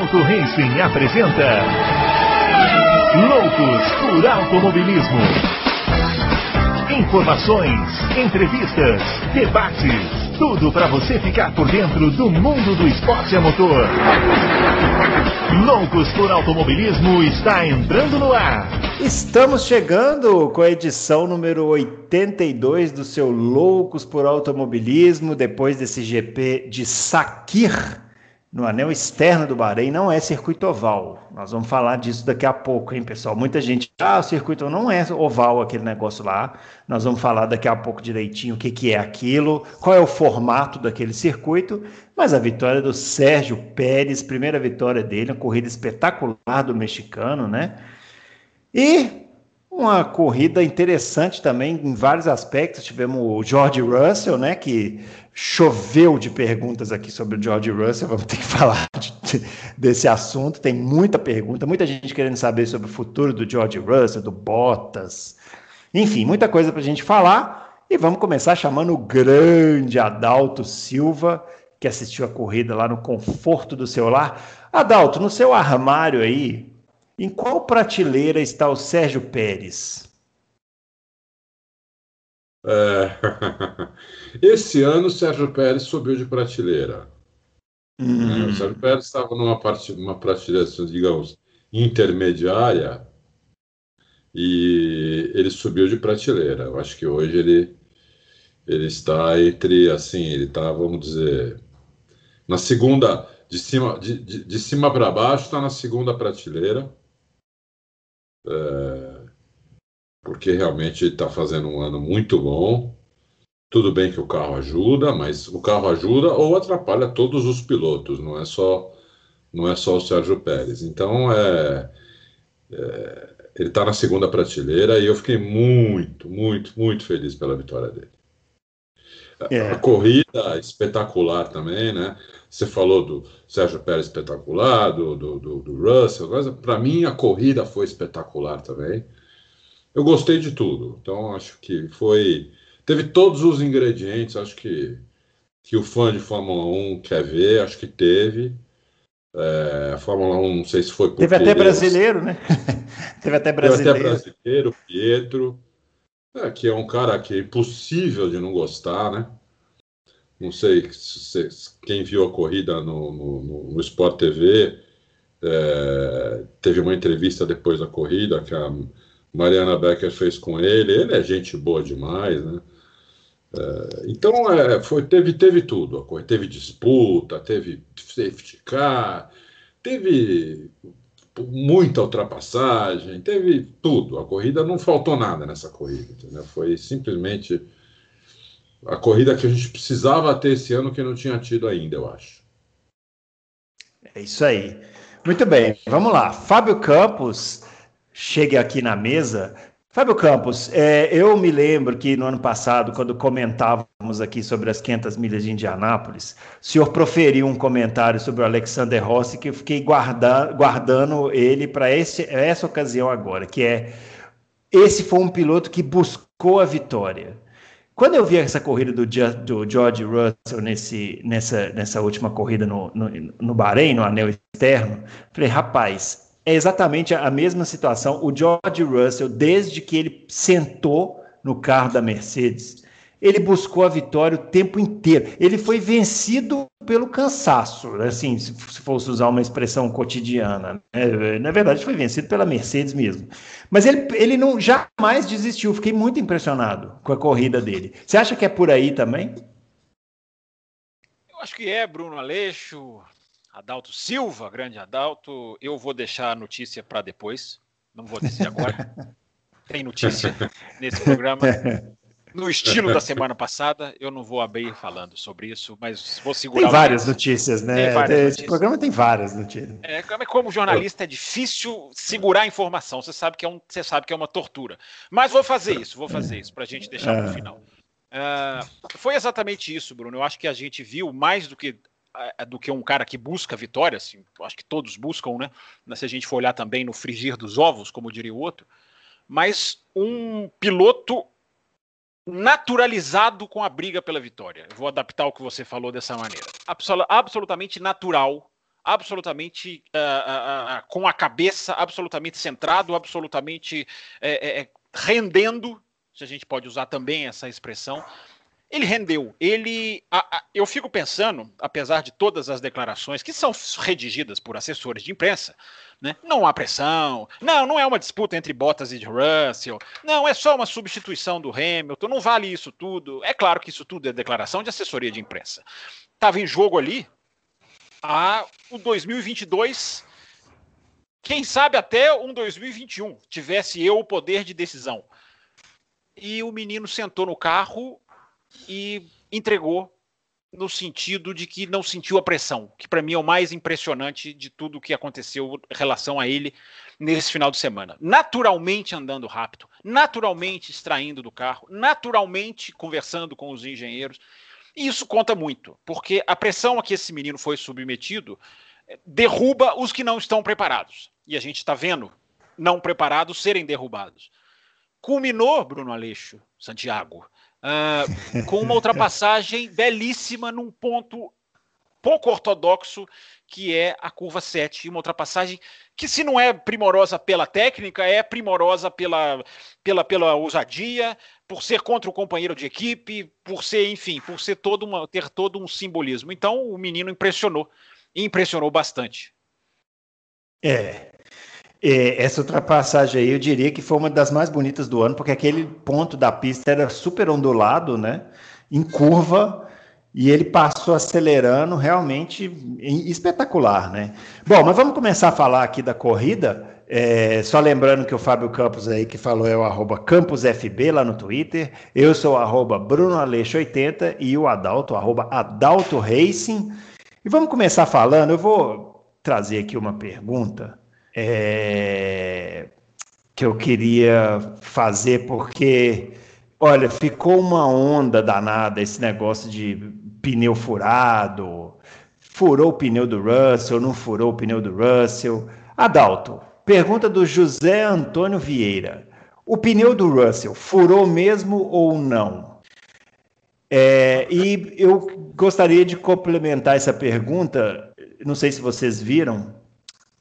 Auto Racing apresenta Loucos por Automobilismo. Informações, entrevistas, debates, tudo para você ficar por dentro do mundo do esporte a motor. Loucos por Automobilismo está entrando no ar. Estamos chegando com a edição número 82 do seu Loucos por Automobilismo, depois desse GP de Sakir no anel externo do Bahrein não é circuito oval. Nós vamos falar disso daqui a pouco, hein, pessoal? Muita gente, ah, o circuito não é oval aquele negócio lá. Nós vamos falar daqui a pouco direitinho o que, que é aquilo, qual é o formato daquele circuito. Mas a vitória do Sérgio Pérez, primeira vitória dele, uma corrida espetacular do mexicano, né? E uma corrida interessante também em vários aspectos. Tivemos o George Russell, né, que choveu de perguntas aqui sobre o George Russell. Vamos ter que falar de, desse assunto. Tem muita pergunta, muita gente querendo saber sobre o futuro do George Russell, do Bottas. Enfim, muita coisa para a gente falar. E vamos começar chamando o grande Adalto Silva, que assistiu a corrida lá no conforto do seu lar. Adalto, no seu armário aí, em qual prateleira está o Sérgio Pérez? É... Esse ano o Sérgio Pérez subiu de prateleira. Uhum. O Sérgio Pérez estava numa, parte, numa prateleira, digamos, intermediária e ele subiu de prateleira. Eu acho que hoje ele, ele está entre, assim, ele está, vamos dizer, na segunda, de cima, de, de, de cima para baixo, está na segunda prateleira. É, porque realmente está fazendo um ano muito bom. Tudo bem que o carro ajuda, mas o carro ajuda ou atrapalha todos os pilotos, não é só não é só o Sérgio Pérez. Então é, é ele está na segunda prateleira e eu fiquei muito, muito, muito feliz pela vitória dele. É. A corrida espetacular também, né? Você falou do Sérgio Pérez espetacular, do, do, do, do Russell, para mim a corrida foi espetacular também. Eu gostei de tudo, então acho que foi. Teve todos os ingredientes, acho que, que o fã de Fórmula 1 quer ver, acho que teve. É, a Fórmula 1, não sei se foi Teve até brasileiro, né? teve até brasileiro. Teve até brasileiro, Pietro, é, que é um cara que é impossível de não gostar, né? Não sei se, quem viu a corrida no, no, no Sport TV, é, teve uma entrevista depois da corrida que a Mariana Becker fez com ele. Ele é gente boa demais, né? É, então é, foi, teve, teve tudo. Teve disputa, teve safety car, teve muita ultrapassagem, teve tudo. A corrida não faltou nada nessa corrida, entendeu? Foi simplesmente a corrida que a gente precisava ter esse ano que não tinha tido ainda, eu acho. É isso aí. Muito bem, vamos lá. Fábio Campos chegue aqui na mesa. Fábio Campos, é, eu me lembro que no ano passado, quando comentávamos aqui sobre as 500 milhas de Indianápolis, o senhor proferiu um comentário sobre o Alexander Rossi que eu fiquei guarda, guardando ele para essa ocasião agora, que é esse foi um piloto que buscou a vitória. Quando eu vi essa corrida do, do George Russell nesse, nessa, nessa última corrida no, no, no Bahrein, no anel externo, falei, rapaz, é exatamente a mesma situação. O George Russell, desde que ele sentou no carro da Mercedes, ele buscou a vitória o tempo inteiro. Ele foi vencido pelo cansaço, assim, se fosse usar uma expressão cotidiana. Né? Na verdade, foi vencido pela Mercedes mesmo. Mas ele, ele não jamais desistiu. Fiquei muito impressionado com a corrida dele. Você acha que é por aí também? Eu acho que é, Bruno Aleixo, Adalto Silva, grande Adalto. Eu vou deixar a notícia para depois. Não vou dizer agora. Tem notícia nesse programa. no estilo da semana passada. Eu não vou abrir falando sobre isso, mas vou segurar. Tem várias notícias, né? Várias Esse notícias. programa tem várias notícias. É, como jornalista é difícil segurar a informação. Você sabe que é um, você sabe que é uma tortura. Mas vou fazer isso, vou fazer isso para a gente deixar no é. final. Uh, foi exatamente isso, Bruno. Eu acho que a gente viu mais do que do que um cara que busca vitória, assim, acho que todos buscam, né? Se a gente for olhar também no frigir dos ovos, como diria o outro, mas um piloto naturalizado com a briga pela vitória. Eu vou adaptar o que você falou dessa maneira. Absol absolutamente natural absolutamente uh, uh, com a cabeça absolutamente centrado, absolutamente é, é, rendendo, se a gente pode usar também essa expressão, ele rendeu. Ele, a, a, eu fico pensando, apesar de todas as declarações que são redigidas por assessores de imprensa, né? Não há pressão. Não, não é uma disputa entre Bottas e Russell. Não, é só uma substituição do Hamilton. Não vale isso tudo. É claro que isso tudo é declaração de assessoria de imprensa. Estava em jogo ali a o 2022. Quem sabe até um 2021 tivesse eu o poder de decisão. E o menino sentou no carro e entregou no sentido de que não sentiu a pressão, que para mim é o mais impressionante de tudo o que aconteceu em relação a ele nesse final de semana. Naturalmente andando rápido, naturalmente extraindo do carro, naturalmente conversando com os engenheiros. E isso conta muito, porque a pressão a que esse menino foi submetido eh, derruba os que não estão preparados. E a gente está vendo não preparados serem derrubados. Culminou, Bruno Aleixo, Santiago, uh, com uma ultrapassagem belíssima num ponto pouco ortodoxo, que é a curva 7, uma ultrapassagem que se não é primorosa pela técnica, é primorosa pela, pela, pela ousadia, por ser contra o companheiro de equipe, por ser, enfim, por ser todo uma, ter todo um simbolismo. Então o menino impressionou, e impressionou bastante. É, essa ultrapassagem aí eu diria que foi uma das mais bonitas do ano, porque aquele ponto da pista era super ondulado, né? Em curva, e ele passou acelerando realmente espetacular, né? Bom, mas vamos começar a falar aqui da corrida. É, só lembrando que o Fábio Campos aí que falou é o arroba CamposFB lá no Twitter. Eu sou o arroba BrunoAleixo80 e o Adalto, arroba Adalto Racing. E vamos começar falando, eu vou trazer aqui uma pergunta é, que eu queria fazer, porque, olha, ficou uma onda danada esse negócio de pneu furado, furou o pneu do Russell, não furou o pneu do Russell. Adalto, pergunta do José Antônio Vieira. O pneu do Russell furou mesmo ou não? É, e eu gostaria de complementar essa pergunta. Não sei se vocês viram,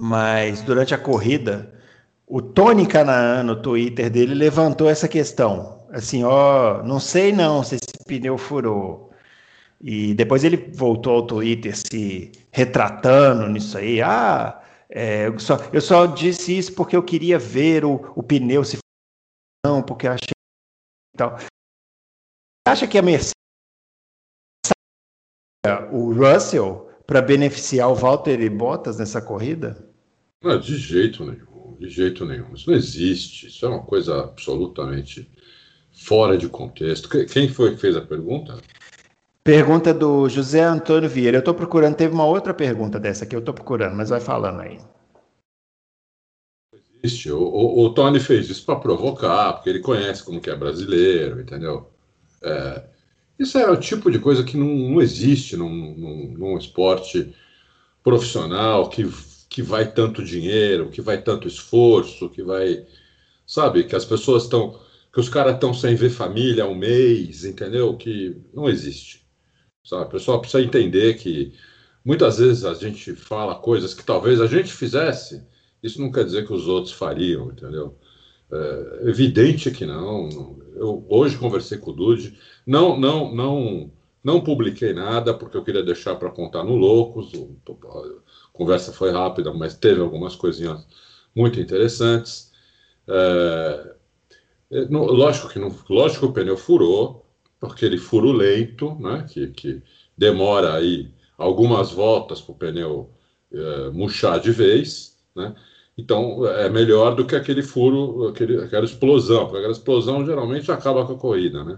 mas durante a corrida, o Tony Canaan, no Twitter dele, levantou essa questão. Assim, ó, não sei não se esse pneu furou. E depois ele voltou ao Twitter se retratando nisso aí. Ah, é, eu, só, eu só disse isso porque eu queria ver o, o pneu se não, porque eu achei tal. Acha que a Mercedes o Russell para beneficiar o Valtteri Bottas nessa corrida? Não, de jeito nenhum, de jeito nenhum. Isso não existe. Isso é uma coisa absolutamente fora de contexto. Quem foi que fez a pergunta? Pergunta do José Antônio Vieira. Eu estou procurando, teve uma outra pergunta dessa aqui, eu estou procurando, mas vai falando aí. Existe. O, o, o Tony fez isso para provocar, porque ele conhece como que é brasileiro, entendeu? É, isso é o tipo de coisa que não, não existe num, num, num esporte profissional que que vai tanto dinheiro, que vai tanto esforço, que vai. Sabe, que as pessoas estão. que os caras estão sem ver família há um mês, entendeu? Que não existe. Sabe? O pessoal precisa entender que muitas vezes a gente fala coisas que talvez a gente fizesse, isso não quer dizer que os outros fariam, entendeu? É evidente que não. Eu hoje conversei com o Dude, não, não, não, não publiquei nada porque eu queria deixar para contar no Loucos conversa foi rápida, mas teve algumas coisinhas muito interessantes. É, é, no, lógico que não, lógico que o pneu furou, porque ele furo lento, né, que, que demora aí algumas voltas para o pneu é, murchar de vez, né? Então é melhor do que aquele furo, aquele, aquela explosão, porque aquela explosão geralmente acaba com a corrida, né?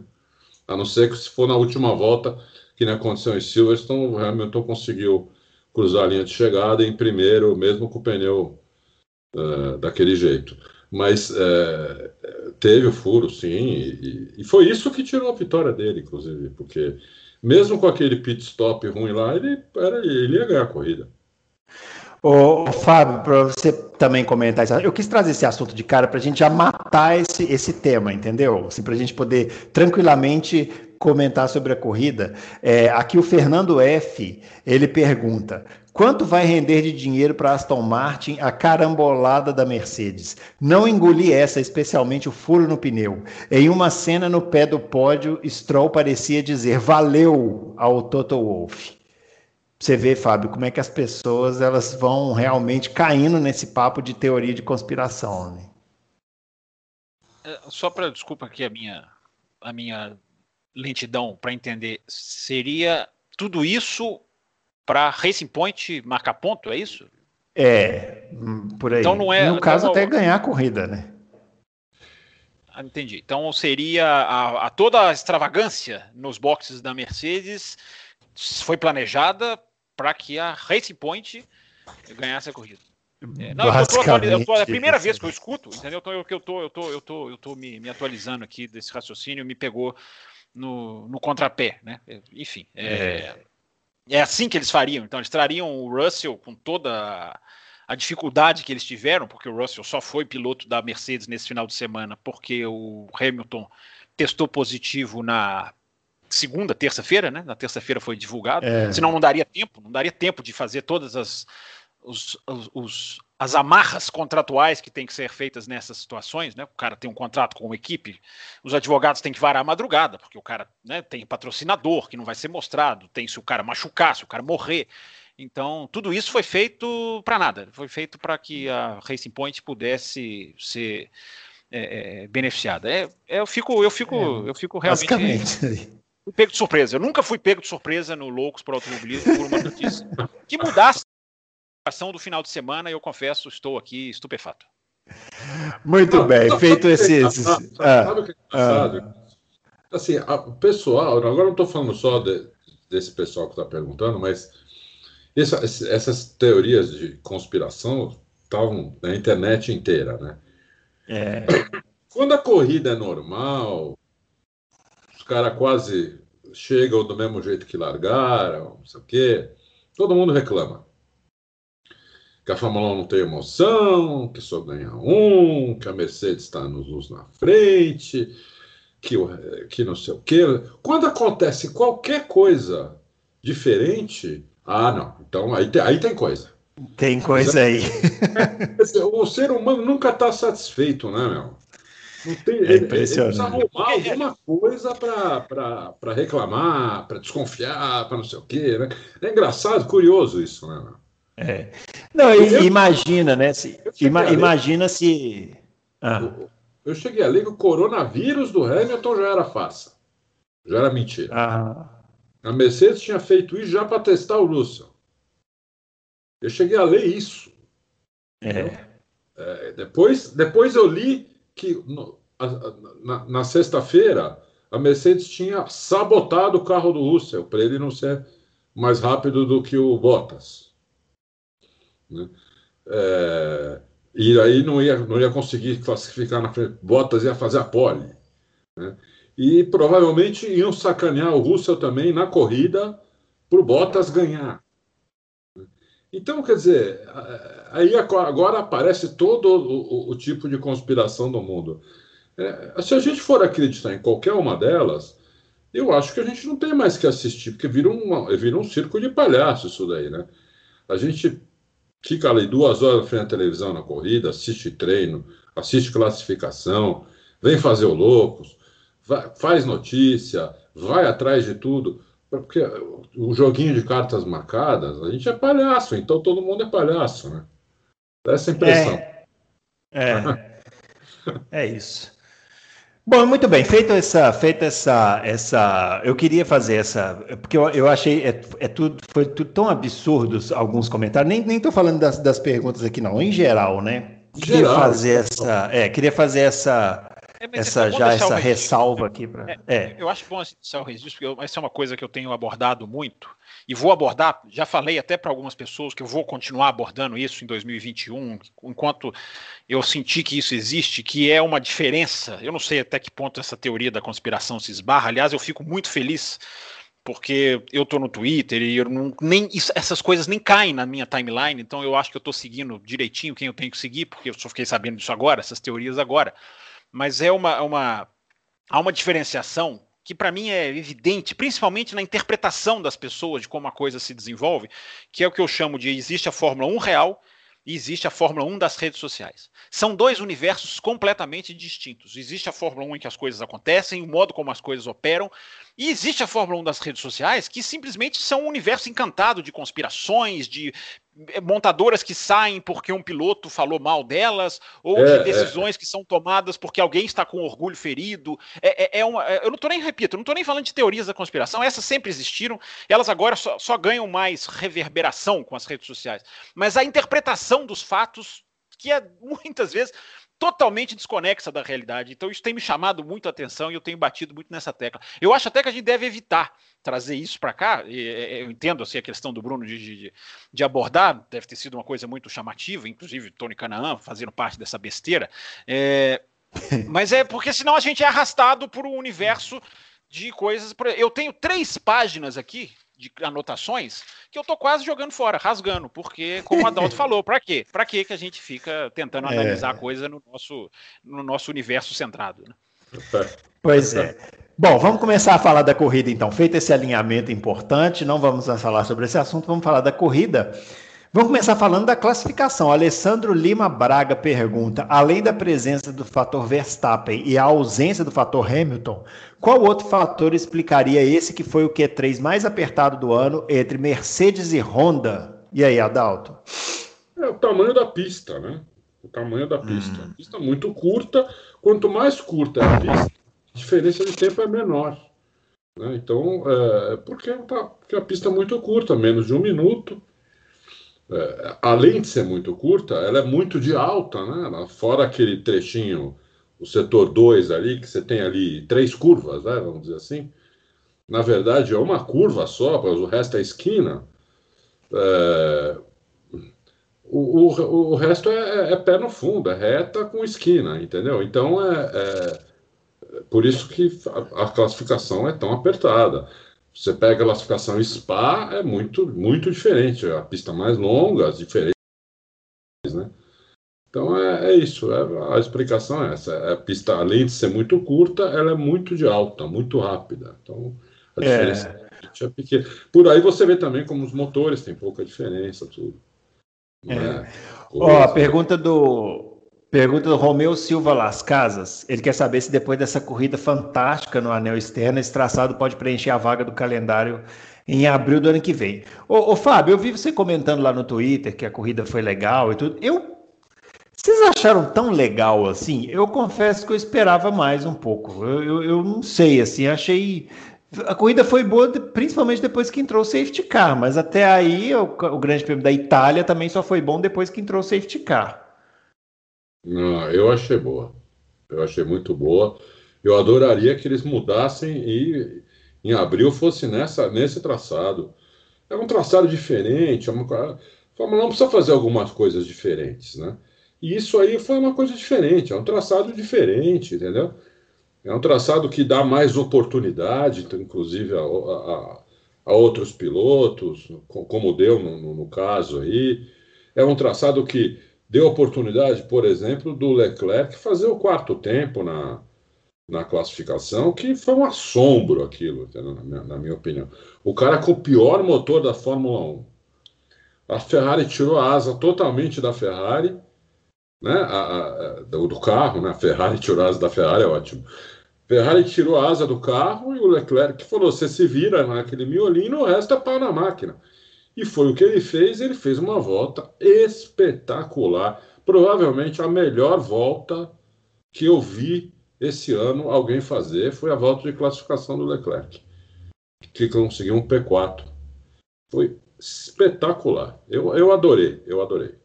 A não ser que se for na última volta, que nem aconteceu em Silverstone, o Hamilton conseguiu cruzar a linha de chegada em primeiro, mesmo com o pneu uh, daquele jeito. Mas uh, teve o furo, sim, e, e, foi isso que tirou a vitória dele, inclusive, porque mesmo com aquele pit stop ruim lá, ele, era, ele ia ganhar a corrida. Ô, Fábio, para você também comentar isso, eu quis trazer esse assunto de cara para a gente já matar esse, esse tema, entendeu? Assim, para a gente poder tranquilamente comentar sobre a corrida. É, aqui o Fernando F. ele pergunta: Quanto vai render de dinheiro para Aston Martin a carambolada da Mercedes? Não engoli essa, especialmente o furo no pneu. Em uma cena no pé do pódio, Stroll parecia dizer valeu ao Toto Wolff. Você vê, Fábio, como é que as pessoas elas vão realmente caindo nesse papo de teoria de conspiração. Né? É, só para desculpa aqui a minha a minha lentidão para entender, seria tudo isso para Racing Point marcar ponto, é isso? É, por aí. Então não é, no caso não, até ganhar a corrida, né? Ah, entendi. Então seria a, a, toda a extravagância nos boxes da Mercedes foi planejada para que a Racing Point ganhasse a corrida. É, não, eu tô, eu tô, é a primeira vez que eu escuto, entendeu? Então eu, eu tô, eu tô, eu tô, eu tô me, me atualizando aqui desse raciocínio, me pegou no, no contrapé, né? Enfim, é, é, é assim que eles fariam. Então, eles trariam o Russell com toda a dificuldade que eles tiveram, porque o Russell só foi piloto da Mercedes nesse final de semana, porque o Hamilton testou positivo na segunda, terça-feira, né? Na terça-feira foi divulgado. É. Senão não daria tempo, não daria tempo de fazer todas as os, os, as amarras contratuais que têm que ser feitas nessas situações, né? O cara tem um contrato com uma equipe, os advogados têm que varar a madrugada, porque o cara né, tem patrocinador que não vai ser mostrado, tem se o cara machucar, se o cara morrer. Então, tudo isso foi feito para nada. Foi feito para que a Racing Point pudesse ser é, é, beneficiada. É, é, eu fico, eu fico, é, eu fico realmente pego de surpresa. Eu nunca fui pego de surpresa no Loucos para Automobilismo por uma notícia que mudasse ação do final de semana, eu confesso, estou aqui estupefato. Muito não, bem, não, feito esse. Sabe, ah, sabe o que é engraçado? Ah, assim, o pessoal, agora não estou falando só de, desse pessoal que está perguntando, mas essa, essas teorias de conspiração estavam na internet inteira, né? É. Quando a corrida é normal, os caras quase chegam do mesmo jeito que largaram, não sei o quê, todo mundo reclama que a Fórmula 1 não tem emoção, que só ganha um, que a Mercedes está nos luz na frente, que, que não sei o quê. Quando acontece qualquer coisa diferente, ah, não, então aí, aí tem coisa. Tem coisa aí. o ser humano nunca está satisfeito, né, meu? Não tem, é impressionante. Ele, ele precisa arrumar alguma coisa para reclamar, para desconfiar, para não sei o quê. Né? É engraçado, curioso isso, né? Meu? É. Não, eu, imagina, né? Se, ima, imagina se. Ah. Eu, eu, cheguei a ler que o coronavírus do Hamilton já era farsa. Já era mentira. Ah. A Mercedes tinha feito isso já para testar o Russell. Eu cheguei a ler isso. É. é depois, depois eu li que no, na, na sexta-feira a Mercedes tinha sabotado o carro do Russell para ele não ser mais rápido do que o Bottas. Né? É, e aí não ia, não ia conseguir classificar na frente. Bottas ia fazer a pole. Né? E provavelmente iam sacanear o Russell também na corrida para o Bottas ganhar. Então, quer dizer, aí agora aparece todo o, o, o tipo de conspiração do mundo. É, se a gente for acreditar em qualquer uma delas, eu acho que a gente não tem mais que assistir, porque vira, uma, vira um circo de palhaço isso daí, né? A gente fica ali duas horas frente à televisão na corrida, assiste treino, assiste classificação, vem fazer o loucos, vai, faz notícia, vai atrás de tudo. Porque o joguinho de cartas marcadas, a gente é palhaço, então todo mundo é palhaço, né? Dá essa impressão. É, é, é isso. Bom, muito bem, feito essa, feita essa, essa, eu queria fazer essa, porque eu, eu achei, é, é, tudo, foi tudo tão absurdo alguns comentários, nem, nem tô falando das, das perguntas aqui não, em geral, né? Queria geral. fazer essa, é, queria fazer essa, é, essa é já essa ressalva aqui para. É, é, Eu acho bom deixar o registro, porque essa é uma coisa que eu tenho abordado muito e vou abordar. Já falei até para algumas pessoas que eu vou continuar abordando isso em 2021, enquanto eu senti que isso existe, que é uma diferença. Eu não sei até que ponto essa teoria da conspiração se esbarra. Aliás, eu fico muito feliz porque eu estou no Twitter e eu não, nem isso, essas coisas nem caem na minha timeline, então eu acho que eu estou seguindo direitinho quem eu tenho que seguir, porque eu só fiquei sabendo disso agora, essas teorias agora mas é uma, uma há uma diferenciação que para mim é evidente, principalmente na interpretação das pessoas de como a coisa se desenvolve, que é o que eu chamo de existe a Fórmula 1 real e existe a Fórmula 1 das redes sociais. São dois universos completamente distintos. Existe a Fórmula 1 em que as coisas acontecem, o modo como as coisas operam, e existe a Fórmula 1 das redes sociais, que simplesmente são um universo encantado de conspirações, de montadoras que saem porque um piloto falou mal delas, ou é, de é. decisões é. que são tomadas porque alguém está com orgulho ferido. É, é, é uma, eu não estou nem, repito, não estou nem falando de teorias da conspiração, essas sempre existiram, elas agora só, só ganham mais reverberação com as redes sociais. Mas a interpretação dos fatos, que é muitas vezes totalmente desconexa da realidade. Então isso tem me chamado muito a atenção e eu tenho batido muito nessa tecla. Eu acho até que a gente deve evitar trazer isso para cá. Eu entendo assim, a questão do Bruno de, de, de, abordar, deve ter sido uma coisa muito chamativa, inclusive Tony Canaan fazendo parte dessa besteira. É, mas é porque senão a gente é arrastado por um universo de coisas. Eu tenho três páginas aqui de anotações que eu tô quase jogando fora, rasgando, porque, como o Adalto falou, para quê? Para quê que a gente fica tentando é. analisar é. a coisa no nosso, no nosso universo centrado? Né? Pois é. Bom, vamos começar a falar da corrida então. Feito esse alinhamento importante, não vamos falar sobre esse assunto, vamos falar da corrida. Vamos começar falando da classificação. Alessandro Lima Braga pergunta: além da presença do fator Verstappen e a ausência do fator Hamilton, qual outro fator explicaria esse que foi o Q3 mais apertado do ano entre Mercedes e Honda? E aí, Adalto? É o tamanho da pista, né? O tamanho da pista. Hum. Pista muito curta. Quanto mais curta é a pista, a diferença de tempo é menor. Né? Então, é, porque, porque a pista é muito curta, menos de um minuto é, além de ser muito curta, ela é muito de alta, né? Fora aquele trechinho, o setor 2 ali, que você tem ali três curvas, né? Vamos dizer assim. Na verdade, é uma curva só, mas o resto é esquina. É... O, o, o resto é, é, é, pé no fundo, é reta com esquina, entendeu? Então é, é por isso que a, a classificação é tão apertada. Você pega a classificação Spa, é muito, muito diferente. A pista mais longa, as diferenças, né? Então é, é isso, é, a explicação é essa. A pista, além de ser muito curta, ela é muito de alta, muito rápida. Então a é. diferença é, é pequena. Por aí você vê também como os motores têm pouca diferença, tudo. É. é. Ó, a pergunta do Pergunta do Romeu Silva Las Casas. Ele quer saber se depois dessa corrida fantástica no anel externo, esse traçado pode preencher a vaga do calendário em abril do ano que vem. Ô, ô, Fábio, eu vi você comentando lá no Twitter que a corrida foi legal e tudo. Eu. Vocês acharam tão legal assim? Eu confesso que eu esperava mais um pouco. Eu, eu, eu não sei, assim, achei. A corrida foi boa, principalmente depois que entrou o safety car, mas até aí o, o Grande Prêmio da Itália também só foi bom depois que entrou o safety car. Não, eu achei boa. Eu achei muito boa. Eu adoraria que eles mudassem e em abril fosse nessa, nesse traçado. É um traçado diferente. É uma, a Fórmula 1 precisa fazer algumas coisas diferentes, né? E isso aí foi uma coisa diferente. É um traçado diferente, entendeu? É um traçado que dá mais oportunidade, inclusive a, a, a outros pilotos, como deu no, no, no caso aí. É um traçado que deu oportunidade, por exemplo, do Leclerc fazer o quarto tempo na, na classificação, que foi um assombro aquilo, na minha, na minha, opinião. O cara com o pior motor da Fórmula 1. A Ferrari tirou a asa totalmente da Ferrari, né, a, a, do, do, carro, né, a Ferrari tirou a asa da Ferrari, é ótimo. Ferrari tirou a asa do carro e o Leclerc falou: você se vira naquele miolinho, o resto é pau na máquina. E foi o que ele fez, ele fez uma volta espetacular, provavelmente a melhor volta que eu vi esse ano alguém fazer foi a volta de classificação do Leclerc, que conseguiu um P4. Foi espetacular. Eu, eu adorei, eu adorei.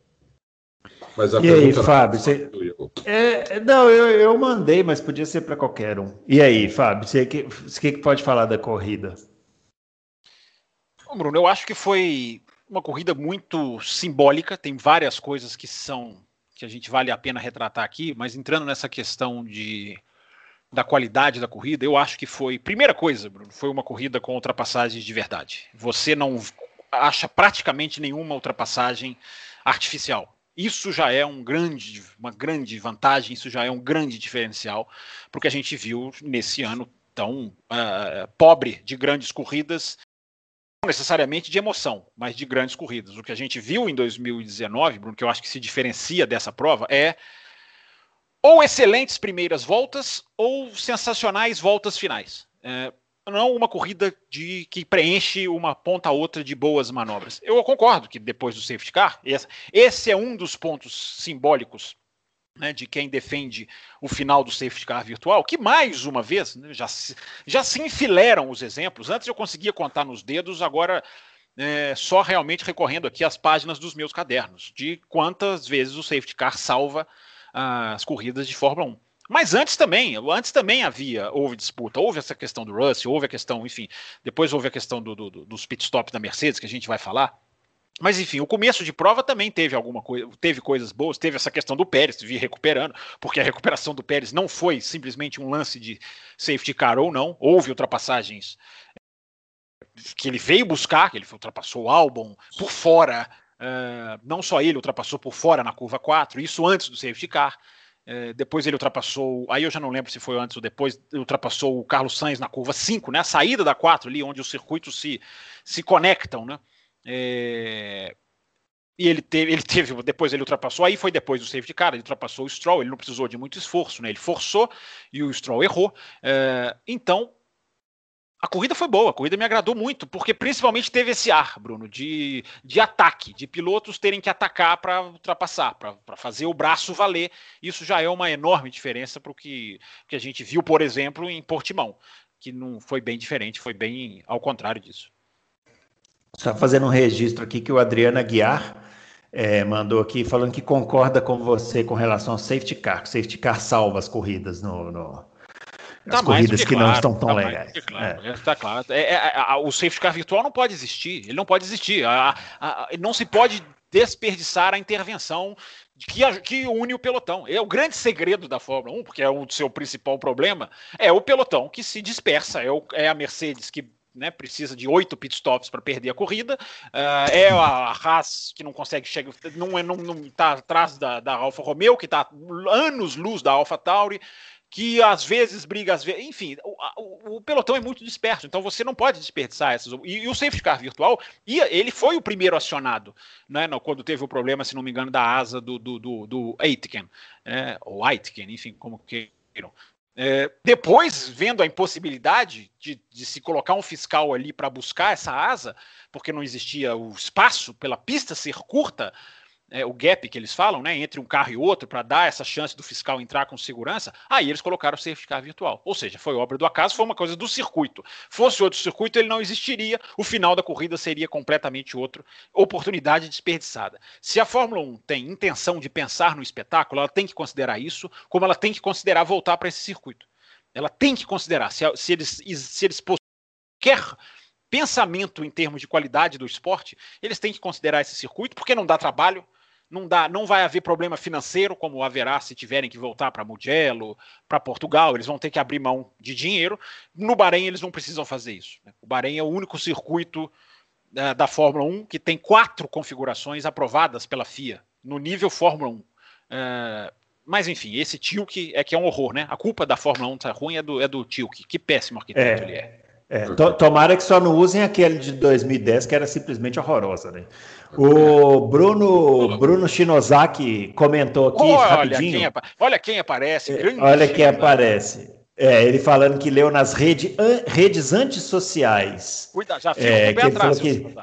Mas a e aí, Fábio? Você... É, não, eu, eu mandei, mas podia ser para qualquer um. E aí, Fábio, você que, você que pode falar da corrida? Bom, Bruno, eu acho que foi uma corrida muito simbólica, tem várias coisas que são que a gente vale a pena retratar aqui, mas entrando nessa questão de da qualidade da corrida, eu acho que foi, primeira coisa, Bruno, foi uma corrida com ultrapassagens de verdade. Você não acha praticamente nenhuma ultrapassagem artificial. Isso já é um grande, uma grande vantagem, isso já é um grande diferencial, porque a gente viu nesse ano tão uh, pobre de grandes corridas, necessariamente de emoção, mas de grandes corridas. O que a gente viu em 2019, Bruno, que eu acho que se diferencia dessa prova, é ou excelentes primeiras voltas ou sensacionais voltas finais. É, não uma corrida de que preenche uma ponta a outra de boas manobras. Eu concordo que depois do safety car, esse, é um dos pontos simbólicos né, de quem defende o final do safety car virtual, que mais uma vez né, já, se, já se enfileiram os exemplos. Antes eu conseguia contar nos dedos, agora é, só realmente recorrendo aqui às páginas dos meus cadernos, de quantas vezes o safety car salva as corridas de Fórmula 1. Mas antes também, antes também havia, houve disputa, houve essa questão do Russell, houve a questão, enfim, depois houve a questão do, do, dos pitstops da Mercedes, que a gente vai falar. Mas enfim, o começo de prova também teve alguma coisa, teve coisas boas, teve essa questão do Pérez vir recuperando, porque a recuperação do Pérez não foi simplesmente um lance de safety car ou não, houve ultrapassagens que ele veio buscar, que ele ultrapassou o álbum por fora, uh, não só ele ultrapassou por fora na curva 4, isso antes do safety car. É, depois ele ultrapassou, aí eu já não lembro se foi antes ou depois, ultrapassou o Carlos Sainz na curva 5, né? A saída da 4 ali, onde os circuitos se, se conectam, né? É, e ele teve, ele teve, depois ele ultrapassou, aí foi depois do safety car, ele ultrapassou o Stroll, ele não precisou de muito esforço, né? Ele forçou e o Stroll errou. É, então, a corrida foi boa, a corrida me agradou muito, porque principalmente teve esse ar, Bruno, de, de ataque, de pilotos terem que atacar para ultrapassar, para fazer o braço valer. Isso já é uma enorme diferença para o que, que a gente viu, por exemplo, em Portimão, que não foi bem diferente, foi bem ao contrário disso. Só fazendo um registro aqui que o Adriano Aguiar é, mandou aqui falando que concorda com você com relação ao safety car, que o safety car salva as corridas no, no Tá as corridas que, que claro, não estão tão tá legais. Claro, é. Tá claro. É, é o safety car virtual não pode existir. Ele não pode existir. A, a, a, não se pode desperdiçar a intervenção que, que, une o pelotão. É o grande segredo da Fórmula 1, porque é o seu principal problema, é o pelotão que se dispersa. É, o, é a Mercedes que né, precisa de oito pitstops para perder a corrida. Uh, é a Haas que não consegue chegar, não, é, não, não tá atrás da, da Alfa Romeo, que está anos luz da Alfa Tauri que às vezes briga, às vezes. Enfim, o, o, o, pelotão é muito disperso, então você não pode desperdiçar essas. E, e o safety car virtual, ia, ele foi o primeiro acionado, né, no, quando teve o problema, se não me engano, da asa do, do, do, do Aitken, é, ou Aitken, enfim, como queiram. É, depois, vendo a impossibilidade de, de, se colocar um fiscal ali para buscar essa asa, porque não existia o espaço pela pista ser curta, é, o gap que eles falam, né, entre um carro e outro, para dar essa chance do fiscal entrar com segurança, aí eles colocaram o safety car virtual. Ou seja, foi obra do acaso, foi uma coisa do circuito. Fosse outro circuito, ele não existiria, o final da corrida seria completamente outro, oportunidade desperdiçada. Se a Fórmula 1 tem intenção de pensar no espetáculo, ela tem que considerar isso, como ela tem que considerar voltar para esse circuito. Ela tem que considerar se, se eles, se eles quer pensamento em termos de qualidade do esporte, eles têm que considerar esse circuito, porque não dá trabalho, não, dá, não vai haver problema financeiro, como haverá se tiverem que voltar para Mugello, para Portugal, eles vão ter que abrir mão de dinheiro. No Bahrein, eles não precisam fazer isso. Né? O Bahrein é o único circuito uh, da Fórmula 1 que tem quatro configurações aprovadas pela FIA, no nível Fórmula 1. Uh, eh, mas enfim, esse Tilke é que é um horror, né? A culpa da Fórmula 1 estar tá ruim é do, é do Tilke. Que péssimo arquiteto é. ele é. É, to, tomara que só não usem aquele de 2010, que era simplesmente horrorosa, né? O Bruno, Bruno Shinozaki comentou aqui olha rapidinho. Quem, olha quem aparece. É, olha quem aparece. É, ele falando que leu nas rede, an, redes antissociais. Cuida, já fica é, um que atrás, que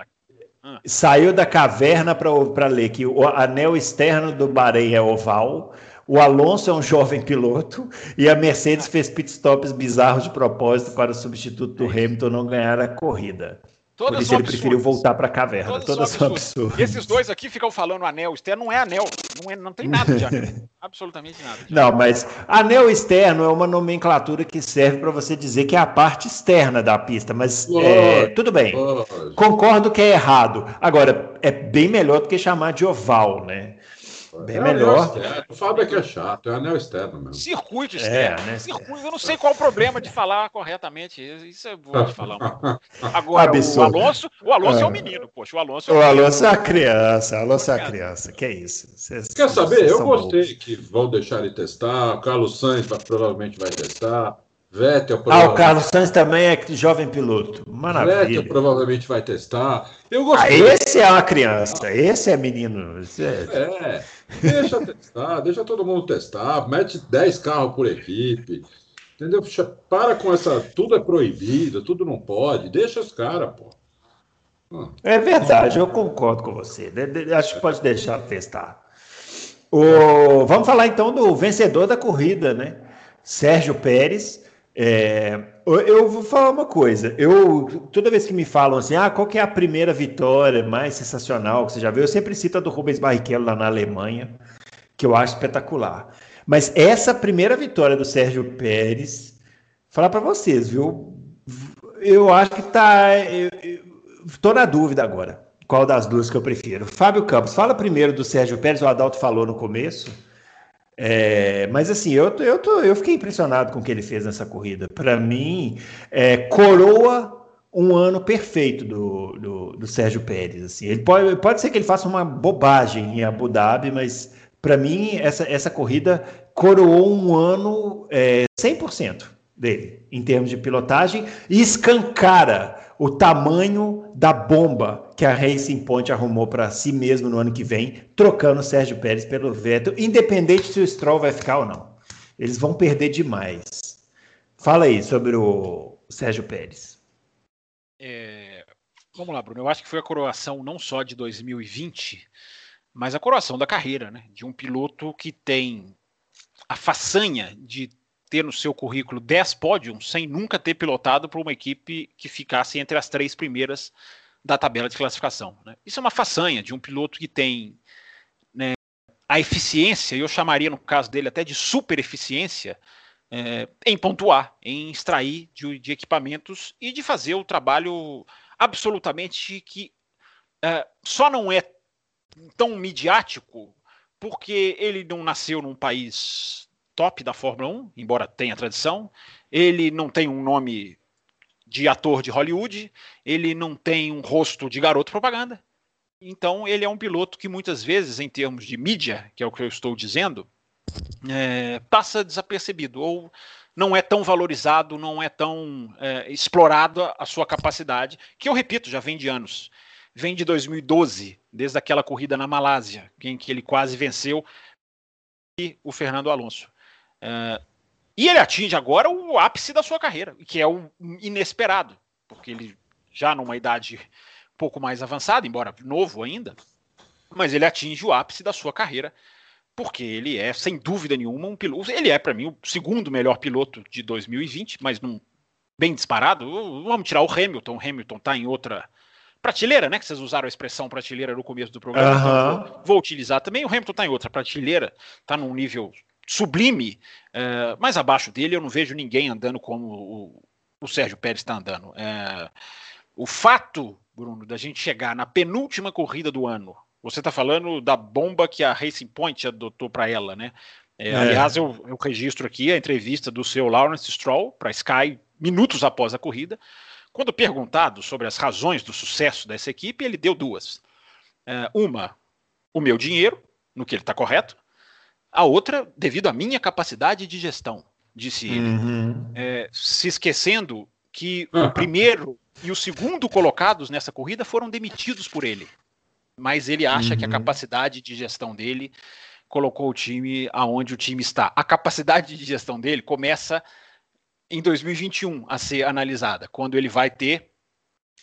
ah. saiu da caverna para ler que o anel externo do Bahrein é oval, o Alonso é um jovem piloto e a Mercedes fez pitstops bizarros de propósito para o substituto do Hamilton não ganhar a corrida. Todas Por isso ele preferiu voltar para a caverna. Todas, Todas são absurdas. Esses dois aqui ficam falando anel externo, não é anel. Não, é, não tem nada de anel. Absolutamente nada. Não, mas anel externo é uma nomenclatura que serve para você dizer que é a parte externa da pista. Mas é, tudo bem. Concordo que é errado. Agora, é bem melhor do que chamar de oval, né? Bem é melhor. O Fábio é que é chato, é anel externo mesmo. Circuito é, externo. É, né? Circuito, eu não sei qual o problema de falar corretamente. Isso é bom de falar. Agora, o Alonso, o Alonso é. é um menino, poxa. O Alonso é, um o Alonso é a criança. O Alonso é a criança. Que é isso? Cês, Quer saber? Eu gostei que vão deixar ele testar. O Carlos Sainz provavelmente vai testar. Vettel Ah, o Carlos Sainz também é jovem piloto. Maravilha. Vettel provavelmente vai testar. Eu gostei. Ah, esse é uma criança, esse é menino. Esse é... é, deixa testar, deixa todo mundo testar, mete 10 carros por equipe. Entendeu? Para com essa. Tudo é proibido, tudo não pode. Deixa os caras, pô. Ah. É verdade, eu concordo com você. Acho que pode deixar testar. O... Vamos falar então do vencedor da corrida, né? Sérgio Pérez é, eu vou falar uma coisa. Eu toda vez que me falam assim, ah, qual é a primeira vitória mais sensacional que você já viu? Eu sempre cito a do Rubens Barrichello lá na Alemanha, que eu acho espetacular. Mas essa primeira vitória do Sérgio Pérez, falar para vocês, viu? Eu acho que tá. Tô na dúvida agora. Qual das duas que eu prefiro? Fábio Campos, fala primeiro do Sérgio Pérez, o Adalto falou no começo. É, mas assim, eu, eu, tô, eu fiquei impressionado com o que ele fez nessa corrida. Para mim, é, coroa um ano perfeito do, do, do, Sérgio Pérez. Assim. Ele pode, pode ser que ele faça uma bobagem em Abu Dhabi, mas para mim essa, essa corrida coroou um ano é, 100% dele em termos de pilotagem e escancara o tamanho da bomba que a Racing Point arrumou para si mesmo no ano que vem, trocando o Sérgio Pérez pelo Vettel, independente se o Stroll vai ficar ou não. Eles vão perder demais. Fala aí sobre o Sérgio Pérez. É, vamos lá, Bruno. Eu acho que foi a coroação não só de 2020, mas a coroação da carreira, né? De um piloto que tem a façanha de ter no seu currículo 10 pódios sem nunca ter pilotado para uma equipe que ficasse entre as três primeiras da tabela de classificação. Né? Isso é uma façanha de um piloto que tem né, a eficiência, eu chamaria no caso dele até de super eficiência, é, em pontuar, em extrair de, de, equipamentos e de fazer o trabalho absolutamente que é, só não é tão midiático porque ele não nasceu num país top da Fórmula 1, embora tenha tradição. Ele não tem um nome de ator de Hollywood, ele não tem um rosto de garoto propaganda. Então, ele é um piloto que muitas vezes, em termos de mídia, que é o que eu estou dizendo, é, passa desapercebido ou não é tão valorizado, não é tão é, explorado a sua capacidade, que eu repito, já vem de anos. Vem de 2012, desde aquela corrida na Malásia, em que ele quase venceu e o Fernando Alonso. Uh, e ele atinge agora o ápice da sua carreira, que é o inesperado, porque ele já numa idade um pouco mais avançada, embora novo ainda, mas ele atinge o ápice da sua carreira, porque ele é, sem dúvida nenhuma, um piloto. Ele é, para mim, o segundo melhor piloto de 2020, mas num, bem disparado. Vamos tirar o Hamilton. O Hamilton está em outra prateleira, né? Que vocês usaram a expressão prateleira no começo do programa. Vou, vou, utilizar também. O Hamilton está em outra prateleira, está num nível sublime, é, mais abaixo dele eu não vejo ninguém andando como o, o Sérgio Pérez está andando. É, o fato, Bruno, da gente chegar na penúltima corrida do ano, você está falando da bomba que a Racing Point adotou para ela, né? É, é. Aliás, eu, eu, registro aqui a entrevista do seu Lawrence Stroll para Sky minutos após a corrida. Quando perguntado sobre as razões do sucesso dessa equipe, ele deu duas. É, uma, o meu dinheiro, no que ele está correto, a outra, devido à minha capacidade de gestão, disse ele. Uhum. É, se esquecendo que o primeiro e o segundo colocados nessa corrida foram demitidos por ele. Mas ele acha uhum. que a uhum. capacidade de gestão dele colocou o time aonde o time está. A capacidade de gestão dele começa em 2021 a ser analisada, quando ele vai ter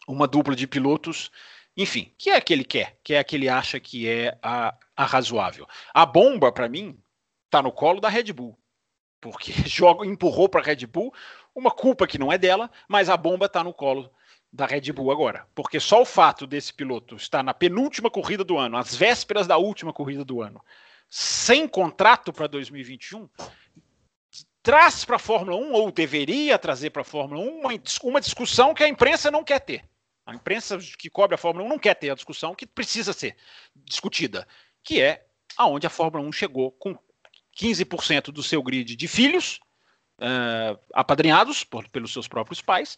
uma dupla de pilotos enfim, que é a que ele quer, que é a que ele acha que é a, a razoável. A bomba, para mim, tá no colo da Red Bull. Porque joga, empurrou para a Red Bull uma culpa que não é dela, mas a bomba está no colo da Red Bull agora. Porque só o fato desse piloto estar na penúltima corrida do ano, às vésperas da última corrida do ano, sem contrato para 2021, traz para a Fórmula 1, ou deveria trazer para a Fórmula 1, uma, uma discussão que a imprensa não quer ter. A imprensa que cobre a Fórmula 1 não quer ter a discussão que precisa ser discutida, que é aonde a Fórmula 1 chegou com 15% do seu grid de filhos uh, apadrinhados por, pelos seus próprios pais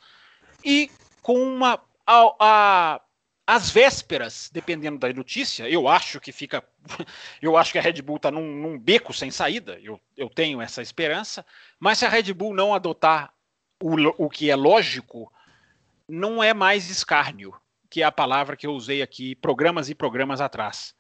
e com uma a, a, às vésperas, dependendo da notícia, eu acho que fica. Eu acho que a Red Bull está num, num, beco sem saída. Eu, eu tenho essa esperança. Mas se a Red Bull não adotar o, o que é lógico não é mais escárnio, que é a palavra que eu usei aqui programas e programas atrás.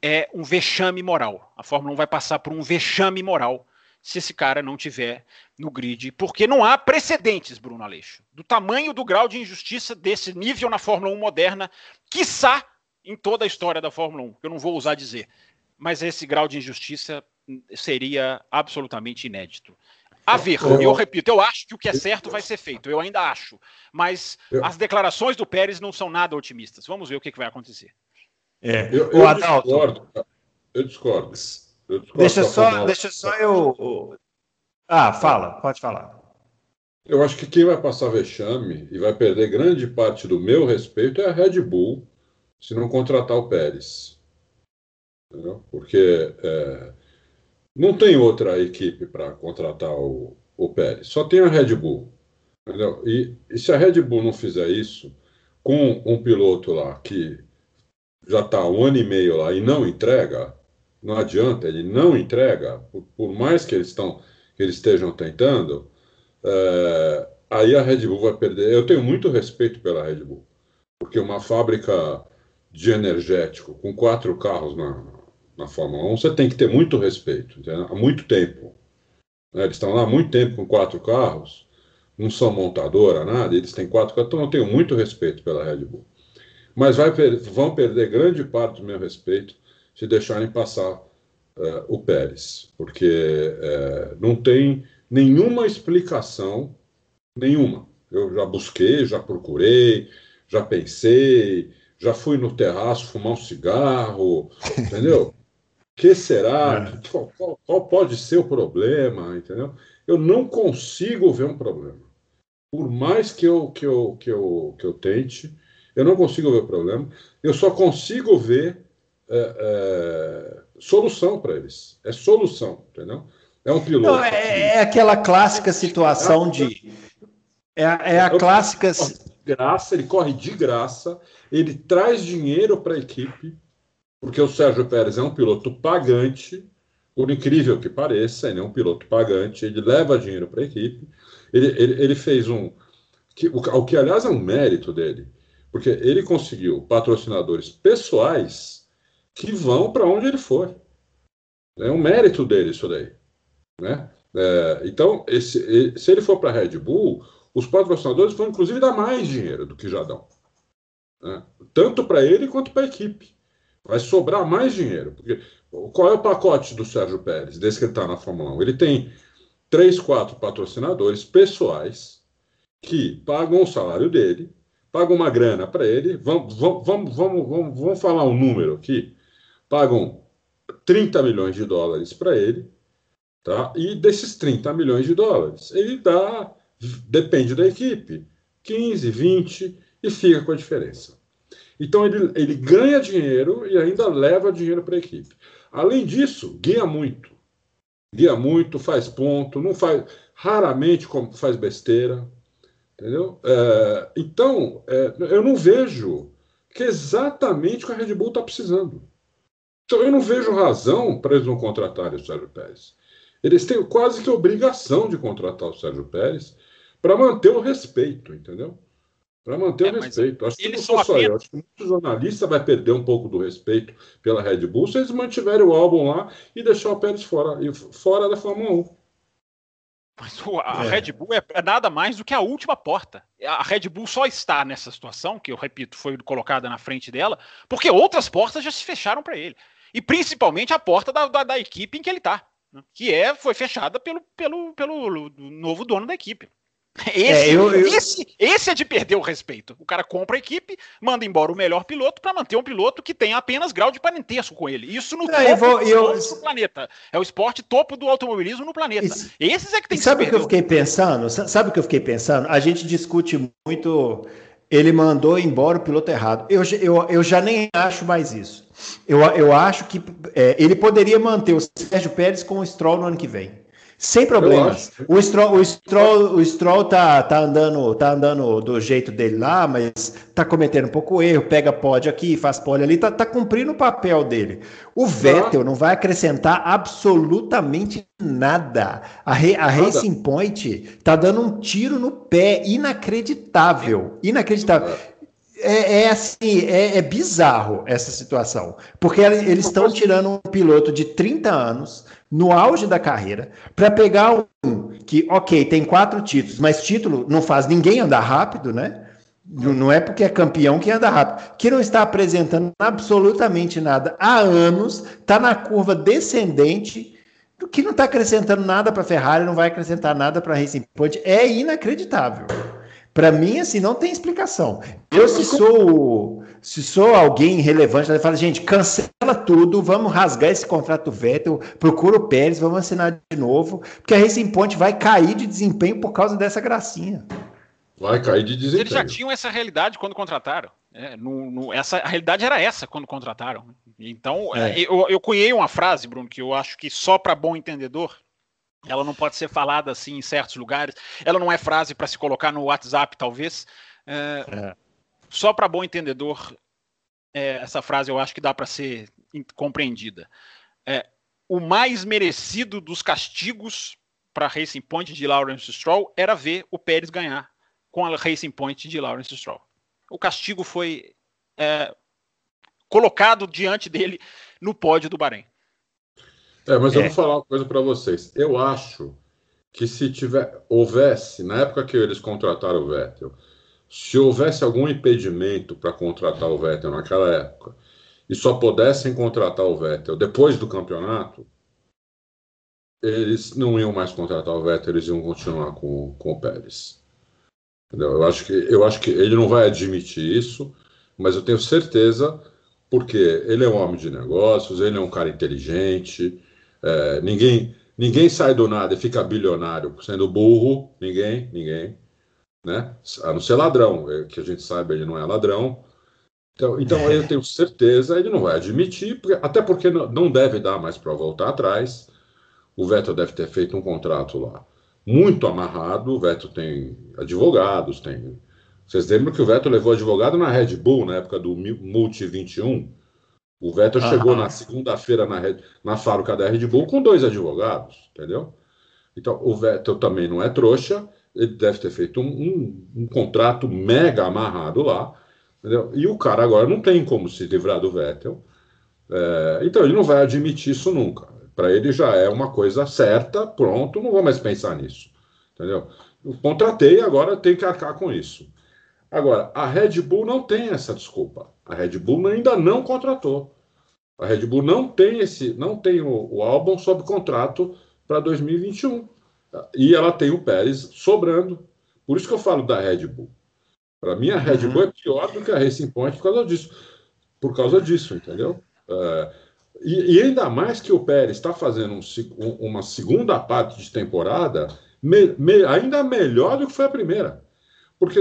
É um vexame moral. A Fórmula 1 vai passar por um vexame moral se esse cara não tiver no grid, porque não há precedentes, Bruno Aleixo, do tamanho do grau de injustiça desse nível na Fórmula 1 moderna, quiçá em toda a história da Fórmula 1, que eu não vou usar dizer, mas esse grau de injustiça seria absolutamente inédito. A ver, eu, eu repito, eu acho que o que é certo vai ser feito, eu ainda acho, mas eu, as declarações do Pérez não são nada otimistas. Vamos ver o que, que vai acontecer. É, eu, eu discordo. Eu discordo. Deixa só, deixa só eu. Ah, fala, pode falar. Eu acho que quem vai passar vexame e vai perder grande parte do meu respeito é a Red Bull, se não contratar o Pérez. Entendeu? Porque é, não tem outra equipe para contratar o, o Pérez, só tem a Red Bull. Entendeu? E, e se a Red Bull não fizer isso, com um piloto lá que já está um ano e meio lá e não entrega, não adianta, ele não entrega, por, por mais que eles, que eles estejam tentando, é, aí a Red Bull vai perder. Eu tenho muito respeito pela Red Bull, porque uma fábrica de energético com quatro carros na, na Fórmula 1, você tem que ter muito respeito, entendeu? há muito tempo. Né? Eles estão lá há muito tempo com quatro carros, não são montadora, nada, eles têm quatro carros, então eu tenho muito respeito pela Red Bull. Mas vai, vão perder grande parte do meu respeito se deixarem passar uh, o Pérez, porque uh, não tem nenhuma explicação, nenhuma. Eu já busquei, já procurei, já pensei, já fui no terraço fumar um cigarro, entendeu? que será? É. Qual, qual, qual, pode ser o problema? Entendeu? Eu não consigo ver um problema. Por mais que eu, que eu, que eu, que eu tente, eu não consigo ver o problema. Eu só consigo ver é, é, solução para eles. É solução, entendeu? É um piloto. Não, é, é, aquela clássica situação de. É, é a clássica. Graça, ele corre de graça, ele traz dinheiro para a equipe, porque o Sérgio Pérez é um piloto pagante, por incrível que pareça, ele é um piloto pagante, ele leva dinheiro para a equipe. Ele, ele, ele, fez um. Que, o, o que, aliás, é um mérito dele, porque ele conseguiu patrocinadores pessoais que vão para onde ele for. É um mérito dele isso daí. Né? É, então, esse, se ele for para a Red Bull, os patrocinadores vão inclusive dar mais dinheiro do que já dão. Né? Tanto para ele quanto para a equipe. Vai sobrar mais dinheiro. Porque qual é o pacote do Sérgio Pérez, desde que ele está na Fórmula 1? Ele tem três, quatro patrocinadores pessoais que pagam o salário dele, pagam uma grana para ele. Vamos, vamos, vamos, vamos, vamos falar um número aqui pagam 30 milhões de dólares para ele, tá? E desses 30 milhões de dólares, ele dá, depende da equipe, 15, 20 e fica com a diferença. Então ele, ele ganha dinheiro e ainda leva dinheiro para a equipe. Além disso, guia muito. Guia muito, faz ponto, não faz, raramente faz besteira, entendeu? É, então, é, eu não vejo que é exatamente o que a Red Bull está precisando. Então eu não vejo razão para eles não contratarem o Sérgio Pérez. Eles têm quase que obrigação de contratar o Sérgio Pérez para manter o respeito, entendeu? Para manter é, o respeito. Acho que não sou só eu. Acho que muito jornalista vai perder um pouco do respeito pela Red Bull se eles mantiverem o álbum lá e deixar o Pérez fora, fora da Fórmula 1. Mas a é. Red Bull é, é nada mais do que a última porta. A Red Bull só está nessa situação, que eu repito, foi colocada na frente dela, porque outras portas já se fecharam para ele e principalmente a porta da, da, da equipe em que ele está, né? que é foi fechada pelo, pelo, pelo novo dono da equipe. Esse é, eu, eu... Esse, esse é de perder o respeito. O cara compra a equipe, manda embora o melhor piloto para manter um piloto que tem apenas grau de parentesco com ele. Isso no é, topo vou, do, eu... do planeta. É o esporte topo do automobilismo no planeta. Isso... Esses é que tem que Sabe o que eu fiquei pensando? Sabe o que eu fiquei pensando? A gente discute muito ele mandou embora o piloto errado. Eu, eu, eu já nem acho mais isso. Eu, eu acho que é, ele poderia manter o Sérgio Pérez com o Stroll no ano que vem. Sem problemas. O Stroll, o Stroll, o Stroll tá, tá, andando, tá andando do jeito dele lá, mas tá cometendo um pouco erro, pega pódio aqui, faz pódio ali, tá, tá cumprindo o papel dele. O Vettel não vai acrescentar absolutamente nada. A, Re, a Racing Point tá dando um tiro no pé inacreditável. Inacreditável. É, é, assim, é, é, bizarro essa situação. Porque eles estão tirando um piloto de 30 anos, no auge da carreira, para pegar um que, ok, tem quatro títulos, mas título não faz ninguém andar rápido, né? Não é porque é campeão que anda rápido. Que não está apresentando absolutamente nada há anos, está na curva descendente, que não está acrescentando nada para a Ferrari, não vai acrescentar nada para a Racing Point. É inacreditável. Para mim, assim, não tem explicação. Eu, se sou, se sou alguém relevante, eu falo, gente, cancela tudo, vamos rasgar esse contrato Vettel, procura o Pérez, vamos assinar de novo, porque a Racing Point vai cair de desempenho por causa dessa gracinha. Vai cair de desempenho. Eles já tinham essa realidade quando contrataram. É, no, no, essa, a realidade era essa quando contrataram. Então, é. eu, eu cunhei uma frase, Bruno, que eu acho que só para bom entendedor ela não pode ser falada assim em certos lugares. Ela não é frase para se colocar no WhatsApp, talvez. É, é. Só para bom entendedor, é, essa frase eu acho que dá para ser compreendida. É, o mais merecido dos castigos para Racing Point de Lawrence Stroll era ver o Pérez ganhar com a Racing Point de Lawrence Stroll. O castigo foi é, colocado diante dele no pódio do Bahrein. É, mas é. eu vou falar uma coisa para vocês. Eu acho que se tiver houvesse, na época que eles contrataram o Vettel, se houvesse algum impedimento para contratar o Vettel naquela época e só pudessem contratar o Vettel depois do campeonato, eles não iam mais contratar o Vettel, eles iam continuar com, com o Pérez. Entendeu? Eu acho que eu acho que ele não vai admitir isso, mas eu tenho certeza porque ele é um homem de negócios, ele é um cara inteligente, é, ninguém, ninguém sai do nada e fica bilionário sendo burro, ninguém, ninguém, né? A não ser ladrão, é, que a gente sabe ele não é ladrão. Então, então eu tenho certeza, ele não vai admitir, até porque não deve dar mais para voltar atrás. O Vettel deve ter feito um contrato lá muito amarrado. O Vettel tem advogados, tem. Vocês lembram que o Vettel levou advogado na Red Bull na época do Multi 21? O Vettel chegou na segunda-feira na, na fábrica da Red Bull com dois advogados, entendeu? Então, o Vettel também não é trouxa, ele deve ter feito um, um, um contrato mega amarrado lá, entendeu? E o cara agora não tem como se livrar do Vettel, é, então ele não vai admitir isso nunca. Para ele já é uma coisa certa, pronto, não vou mais pensar nisso, entendeu? Eu contratei, agora tem que arcar com isso. Agora, a Red Bull não tem essa desculpa. A Red Bull ainda não contratou. A Red Bull não tem esse, não tem o, o álbum sob contrato para 2021. E ela tem o Pérez sobrando. Por isso que eu falo da Red Bull. Para mim, a Red uhum. Bull é pior do que a Racing Point por causa disso. Por causa disso, entendeu? É, e, e, ainda mais que o Pérez está fazendo um, uma segunda parte de temporada me, me, ainda melhor do que foi a primeira. Porque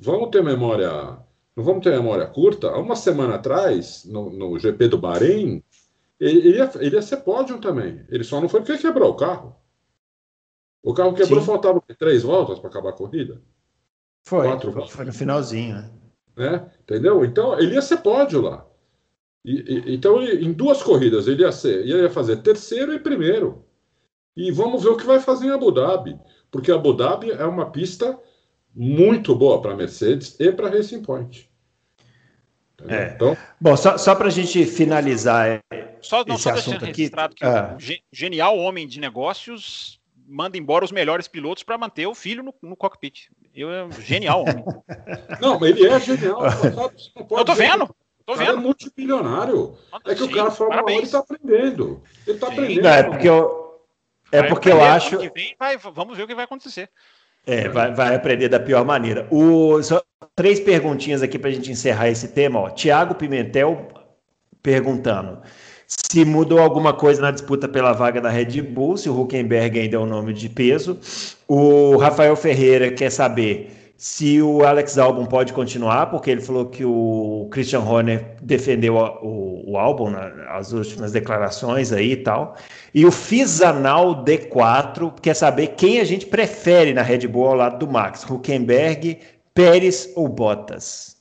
vamos ter memória não vamos ter memória curta, há uma semana atrás, no, no GP do Bahrein, ele, ele, ia, ele ia ser pódio também. Ele só não foi porque quebrou o carro. O carro quebrou, Sim. faltava três voltas para acabar a corrida. Foi, Quatro foi, foi no finalzinho, né? né? Entendeu? Então, ele ia ser pódio lá. E, e, então, ele, em duas corridas, ele ia, ser, ia fazer terceiro e primeiro. E vamos ver o que vai fazer em Abu Dhabi. Porque Abu Dhabi é uma pista muito boa para a Mercedes e para a Racing Point. É. Então, Bom, só, só para a gente finalizar só, não, esse só assunto aqui. Que ah. o genial homem de negócios manda embora os melhores pilotos para manter o filho no, no cockpit. Eu é genial homem. não, mas ele é genial. Eu tô vendo. Tô o cara vendo. é multimilionário. É que Sim, o cara fala, ele está aprendendo. Ele está aprendendo. Não, é porque eu, é porque eu acho. Vem, vai, vamos ver o que vai acontecer. É, vai, vai aprender da pior maneira. O, só três perguntinhas aqui para a gente encerrar esse tema. Ó. Tiago Pimentel perguntando se mudou alguma coisa na disputa pela vaga da Red Bull, se o Huckenberg ainda é um nome de peso. O Rafael Ferreira quer saber se o Alex Albon pode continuar, porque ele falou que o Christian Horner defendeu o, o álbum nas últimas declarações aí e tal. E o Fizanal D4 quer saber quem a gente prefere na Red Bull ao lado do Max, Huckenberg, Pérez ou Bottas.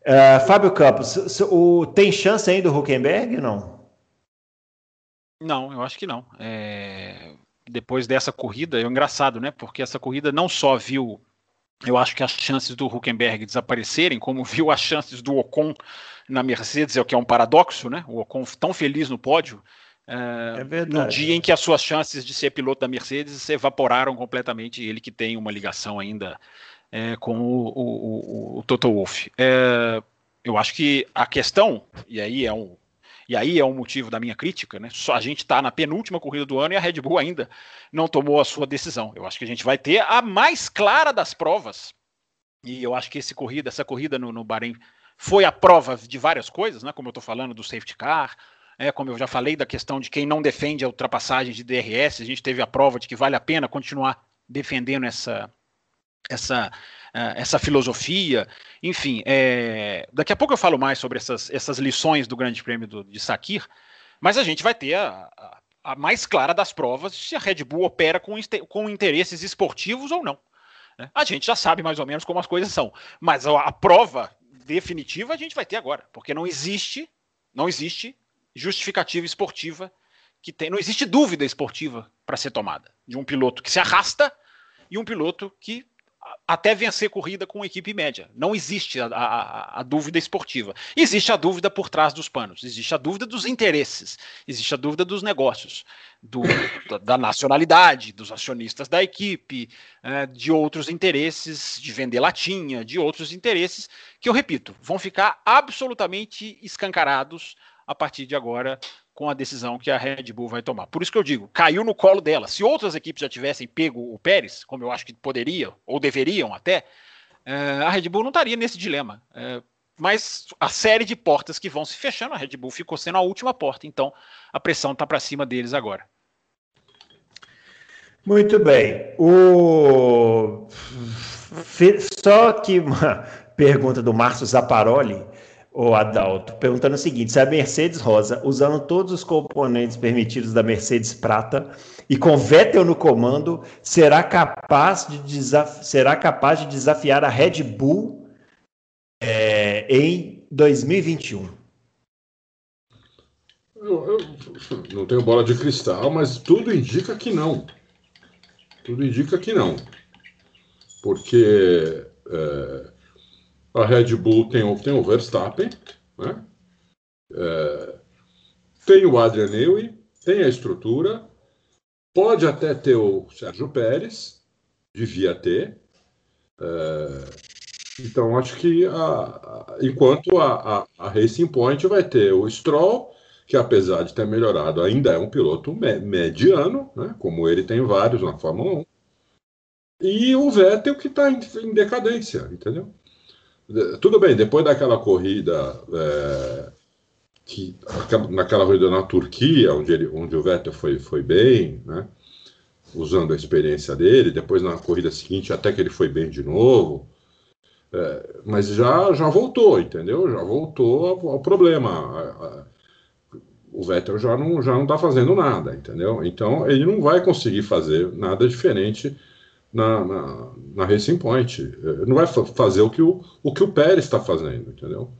Uh, Fábio Campos, o, tem chance ainda do Huckenberg ou não? Não, eu acho que não. É... Depois dessa corrida, é engraçado, né? Porque essa corrida não só viu eu acho que as chances do Huckenberg desaparecerem, como viu as chances do Ocon na Mercedes, é o que é um paradoxo, né? O Ocon tão feliz no pódio, é, é no dia em que as suas chances de ser piloto da Mercedes se evaporaram completamente, ele que tem uma ligação ainda é, com o, o, o, o Toto Wolff. É, eu acho que a questão, e aí é um, e aí é um motivo da minha crítica, né? Só a gente está na penúltima corrida do ano e a Red Bull ainda não tomou a sua decisão. Eu acho que a gente vai ter a mais clara das provas. E eu acho que esse corrida, essa corrida no, no Bahrein foi a prova de várias coisas, né? Como eu estou falando do safety car, é, como eu já falei da questão de quem não defende a ultrapassagem de DRS, a gente teve a prova de que vale a pena continuar defendendo essa essa uh, essa filosofia, enfim, é, daqui a pouco eu falo mais sobre essas, essas lições do Grande Prêmio do, de Sakir, mas a gente vai ter a, a, a, mais clara das provas se a Red Bull opera com, com interesses esportivos ou não. Né? A gente já sabe mais ou menos como as coisas são, mas a, a prova definitiva a gente vai ter agora, porque não existe, não existe justificativa esportiva que tem, não existe dúvida esportiva para ser tomada de um piloto que se arrasta e um piloto que até vencer corrida com equipe média. Não existe a, a, a, dúvida esportiva. Existe a dúvida por trás dos panos. Existe a dúvida dos interesses. Existe a dúvida dos negócios, do, da nacionalidade, dos acionistas da equipe, é, de outros interesses, de vender latinha, de outros interesses, que eu repito, vão ficar absolutamente escancarados a partir de agora com a decisão que a Red Bull vai tomar. Por isso que eu digo, caiu no colo dela. Se outras equipes já tivessem pego o Pérez, como eu acho que poderiam, ou deveriam até, é, a Red Bull não estaria nesse dilema. É, mas a série de portas que vão se fechando, a Red Bull ficou sendo a última porta, então a pressão está para cima deles agora. Muito bem. O... Só que uma pergunta do Márcio Zaparoli o Adalto, perguntando o seguinte: se a Mercedes Rosa, usando todos os componentes permitidos da Mercedes Prata e com Vettel no comando, será capaz de, desaf será capaz de desafiar a Red Bull é, em 2021? Eu, eu não tenho bola de cristal, mas tudo indica que não. Tudo indica que não. Porque. É a Red Bull tem o, tem o Verstappen, né? É, tem o Adrian Newey, tem a estrutura, pode até ter o Sérgio Pérez, devia ter. É, então, acho que a, a, enquanto a, a, Racing Point vai ter o Stroll, que apesar de ter melhorado, ainda é um piloto me, mediano, né, como ele tem vários na Fórmula 1, e o Vettel que está em, em decadência, entendeu? Tudo bem, depois daquela corrida é, que naquela corrida na Turquia, onde, ele, onde o Vettel foi, foi bem, né, usando a experiência dele, depois na corrida seguinte até que ele foi bem de novo, é, mas já, já voltou, entendeu? Já voltou ao, ao problema. o Vettel já não já não está fazendo nada, entendeu? Então ele não vai conseguir fazer nada diferente na, na, na Racing Point. É, não vai fazer o que o, o, que o Pérez está fazendo, entendeu?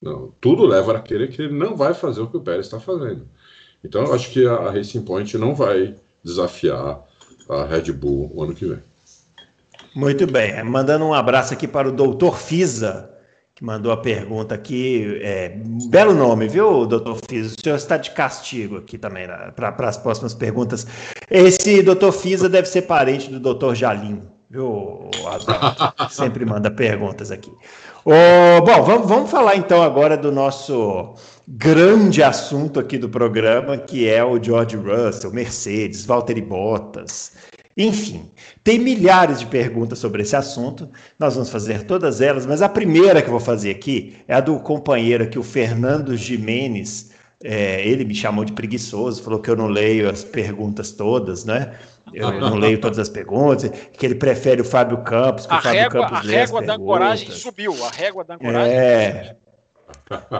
Não, tudo leva a crer que ele não vai fazer o que o Pérez está fazendo. Então eu acho que a, a Racing Point não vai desafiar a Red Bull o ano que vem. Muito bem. Mandando um abraço aqui para o doutor Fisa, que mandou a pergunta aqui. É, belo nome, viu, doutor Fisa? O senhor está de castigo aqui também né, para as próximas perguntas. Esse doutor Fisa deve ser parente do doutor Jalim, viu, Adalto? Sempre manda perguntas aqui. Oh, bom, vamos, vamos falar então agora do nosso grande assunto aqui do programa, que é o George Russell, Mercedes, Valtteri Bottas. Enfim, tem milhares de perguntas sobre esse assunto, nós vamos fazer todas elas, mas a primeira que eu vou fazer aqui é a do companheiro aqui, o Fernando Jimenez. É, ele me chamou de preguiçoso, falou que eu não leio as perguntas todas, né? eu não leio todas as perguntas, que ele prefere o Fábio Campos, que a o Fábio régua, Campos a régua da perguntas. ancoragem subiu. A régua da ancoragem É.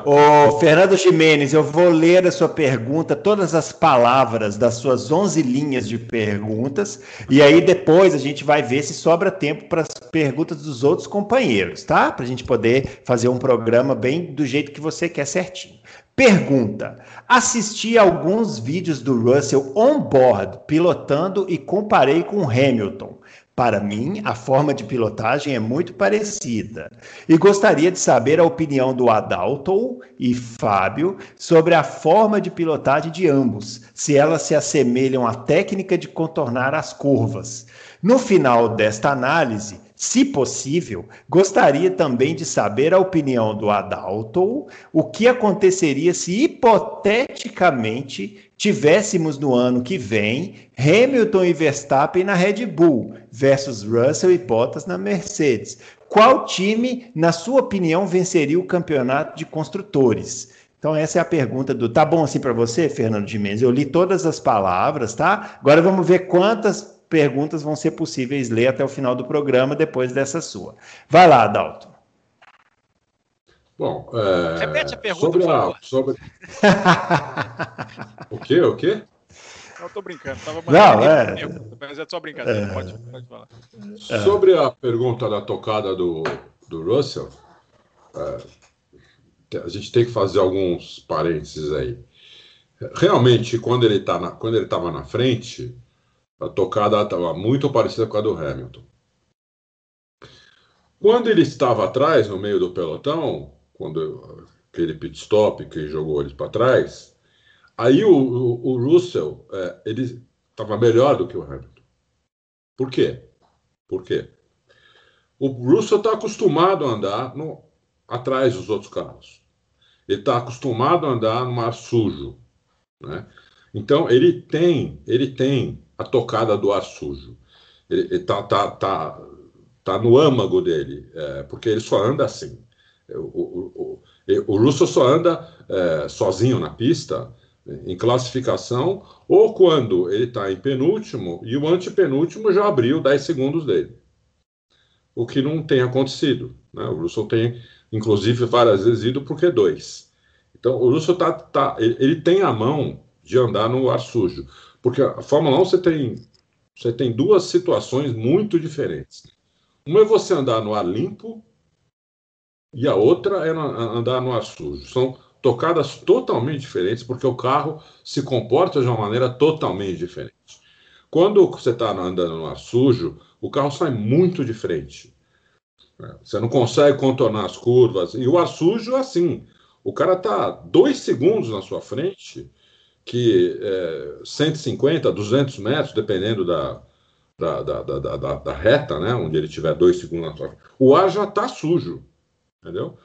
Ô, Fernando Ximenes, eu vou ler a sua pergunta, todas as palavras das suas 11 linhas de perguntas, e aí depois a gente vai ver se sobra tempo para as perguntas dos outros companheiros, tá? Para a gente poder fazer um programa bem do jeito que você quer certinho. Pergunta: Assisti alguns vídeos do Russell on-board, pilotando e comparei com Hamilton. Para mim, a forma de pilotagem é muito parecida. E gostaria de saber a opinião do Adalto e Fábio sobre a forma de pilotagem de ambos, se elas se assemelham à técnica de contornar as curvas. No final desta análise, se possível, gostaria também de saber a opinião do Adalto, o que aconteceria se hipoteticamente tivéssemos no ano que vem Hamilton e Verstappen na Red Bull versus Russell e Bottas na Mercedes. Qual time, na sua opinião, venceria o campeonato de construtores? Então essa é a pergunta do. Tá bom assim para você, Fernando de Mendes? Eu li todas as palavras, tá? Agora vamos ver quantas perguntas vão ser possíveis ler até o final do programa depois dessa sua. Vai lá, Adalto. Bom, é, Repete a pergunta, sobre por a, favor. sobre... o quê? O quê? Eu tô brincando, tava Não, é. pergunta, mas é só brincadeira. Pode, pode falar. Sobre a pergunta da tocada do, do Russell, é, a gente tem que fazer alguns parênteses aí. Realmente, quando ele tá na, quando ele estava na frente, a tocada estava muito parecida com a do Hamilton. Quando ele estava atrás, no meio do pelotão, quando aquele pit stop que jogou eles para trás, aí o, o, o Russell é, ele estava melhor do que o Hamilton. Por quê? Por quê? O Russell está acostumado a andar no, atrás dos outros carros. Ele está acostumado a andar no mar sujo, né? Então ele tem, ele tem a tocada do ar sujo. Ele está tá, tá, tá no âmago dele, é, porque ele só anda assim. O, o, o, o Russell só anda é, sozinho na pista, em classificação, ou quando ele está em penúltimo e o antepenúltimo já abriu 10 segundos dele. O que não tem acontecido. Né? O Russell tem, inclusive, várias vezes ido por Q2. Então, o Russell tá, tá, ele tem a mão de andar no ar sujo. Porque a Fórmula 1 você tem, você tem duas situações muito diferentes. Uma é você andar no ar limpo e a outra é andar no ar sujo. São tocadas totalmente diferentes porque o carro se comporta de uma maneira totalmente diferente. Quando você está andando no ar sujo, o carro sai muito de frente. Você não consegue contornar as curvas. E o ar sujo, assim, o cara está dois segundos na sua frente que é, 150, 200 metros, dependendo da, da, da, da, da, reta, né, onde ele tiver dois segundos na sua o ar já está sujo, entendeu?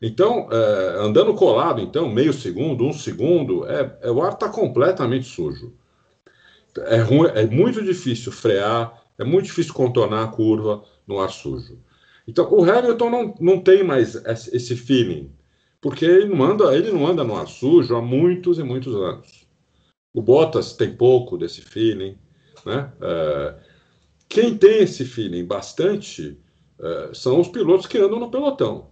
Então, é, andando colado, então, meio segundo, um segundo, é, é o ar está completamente sujo. É, ruim, é muito difícil frear, é muito difícil contornar a curva no ar sujo. Então, o Hamilton não, não tem mais esse feeling, porque ele não, anda, ele não anda no ar sujo há muitos e muitos anos. O Bottas tem pouco desse feeling. Né? É, quem tem esse feeling bastante é, são os pilotos que andam no pelotão,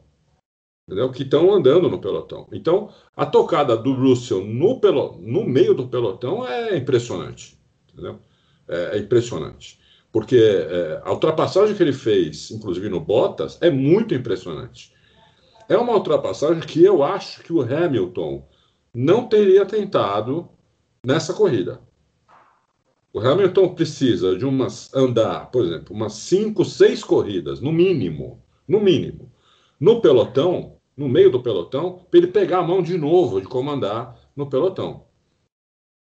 entendeu? que estão andando no pelotão. Então, a tocada do Russell no, pelo, no meio do pelotão é impressionante. Entendeu? É, é impressionante. Porque é, a ultrapassagem que ele fez, inclusive no Bottas, é muito impressionante. É uma ultrapassagem que eu acho que o Hamilton não teria tentado nessa corrida. O Hamilton precisa de umas andar, por exemplo, umas cinco, seis corridas, no mínimo, no mínimo, no pelotão, no meio do pelotão, para ele pegar a mão de novo de comandar no pelotão.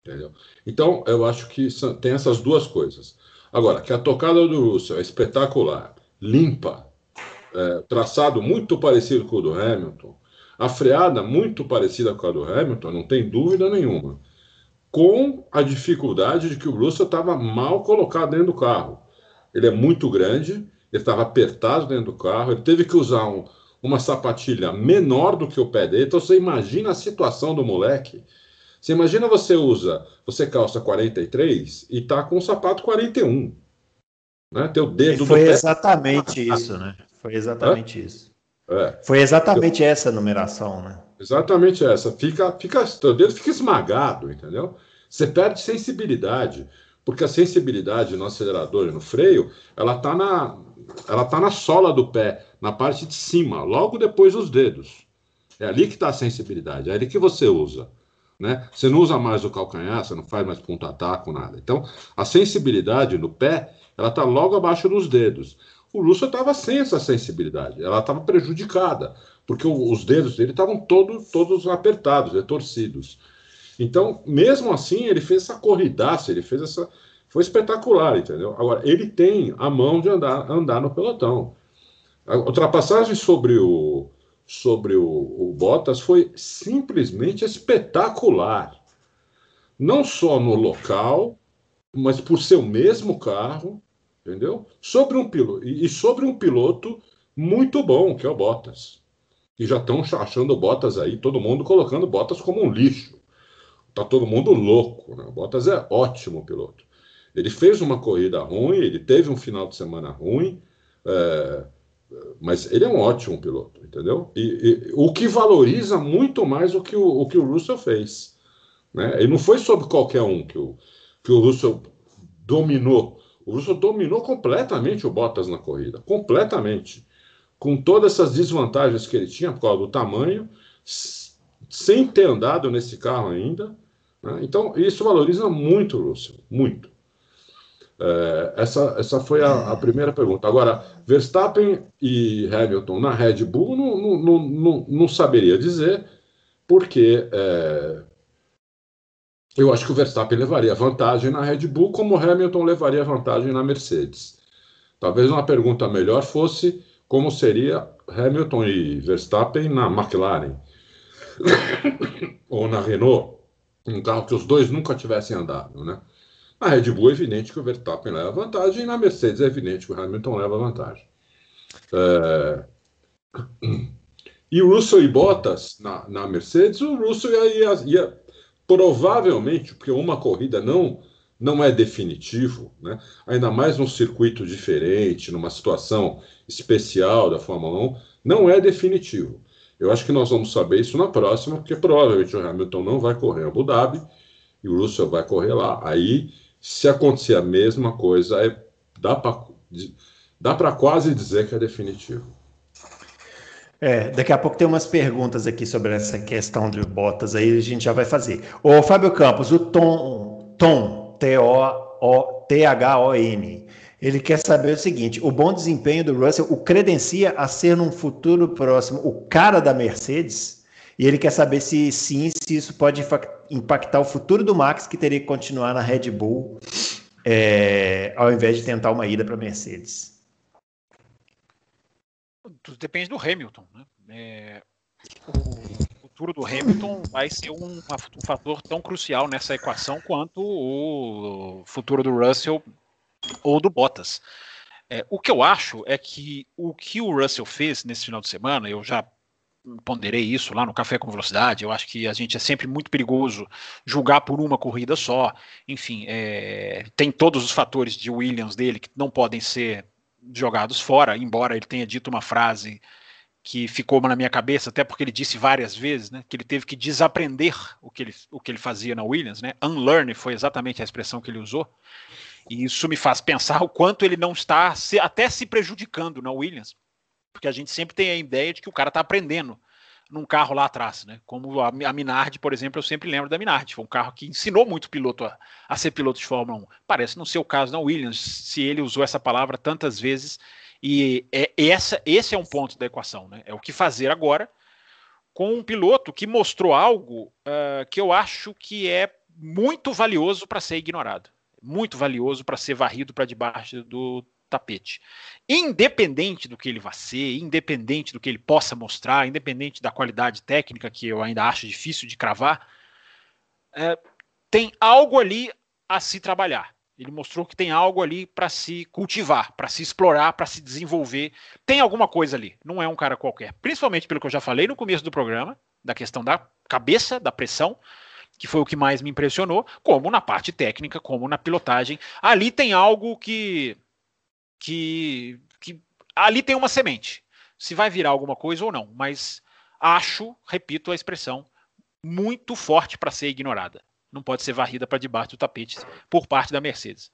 Entendeu? Então, eu acho que tem essas duas coisas. Agora, que a tocada do Russell é espetacular, limpa, é, traçado muito parecido com o do Hamilton, a freada muito parecida com a do Hamilton, não tem dúvida nenhuma. Com a dificuldade de que o Russell estava mal colocado dentro do carro. Ele é muito grande, ele estava apertado dentro do carro, ele teve que usar um, uma sapatilha menor do que o pé dele. Então você imagina a situação do moleque Você imagina você usa, você calça 43 e tá com o sapato 41. Né? Teu dedo e foi exatamente isso, né? Foi exatamente isso. É. Foi exatamente essa numeração, né? Exatamente essa. Fica, fica, teu dedo fica esmagado, entendeu? Você perde sensibilidade, porque a sensibilidade no acelerador e no freio, ela está na, ela tá na sola do pé, na parte de cima, logo depois dos dedos. É ali que está a sensibilidade, é ali que você usa. Né? Você não usa mais o calcanhar, você não faz mais ponta-taco, nada. Então, a sensibilidade no pé, ela está logo abaixo dos dedos. O Lúcio estava sem essa sensibilidade, ela estava prejudicada, porque os dedos dele estavam todo, todos apertados, retorcidos. Então, mesmo assim, ele fez essa corridaça, ele fez essa. Foi espetacular, entendeu? Agora, ele tem a mão de andar, andar no pelotão. A ultrapassagem sobre o, sobre o, o Bottas foi simplesmente espetacular. Não só no local, mas por ser o mesmo carro, entendeu? Sobre um piloto e sobre um piloto muito bom, que é o Bottas. E já estão achando o Bottas aí, todo mundo colocando Bottas como um lixo tá todo mundo louco. Né? O Bottas é ótimo piloto. Ele fez uma corrida ruim, ele teve um final de semana ruim, é, mas ele é um ótimo piloto, entendeu? E, e, o que valoriza muito mais o que o, o que o Russell fez. Né? E não foi sobre qualquer um que o, que o Russell dominou. O Russell dominou completamente o Bottas na corrida, completamente. Com todas essas desvantagens que ele tinha por causa do tamanho, sem ter andado nesse carro ainda. Né? Então, isso valoriza muito o Russell, muito. É, essa, essa foi a, a, primeira pergunta. Agora, Verstappen e Hamilton na Red Bull, não, não, não, não saberia dizer, porque é, eu acho que o Verstappen levaria vantagem na Red Bull, como o Hamilton levaria vantagem na Mercedes. Talvez uma pergunta melhor fosse como seria Hamilton e Verstappen na McLaren ou na Renault, um carro que os dois nunca tivessem andado, né? Na Red Bull é evidente que o Verstappen leva vantagem e na Mercedes é evidente que o Hamilton leva vantagem. É... E o Russell e Bottas na, na Mercedes, o Russell ia, ia, ia, provavelmente, porque uma corrida não não é definitivo, né? ainda mais num circuito diferente, numa situação especial da Fórmula 1, não é definitivo. Eu acho que nós vamos saber isso na próxima, porque provavelmente o Hamilton não vai correr em Abu Dhabi e o Russell vai correr lá. Aí, se acontecer a mesma coisa, é, dá para dá quase dizer que é definitivo. É, daqui a pouco tem umas perguntas aqui sobre essa questão de botas aí, a gente já vai fazer. Ô, Fábio Campos, o Tom, Tom T-O-T-H-O-N, ele quer saber o seguinte: o bom desempenho do Russell o credencia a ser num futuro próximo o cara da Mercedes? E ele quer saber se sim, se isso pode impactar o futuro do Max, que teria que continuar na Red Bull, é, ao invés de tentar uma ida para a Mercedes. Tudo depende do Hamilton. Né? É, o futuro do Hamilton vai ser um, um fator tão crucial nessa equação quanto o futuro do Russell ou do Bottas. É, o que eu acho é que o que o Russell fez nesse final de semana, eu já ponderei isso lá no Café com Velocidade. Eu acho que a gente é sempre muito perigoso julgar por uma corrida só. Enfim, é, tem todos os fatores de Williams dele que não podem ser jogados fora, embora ele tenha dito uma frase que ficou na minha cabeça, até porque ele disse várias vezes, né, que ele teve que desaprender o que ele, o que ele fazia na Williams, né? Unlearn foi exatamente a expressão que ele usou. E isso me faz pensar o quanto ele não está se, até se prejudicando na Williams, porque a gente sempre tem a ideia de que o cara está aprendendo num carro lá atrás, né? Como a, Minardi, por exemplo, eu sempre lembro da Minardi. Foi um carro que ensinou muito piloto a, a ser piloto de Fórmula 1. Parece não ser o caso na Williams, se ele usou essa palavra tantas vezes. E é, essa, esse é um ponto da equação, né? É o que fazer agora com um piloto que mostrou algo uh, que eu acho que é muito valioso para ser ignorado muito valioso para ser varrido para debaixo do tapete. Independente do que ele vá ser, independente do que ele possa mostrar, independente da qualidade técnica, que eu ainda acho difícil de cravar, é, tem algo ali a se trabalhar. Ele mostrou que tem algo ali para se cultivar, para se explorar, para se desenvolver. Tem alguma coisa ali. Não é um cara qualquer. Principalmente pelo que eu já falei no começo do programa, da questão da cabeça, da pressão que foi o que mais me impressionou, como na parte técnica, como na pilotagem. Ali tem algo que que, que ali tem uma semente. Se vai virar alguma coisa ou não, mas acho, repito a expressão, muito forte para ser ignorada. Não pode ser varrida para debaixo do tapete por parte da Mercedes.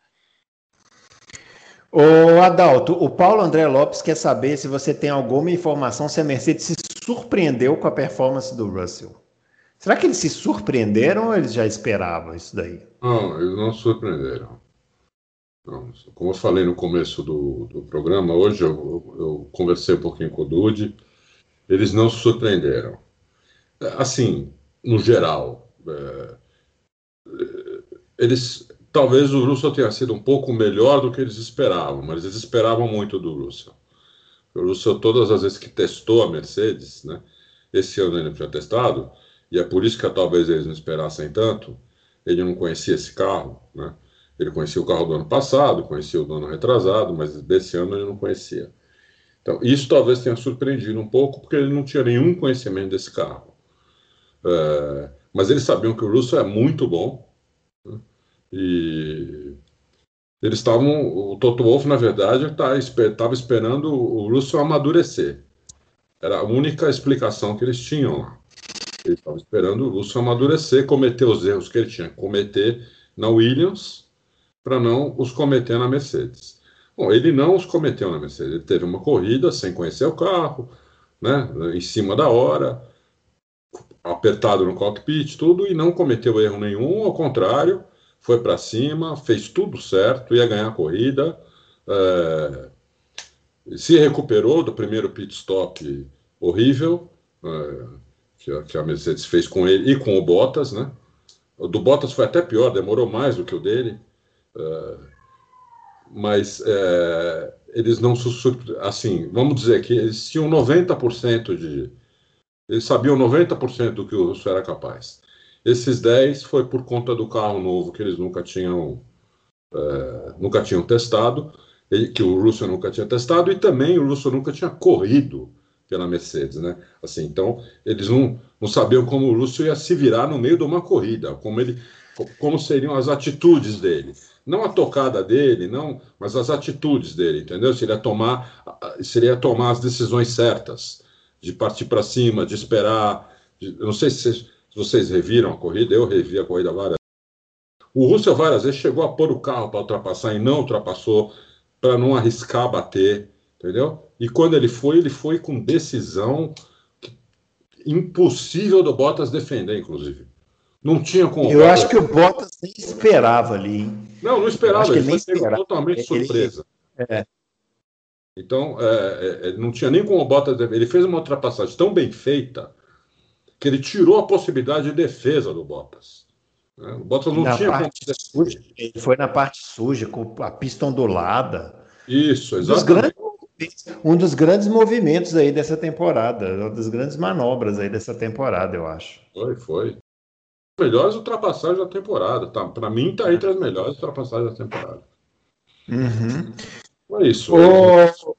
Ô Adalto, o Paulo André Lopes quer saber se você tem alguma informação se a Mercedes se surpreendeu com a performance do Russell. Será que eles se surpreenderam ou eles já esperavam isso daí? Não, eles não surpreenderam. Como eu falei no começo do, do programa, hoje eu, eu, eu, conversei um pouquinho com o Dude, eles não se surpreenderam. Assim, no geral, é, eles talvez o Russell tenha sido um pouco melhor do que eles esperavam, mas eles esperavam muito do Russell. O Russell, todas as vezes que testou a Mercedes, né, esse ano ele não tinha testado, e é por isso que talvez eles não esperassem tanto, ele não conhecia esse carro, né? Ele conhecia o carro do ano passado, conhecia o do ano retrasado, mas desse ano ele não conhecia. Então, isso talvez tenha surpreendido um pouco, porque ele não tinha nenhum conhecimento desse carro. É, mas eles sabiam que o Russell é muito bom, né? e eles estavam. O Toto Wolff, na verdade, estava tá, esperando o Russell amadurecer. Era a única explicação que eles tinham lá. Eles estavam esperando o Russell amadurecer, cometer os erros que ele tinha que cometer na Williams, para não os cometer na Mercedes. Bom, ele não os cometeu na Mercedes. Ele teve uma corrida sem conhecer o carro, né, em cima da hora, apertado no cockpit, tudo, e não cometeu erro nenhum. Ao contrário, foi para cima, fez tudo certo, ia ganhar a corrida, é, se recuperou do primeiro pit stop horrível é, que, a, que, a, Mercedes fez com ele e com o Bottas, né? O do Bottas foi até pior, demorou mais do que o dele, mas é, eles não assim, vamos dizer que eles tinham 90% de eles sabiam 90% do que o Russo era capaz. Esses 10 foi por conta do carro novo que eles nunca tinham, é, nunca tinham testado, que o Russell nunca tinha testado, e também o Russell nunca tinha corrido pela Mercedes, né? Assim, então, eles não, não sabiam como o Russell ia se virar no meio de uma corrida, como ele como seriam as atitudes dele. Não a tocada dele, não, mas as atitudes dele, entendeu? Se ele ia tomar, se ele ia tomar as decisões certas, de partir para cima, de esperar. De, eu não sei se se vocês reviram a corrida, eu revi a corrida várias O Russell várias vezes chegou a pôr o carro para ultrapassar e não ultrapassou, para não arriscar bater, entendeu? E quando ele foi, ele foi com decisão impossível do Bottas defender, inclusive. Não tinha como. Eu acho que o Bottas nem esperava ali. Hein? Não, não esperava. Ele, ele foi totalmente ele, surpresa. É. Então, é, é, é, não tinha nem como o Bottas. Ele fez uma ultrapassagem tão bem feita que ele tirou a possibilidade de defesa do Bottas. Né? O Bottas não na tinha parte suja, Ele foi na parte suja, com a pista ondulada. Isso, exatamente. Um dos grandes movimentos aí dessa temporada, uma das grandes manobras aí dessa temporada, eu acho. Foi, foi. Melhores ultrapassagens da temporada. Tá? Para mim, tá entre as melhores ultrapassagens da temporada. Uhum. É isso. O...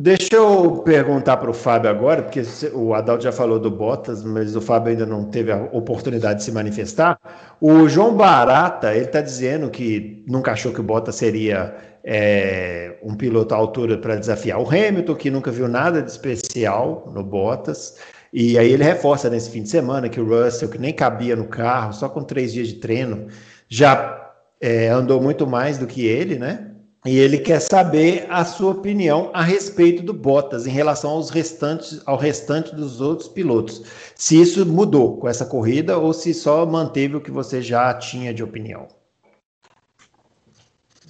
Deixa eu perguntar para o Fábio agora, porque o Adalto já falou do Bottas, mas o Fábio ainda não teve a oportunidade de se manifestar. O João Barata, ele está dizendo que nunca achou que o Bottas seria é, um piloto à altura para desafiar o Hamilton, que nunca viu nada de especial no Bottas. E aí ele reforça nesse fim de semana que o Russell, que nem cabia no carro, só com três dias de treino, já é, andou muito mais do que ele, né? E ele quer saber a sua opinião a respeito do Bottas em relação aos restantes, ao restante dos outros pilotos. Se isso mudou com essa corrida ou se só manteve o que você já tinha de opinião.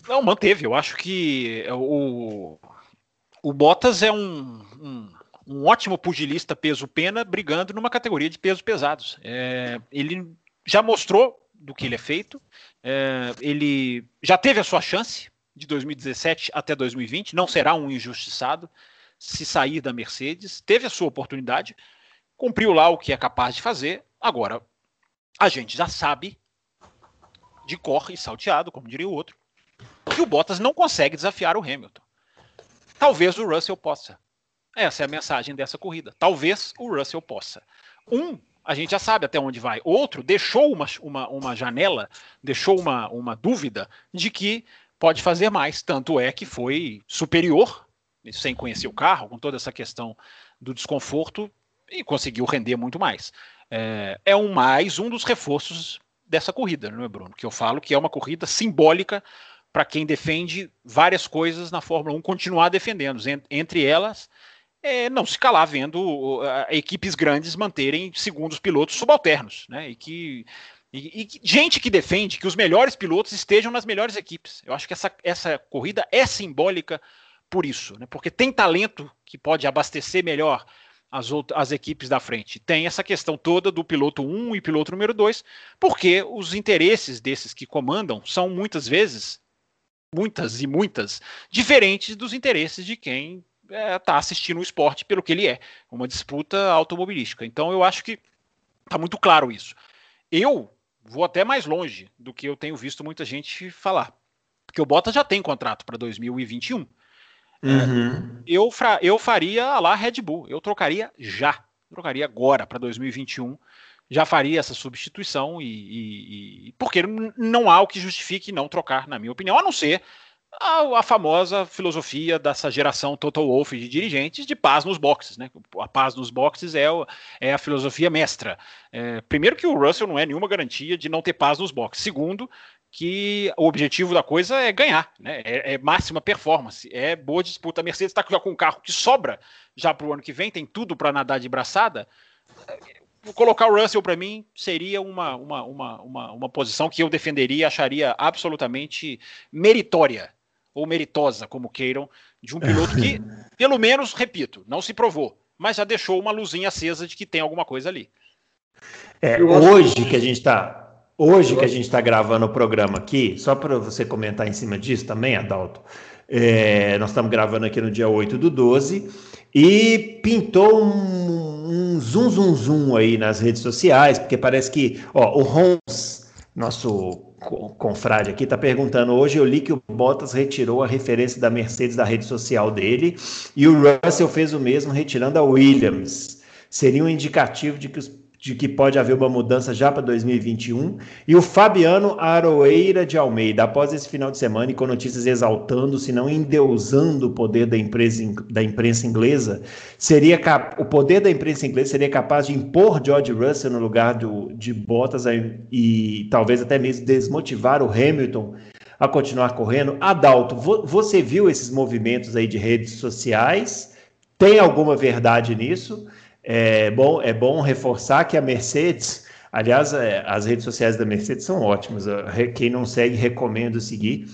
Não, manteve. Eu acho que o, o Bottas é um, um, um ótimo pugilista peso-pena brigando numa categoria de pesos pesados. É, ele já mostrou do que ele é feito. É, ele já teve a sua chance de 2017 até 2020, não será um injustiçado se sair da Mercedes, teve a sua oportunidade, cumpriu lá o que é capaz de fazer. Agora, a gente já sabe, de cor e salteado, como diria o outro, que o Bottas não consegue desafiar o Hamilton. Talvez o Russell possa. Essa é a mensagem dessa corrida. Talvez o Russell possa. Um, a gente já sabe até onde vai. Outro deixou uma, uma, uma janela, deixou uma, uma dúvida de que pode fazer mais. Tanto é que foi superior, sem conhecer o carro, com toda essa questão do desconforto, e conseguiu render muito mais. É, é um mais um dos reforços dessa corrida, não é, Bruno? Que eu falo que é uma corrida simbólica para quem defende várias coisas na Fórmula 1 continuar defendendo. Entre elas, é não se calar vendo equipes grandes manterem segundos pilotos subalternos, né? E que e, e, gente que defende que os melhores pilotos estejam nas melhores equipes. Eu acho que essa, essa corrida é simbólica por isso, né? Porque tem talento que pode abastecer melhor as, outras, as equipes da frente. Tem essa questão toda do piloto 1 e piloto número 2, porque os interesses desses que comandam são muitas vezes, muitas e muitas, diferentes dos interesses de quem está é, tá assistindo o esporte pelo que ele é, uma disputa automobilística. Então eu acho que está muito claro isso. Eu vou até mais longe do que eu tenho visto muita gente falar, porque o Bottas já tem contrato para 2021. Uhum. Eu, eu faria lá Red Bull, eu trocaria já, trocaria agora para 2021, já faria essa substituição e, e, e, porque não há o que justifique não trocar, na minha opinião, a não ser a, a, famosa filosofia dessa geração Total Wolf de dirigentes de paz nos boxes. Né? A paz nos boxes é, o, é a filosofia mestra. É, primeiro, que o Russell não é nenhuma garantia de não ter paz nos boxes. Segundo, que o objetivo da coisa é ganhar, né? é, é máxima performance, é boa disputa. A Mercedes está com um carro que sobra já para o ano que vem, tem tudo para nadar de braçada. Colocar o Russell para mim seria uma, uma, uma, uma, uma posição que eu defenderia, acharia absolutamente meritória ou meritosa, como queiram, de um piloto que, pelo menos, repito, não se provou, mas já deixou uma luzinha acesa de que tem alguma coisa ali. É, hoje que a gente está Hoje que a gente está gravando o programa aqui, só para você comentar em cima disso também, Adalto, é, nós estamos gravando aqui no dia 8 do 12 e pintou um, um zoom, zoom, zoom aí nas redes sociais, porque parece que, ó, o Rons, nosso confrade aqui, está perguntando, hoje eu li que o Bottas retirou a referência da Mercedes da rede social dele e o Russell fez o mesmo retirando a Williams. Seria um indicativo de que os de que pode haver uma mudança já para 2021. E o Fabiano Aroeira de Almeida, após esse final de semana e com notícias exaltando, se não endeusando o poder da, empresa, da imprensa inglesa, seria o poder da imprensa inglesa seria capaz de impor George Russell no lugar do, de Bottas e talvez até mesmo desmotivar o Hamilton a continuar correndo. Adalto, você viu esses movimentos aí de redes sociais? Tem alguma verdade nisso? É bom, é bom reforçar que a Mercedes, aliás, é, as redes sociais da Mercedes são ótimas. Quem não segue, recomendo seguir.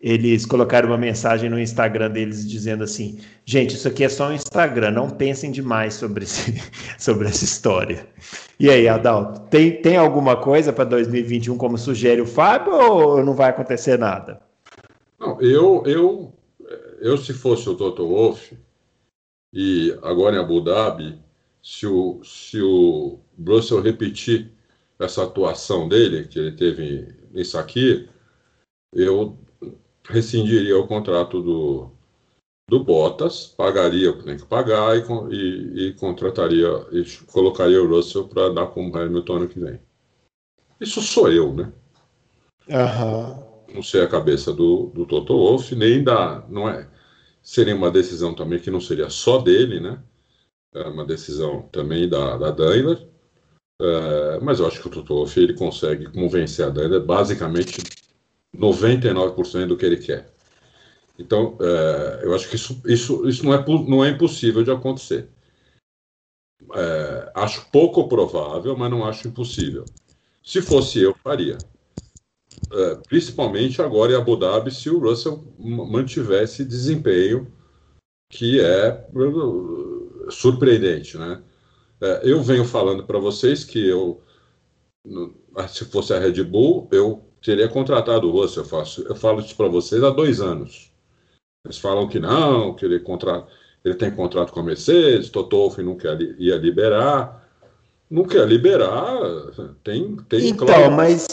Eles colocaram uma mensagem no Instagram deles dizendo assim: gente, isso aqui é só um Instagram, não pensem demais sobre, esse, sobre essa história. E aí, Adalto, tem, tem alguma coisa para 2021, como sugere o Fábio, ou não vai acontecer nada? Não, eu, eu, eu se fosse o Toto Wolff, e agora em Abu Dhabi, se o, se o Russell repetir essa atuação dele, que ele teve nisso aqui, eu rescindiria o contrato do, do Bottas, pagaria o que tem que pagar e, e, e contrataria e colocaria o Russell para dar como Hamilton ano que vem. Isso sou eu, né? Uhum. Não sei a cabeça do, do Toto Wolff, nem da. Não é, seria uma decisão também que não seria só dele, né? É uma decisão também da, da Daimler, é, mas eu acho que o Toto Wolff ele consegue convencer a Daimler basicamente 99% do que ele quer. Então, é, eu acho que isso, isso, isso não, é, não é impossível de acontecer. É, acho pouco provável, mas não acho impossível. Se fosse eu, faria. É, principalmente agora em Abu Dhabi, se o Russell mantivesse desempenho que é surpreendente, né? É, eu venho falando para vocês que eu, se fosse a Red Bull, eu teria contratado o Russell. Eu, faço, eu falo isso para vocês há dois anos. Eles falam que não, que ele, contra, ele tem contrato com a Mercedes, Toto Wolff não quer, ia liberar. Não quer liberar, tem. tem então, claro, mas.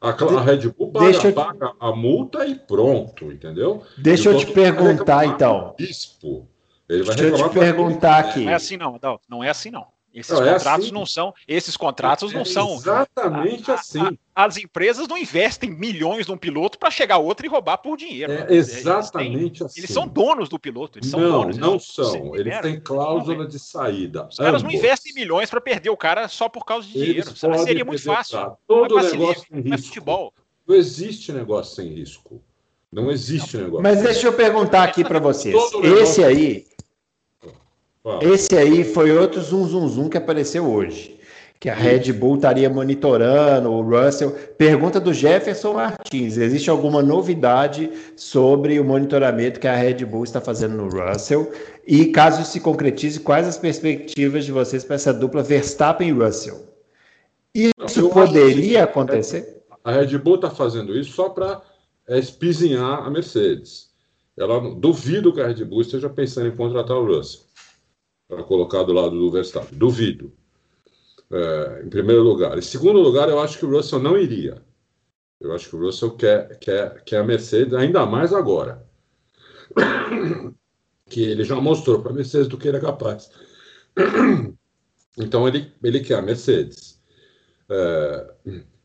A, a, Red Bull paga, a multa e pronto, entendeu? Deixa eu te perguntar, então. Bispo. Ele vai Deixa eu te perguntar aqui. Não é assim não, Adalto. Não é assim não. Esses não, é contratos assim. não são, esses contratos não é são. Exatamente a, assim. A, as empresas não investem milhões num piloto para chegar outro e roubar por dinheiro. É exatamente eles têm, assim. Eles são donos do piloto. Eles são não, donos, não são. Eles têm cláusula de saída. Os caras não investem milhões para perder o cara só por causa de dinheiro. Seria muito fácil. Todo negócio tem risco. Futebol. Não existe negócio sem risco. Não existe não. negócio. Mas deixa eu perguntar aqui para vocês. Esse aí, esse aí foi outro zum zum zum que apareceu hoje. Que a Red Bull estaria monitorando o Russell. Pergunta do Jefferson Martins: existe alguma novidade sobre o monitoramento que a Red Bull está fazendo no Russell? E caso se concretize, quais as perspectivas de vocês para essa dupla Verstappen e Russell? Isso Eu poderia acontecer? A Red Bull está fazendo isso só para é, espizinhar a Mercedes. Ela duvido que a Red Bull esteja pensando em contratar o Russell para colocar do lado do Verstappen. Duvido. É, em primeiro lugar. Em segundo lugar, eu acho que o Russell não iria. Eu acho que o Russell quer, quer, quer a Mercedes, ainda mais agora. que ele já mostrou para a Mercedes do que ele é capaz. Então ele, ele quer a Mercedes. É,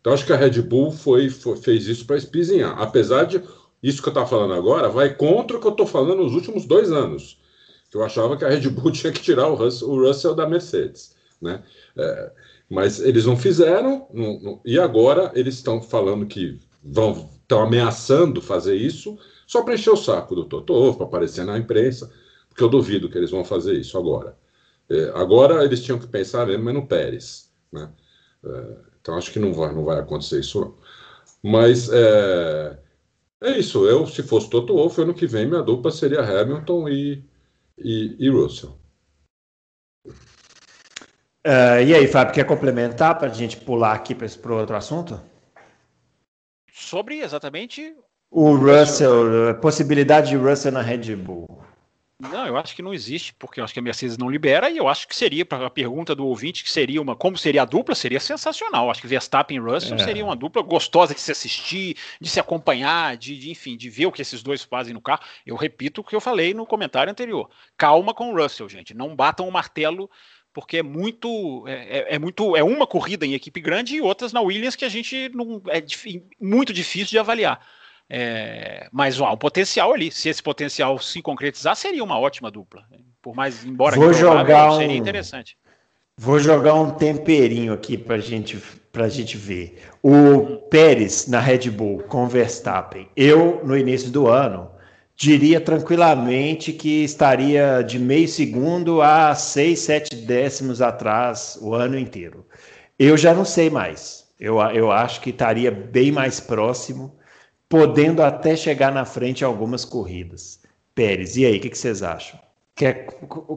então acho que a Red Bull foi, foi fez isso para espizinhar. Apesar de isso que eu estou falando agora, vai contra o que eu estou falando nos últimos dois anos eu achava que a Red Bull tinha que tirar o Russell, o Russell da Mercedes, né? É, mas eles não fizeram, não, não, e agora eles estão falando que vão, estão ameaçando fazer isso só para encher o saco do Toto, para aparecer na imprensa, porque eu duvido que eles vão fazer isso agora. É, agora eles tinham que pensar mesmo no Pérez, né? É, então acho que não vai, não vai acontecer isso não. Mas é, é isso. Eu, se fosse Toto Wolff, ano que vem minha dupla seria Hamilton e e, e Russell. Uh, e aí, Fábio, quer complementar para a gente pular aqui para o outro assunto? Sobre exatamente o Russell, a possibilidade de Russell na Red Bull. Não, eu acho que não existe, porque eu acho que a Mercedes não libera, e eu acho que seria, para a pergunta do ouvinte, que seria uma. Como seria a dupla? Seria sensacional. Acho que Verstappen e Russell é. seria uma dupla gostosa de se assistir, de se acompanhar, de, de, enfim, de ver o que esses dois fazem no carro. Eu repito o que eu falei no comentário anterior. Calma com o Russell, gente. Não batam o martelo porque é muito é, é, é, muito é uma corrida em equipe grande e outras na Williams que a gente não é muito difícil de avaliar. É, mas ó, o potencial ali, se esse potencial se concretizar, seria uma ótima dupla. Por mais, embora Vou jogar um, seria interessante. Vou jogar um temperinho aqui para gente, a gente ver. O Pérez na Red Bull com Verstappen. Eu, no início do ano, diria tranquilamente que estaria de meio segundo a seis, sete décimos atrás o ano inteiro. Eu já não sei mais. Eu, eu acho que estaria bem mais próximo podendo até chegar na frente algumas corridas. Pérez, e aí, o que, que, vocês acham? Quer,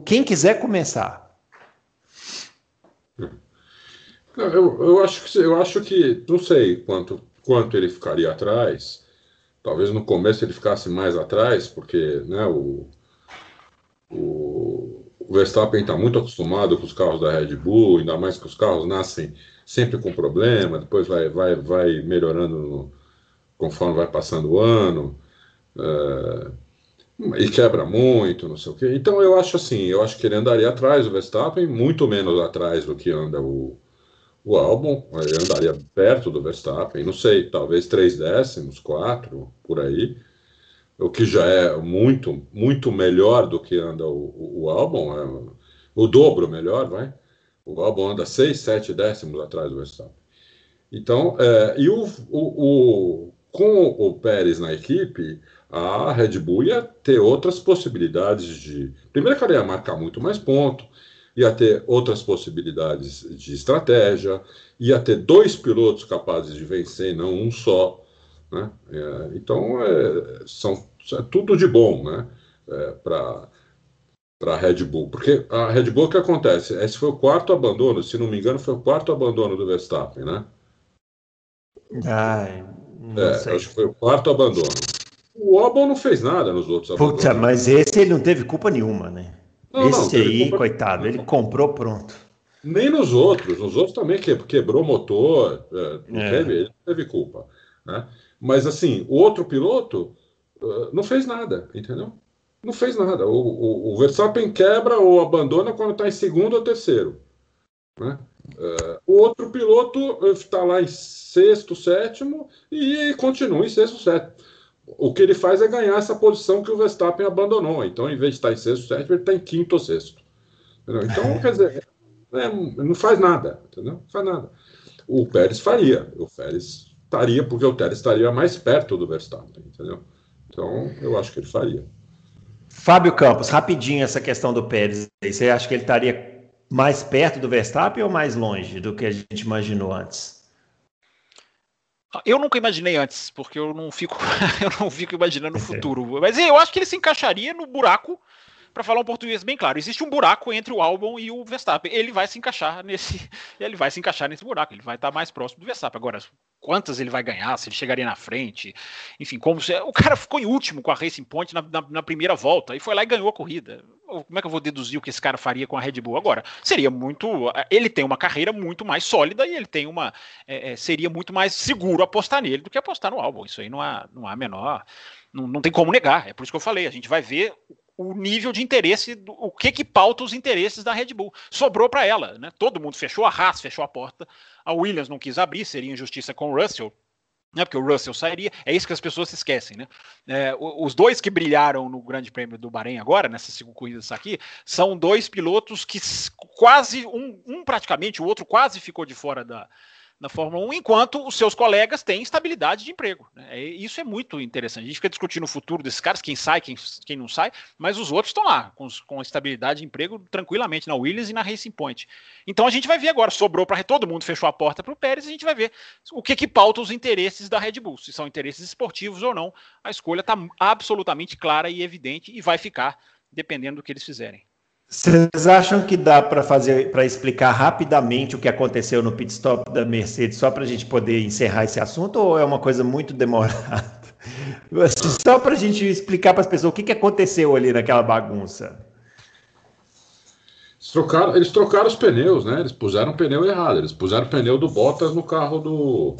quem quiser começar. Eu, eu, acho que, eu acho que, não sei quanto, quanto ele ficaria atrás. Talvez no começo ele ficasse mais atrás, porque né, o, o, o Verstappen está muito acostumado com os carros da Red Bull, ainda mais que os carros nascem sempre com problema, depois vai, vai, vai melhorando no, conforme vai passando o ano, é, e quebra muito, não sei o quê. Então eu acho assim, eu acho que ele andaria atrás do Verstappen, muito menos atrás do que anda o, o álbum, ele andaria perto do Verstappen, não sei, talvez três décimos, quatro, por aí, o que já é muito, muito melhor do que anda o, o, o álbum, é, o dobro melhor, vai. O álbum anda seis, sete décimos atrás do Verstappen. Então, é, e o, o, com o Pérez na equipe, a Red Bull ia ter outras possibilidades de. Primeiro que ela ia marcar muito mais ponto, ia ter outras possibilidades de estratégia, ia ter dois pilotos capazes de vencer, não um só. Né? É, então, é, são, é tudo de bom né? É, para para a Red Bull. Porque a Red Bull, o que acontece? Esse foi o quarto abandono, se não me engano, foi o quarto abandono do Verstappen, né? Ai, é, acho que foi o quarto abandono. O Albon não fez nada nos outros abandonos. Puta, mas esse ele não teve culpa nenhuma, né? Não, esse não, aí, culpa... coitado, ele comprou pronto. Nem nos outros. Nos outros também que, quebrou motor, é, não é. Teve, ele não teve culpa. Né? Mas assim, o outro piloto uh, não fez nada, entendeu? Não fez nada. O, o, o Verstappen quebra ou abandona quando está em segundo ou terceiro. Né? Uh, o outro piloto está lá em sexto, sétimo e continua em sexto, sétimo. O que ele faz é ganhar essa posição que o Verstappen abandonou. Então, em vez de estar em sexto, sétimo, ele está em quinto ou sexto. Entendeu? Então, quer dizer, é, não faz nada, entendeu? Não faz nada. O Pérez faria, o Pérez estaria, porque o Pérez estaria mais perto do Verstappen, entendeu? Então, eu acho que ele faria. Fábio Campos, rapidinho essa questão do Pérez. Você acha que ele estaria mais perto do Verstappen ou mais longe do que a gente imaginou antes? Eu nunca imaginei antes, porque eu não fico, eu não fico imaginando o futuro. Mas eu acho que ele se encaixaria no buraco para falar um português bem claro, existe um buraco entre o Albon e o Verstappen. Ele vai se encaixar nesse, ele vai se encaixar nesse buraco. Ele vai estar mais próximo do Verstappen. Agora, quantas ele vai ganhar? Se ele chegaria na frente? Enfim, como se, o cara ficou em último com a Racing Point na, na, na, primeira volta e foi lá e ganhou a corrida. Como é que eu vou deduzir o que esse cara faria com a Red Bull agora? Seria muito, ele tem uma carreira muito mais sólida e ele tem uma, é, é seria muito mais seguro apostar nele do que apostar no Albon. Isso aí não há, não há menor não, não, tem como negar. É por isso que eu falei. A gente vai ver o nível de interesse, do, o que que pauta os interesses da Red Bull. Sobrou para ela, né? Todo mundo fechou a Haas, fechou a porta. A Williams não quis abrir, seria injustiça com o Russell, né? Porque o Russell sairia. É isso que as pessoas se esquecem, né? É, os dois que brilharam no Grande Prêmio do Bahrein agora, nessas cinco corridas aqui, são dois pilotos que quase um, um praticamente, o outro quase ficou de fora da na Fórmula 1, enquanto os seus colegas têm estabilidade de emprego. Né? Isso é muito interessante. A gente fica discutindo o futuro desses caras, quem sai, quem, quem não sai, mas os outros estão lá, com, com estabilidade de emprego tranquilamente na Williams e na Racing Point. Então a gente vai ver agora, sobrou para todo mundo, fechou a porta para o Pérez, a gente vai ver o que, que pauta os interesses da Red Bull, se são interesses esportivos ou não. A escolha está absolutamente clara e evidente e vai ficar dependendo do que eles fizerem. Vocês acham que dá para fazer, para explicar rapidamente o que aconteceu no pit stop da Mercedes, só para a gente poder encerrar esse assunto, ou é uma coisa muito demorada? Só para a gente explicar para as pessoas o que, que aconteceu ali naquela bagunça. Eles trocaram, eles trocaram os pneus, né? Eles puseram o pneu errado. Eles puseram o pneu do Bottas no carro do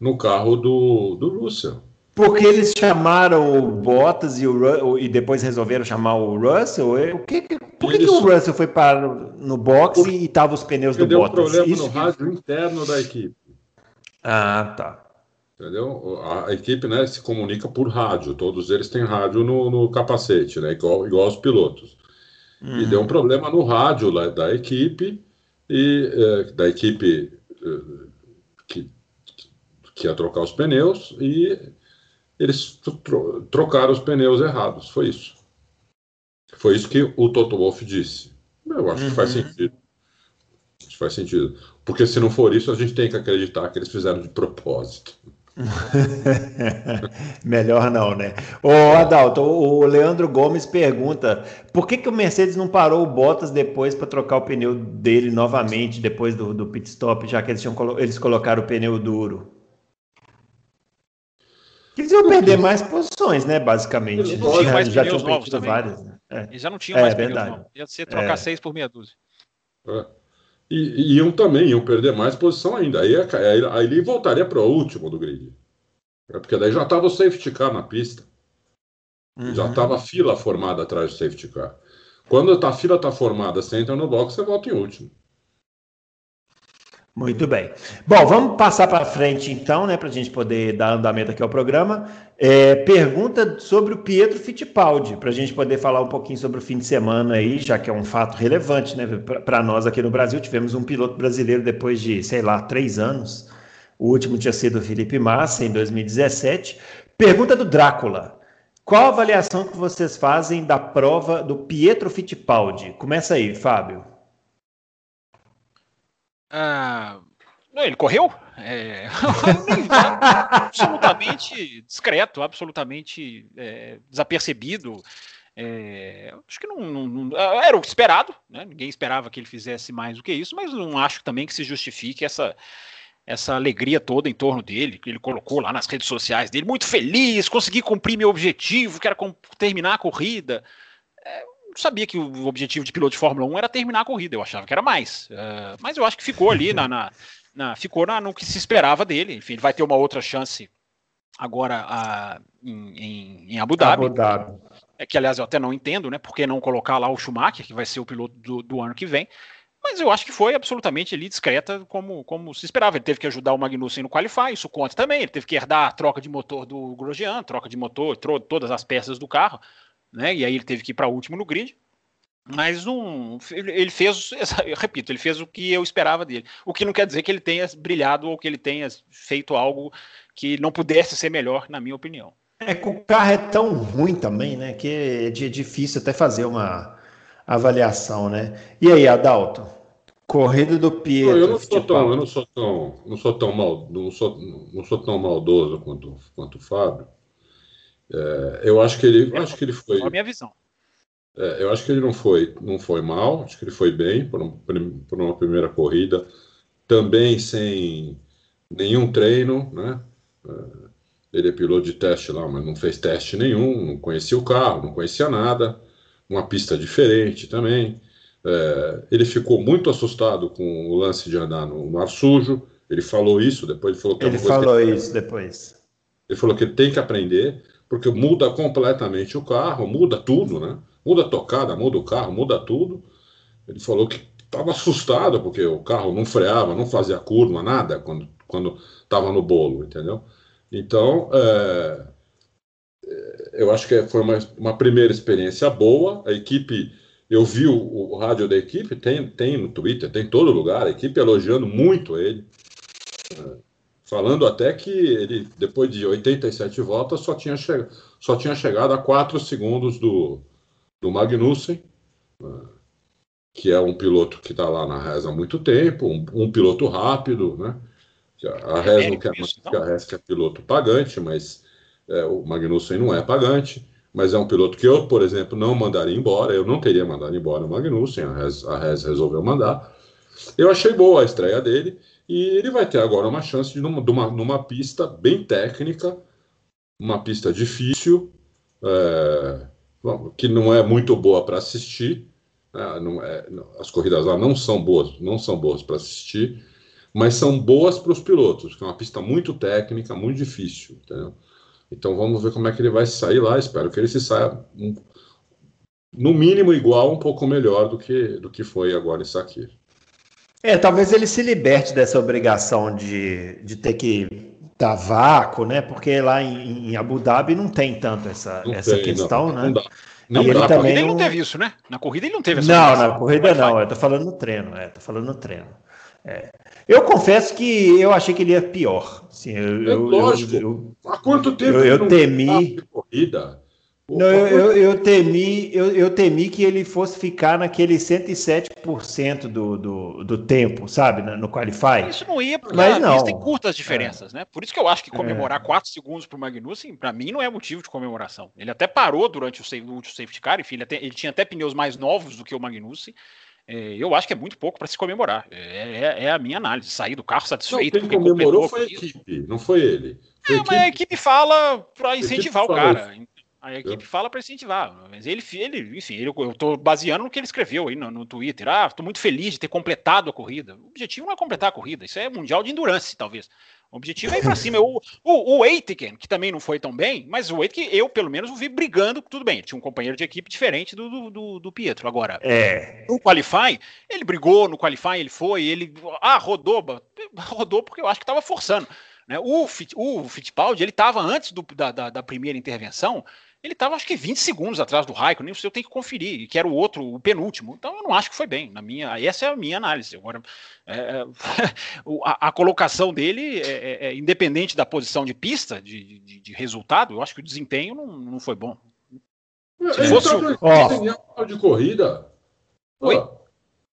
no carro do, do Russell. Porque eles chamaram o Bottas e, o, e depois resolveram chamar o Russell? O que, por que, que o Russell foi para no box e estavam os pneus do deu Bottas? Deu problema Isso no que... rádio interno da equipe. Ah, tá. Entendeu? A, equipe né, se comunica por rádio. Todos eles têm rádio no, no capacete, né, igual, igual aos pilotos. Uhum. E deu um problema no rádio lá, da equipe e é, da equipe é, que, que ia trocar os pneus e eles tro trocaram os pneus errados. Foi isso. Foi isso que o Toto Wolff disse. Eu acho uhum. que faz uhum. sentido. Acho que faz sentido. Porque se não for isso, a gente tem que acreditar que eles fizeram de propósito. Melhor não, né? Ô Adalto, o Leandro Gomes pergunta: por que, que o Mercedes não parou o Bottas depois para trocar o pneu dele novamente, depois do, do pit stop, já que eles, tinham, eles colocaram o pneu duro? Eles iam perder mais posições, né? Basicamente. Eles não tinham mais já, pneus novos também. Várias, né? é. Eles já não tinham é, mais verdade. pneus novos. Ia ser trocar é. seis por meia dúzia. É. E, e, iam também, iam perder mais posição ainda. Aí, aí, aí ele voltaria para o último do grid. É porque daí já estava o safety car na pista. Uhum. Já estava a fila formada atrás do safety car. Quando a fila está formada, você entra no box, você volta em último. Muito bem. Bom, vamos passar para frente então, né, para a gente poder dar andamento aqui ao programa. É, pergunta sobre o Pietro Fittipaldi, para a gente poder falar um pouquinho sobre o fim de semana aí, já que é um fato relevante, né, para nós aqui no Brasil. Tivemos um piloto brasileiro depois de, sei lá, três anos. O último tinha sido o Felipe Massa, em 2017. Pergunta do Drácula. Qual a avaliação que vocês fazem da prova do Pietro Fittipaldi? Começa aí, Fábio. Ah, ele correu? É, absolutamente discreto, absolutamente é, desapercebido. É, acho que não, não, era o esperado, né? ninguém esperava que ele fizesse mais do que isso, mas não acho também que se justifique essa, essa alegria toda em torno dele, que ele colocou lá nas redes sociais dele, muito feliz, consegui cumprir meu objetivo, que era terminar a corrida. É, sabia que o objetivo de piloto de Fórmula 1 era terminar a corrida, eu achava que era mais. Uh, mas eu acho que ficou ali na, na, na ficou na, no que se esperava dele. Enfim, ele vai ter uma outra chance agora uh, em, em, em, Abu Dhabi. Abu Dhabi. É que, aliás, eu até não entendo, né? Por que não colocar lá o Schumacher, que vai ser o piloto do, do ano que vem. mas eu acho que foi absolutamente ali discreta como, como se esperava. Ele teve que ajudar o Magnussen no Qualify, isso conta também. Ele teve que herdar a troca de motor do Grosjean, troca de motor, todas as peças do carro, né? E aí ele teve que ir para último no grid. Mas um, ele fez, eu repito, ele fez o que eu esperava dele. O que não quer dizer que ele tenha brilhado ou que ele tenha feito algo que não pudesse ser melhor, na minha opinião. É que o carro é tão ruim também, né? Que é difícil até fazer uma avaliação, né? E aí, Adalto? Corrida do Pietro. eu não sou tão, eu não sou tão, não sou tão mal, não sou, não sou tão maldoso quanto, quanto o Fábio. É, eu acho que ele, acho que ele foi. a minha visão. É, eu acho que ele não foi, não foi mal, acho que ele foi bem por, um, por uma primeira corrida, também sem nenhum treino, né? É, ele é piloto de teste lá, mas não fez teste nenhum, não conhecia o carro, não conhecia nada, uma pista diferente também. É, ele ficou muito assustado com o lance de andar no mar sujo. Ele falou isso, depois ele falou que é ele falou que isso depois. Ele falou que ele tem que aprender, porque muda completamente o carro, muda tudo, né? muda a tocada, muda o carro, muda tudo. Ele falou que estava assustado porque o carro não freava, não fazia curva, nada quando quando estava no bolo, entendeu? Então, é, é, eu acho que foi uma, uma primeira experiência boa. A equipe, eu vi o, o, rádio da equipe, tem, tem no Twitter, tem em todo lugar, a equipe elogiando muito ele. É, falando até que ele, depois de 87 voltas, só tinha, che só tinha chegado a 4 segundos do, do Magnussen, né, que é um piloto que está lá na reza há muito tempo, um, um piloto rápido, né? A Res não quer mais que a Res que é piloto pagante, mas é, o Magnussen não é pagante, mas é um piloto que eu, por exemplo, não mandaria embora, eu não teria mandado embora o Magnussen, a Res, a Res resolveu mandar. Eu achei boa a estreia dele, e ele vai ter agora uma chance de numa, numa, numa pista bem técnica, uma pista difícil, é, que não é muito boa para assistir. Né? Não é, as corridas lá não são boas, não são boas para assistir, mas são boas para os pilotos, que é uma pista muito técnica, muito difícil, entendeu? Então vamos ver como é que ele vai sair lá. Espero que ele se saia um, no mínimo igual, um pouco melhor do que do que foi agora em Sakir. É, talvez ele se liberte dessa obrigação de, de ter que da vácuo, né? Porque lá em, em, Abu Dhabi não tem tanto essa, não essa tem, questão, não, né? Não dá. Não, ele na também corrida não... ele não teve isso, né? Na corrida ele não teve essa Não, na corrida não, eu tô falando no treino, é, tô falando no treino. É. Eu confesso que eu achei que ele ia pior. Assim, eu, é lógico. Eu, eu, Há quanto tempo eu, eu temi. Corrida? Não, eu, eu, eu, temi, eu, eu temi que ele fosse ficar naquele 107% do, do, do tempo, sabe, no, no Qualify. Isso não ia, porque Mas não. tem curtas diferenças, é. né? Por isso que eu acho que comemorar é. 4 segundos para o Magnussen, para mim, não é motivo de comemoração. Ele até parou durante o, o último safety car, enfim, ele, até, ele tinha até pneus mais novos do que o Magnussen. É, eu acho que é muito pouco para se comemorar. É, é, é, a minha análise. Sair do carro satisfeito. Não, quem comemorou foi a equipe, não foi ele. É, mas a equipe fala para incentivar o cara. A equipe fala para incentivar, mas ele, ele enfim, ele, eu estou baseando no que ele escreveu aí no, no Twitter. Ah, estou muito feliz de ter completado a corrida. O objetivo não é completar a corrida, isso é mundial de endurance, talvez. O objetivo é ir para cima. O, o, o Aitken, que também não foi tão bem, mas o Aitken, eu pelo menos o vi brigando, tudo bem. Ele tinha um companheiro de equipe diferente do, do, do, Pietro. Agora, é. no Qualify, ele brigou, no Qualify ele foi, ele. Ah, rodou, rodou porque eu acho que estava forçando. Né? O, o Fittipaldi, ele estava antes do, da, da, da primeira intervenção ele estava acho que 20 segundos atrás do Raikkonen, eu tenho que conferir, que era o outro, o penúltimo. Então eu não acho que foi bem. Na minha, essa é a minha análise. Agora, é, é a, a, colocação dele, é, é, é, independente da posição de pista, de, de, de, resultado, eu acho que o desempenho não, não foi bom. Se ele fosse tá o... sem ganhar o carro de corrida. Oi?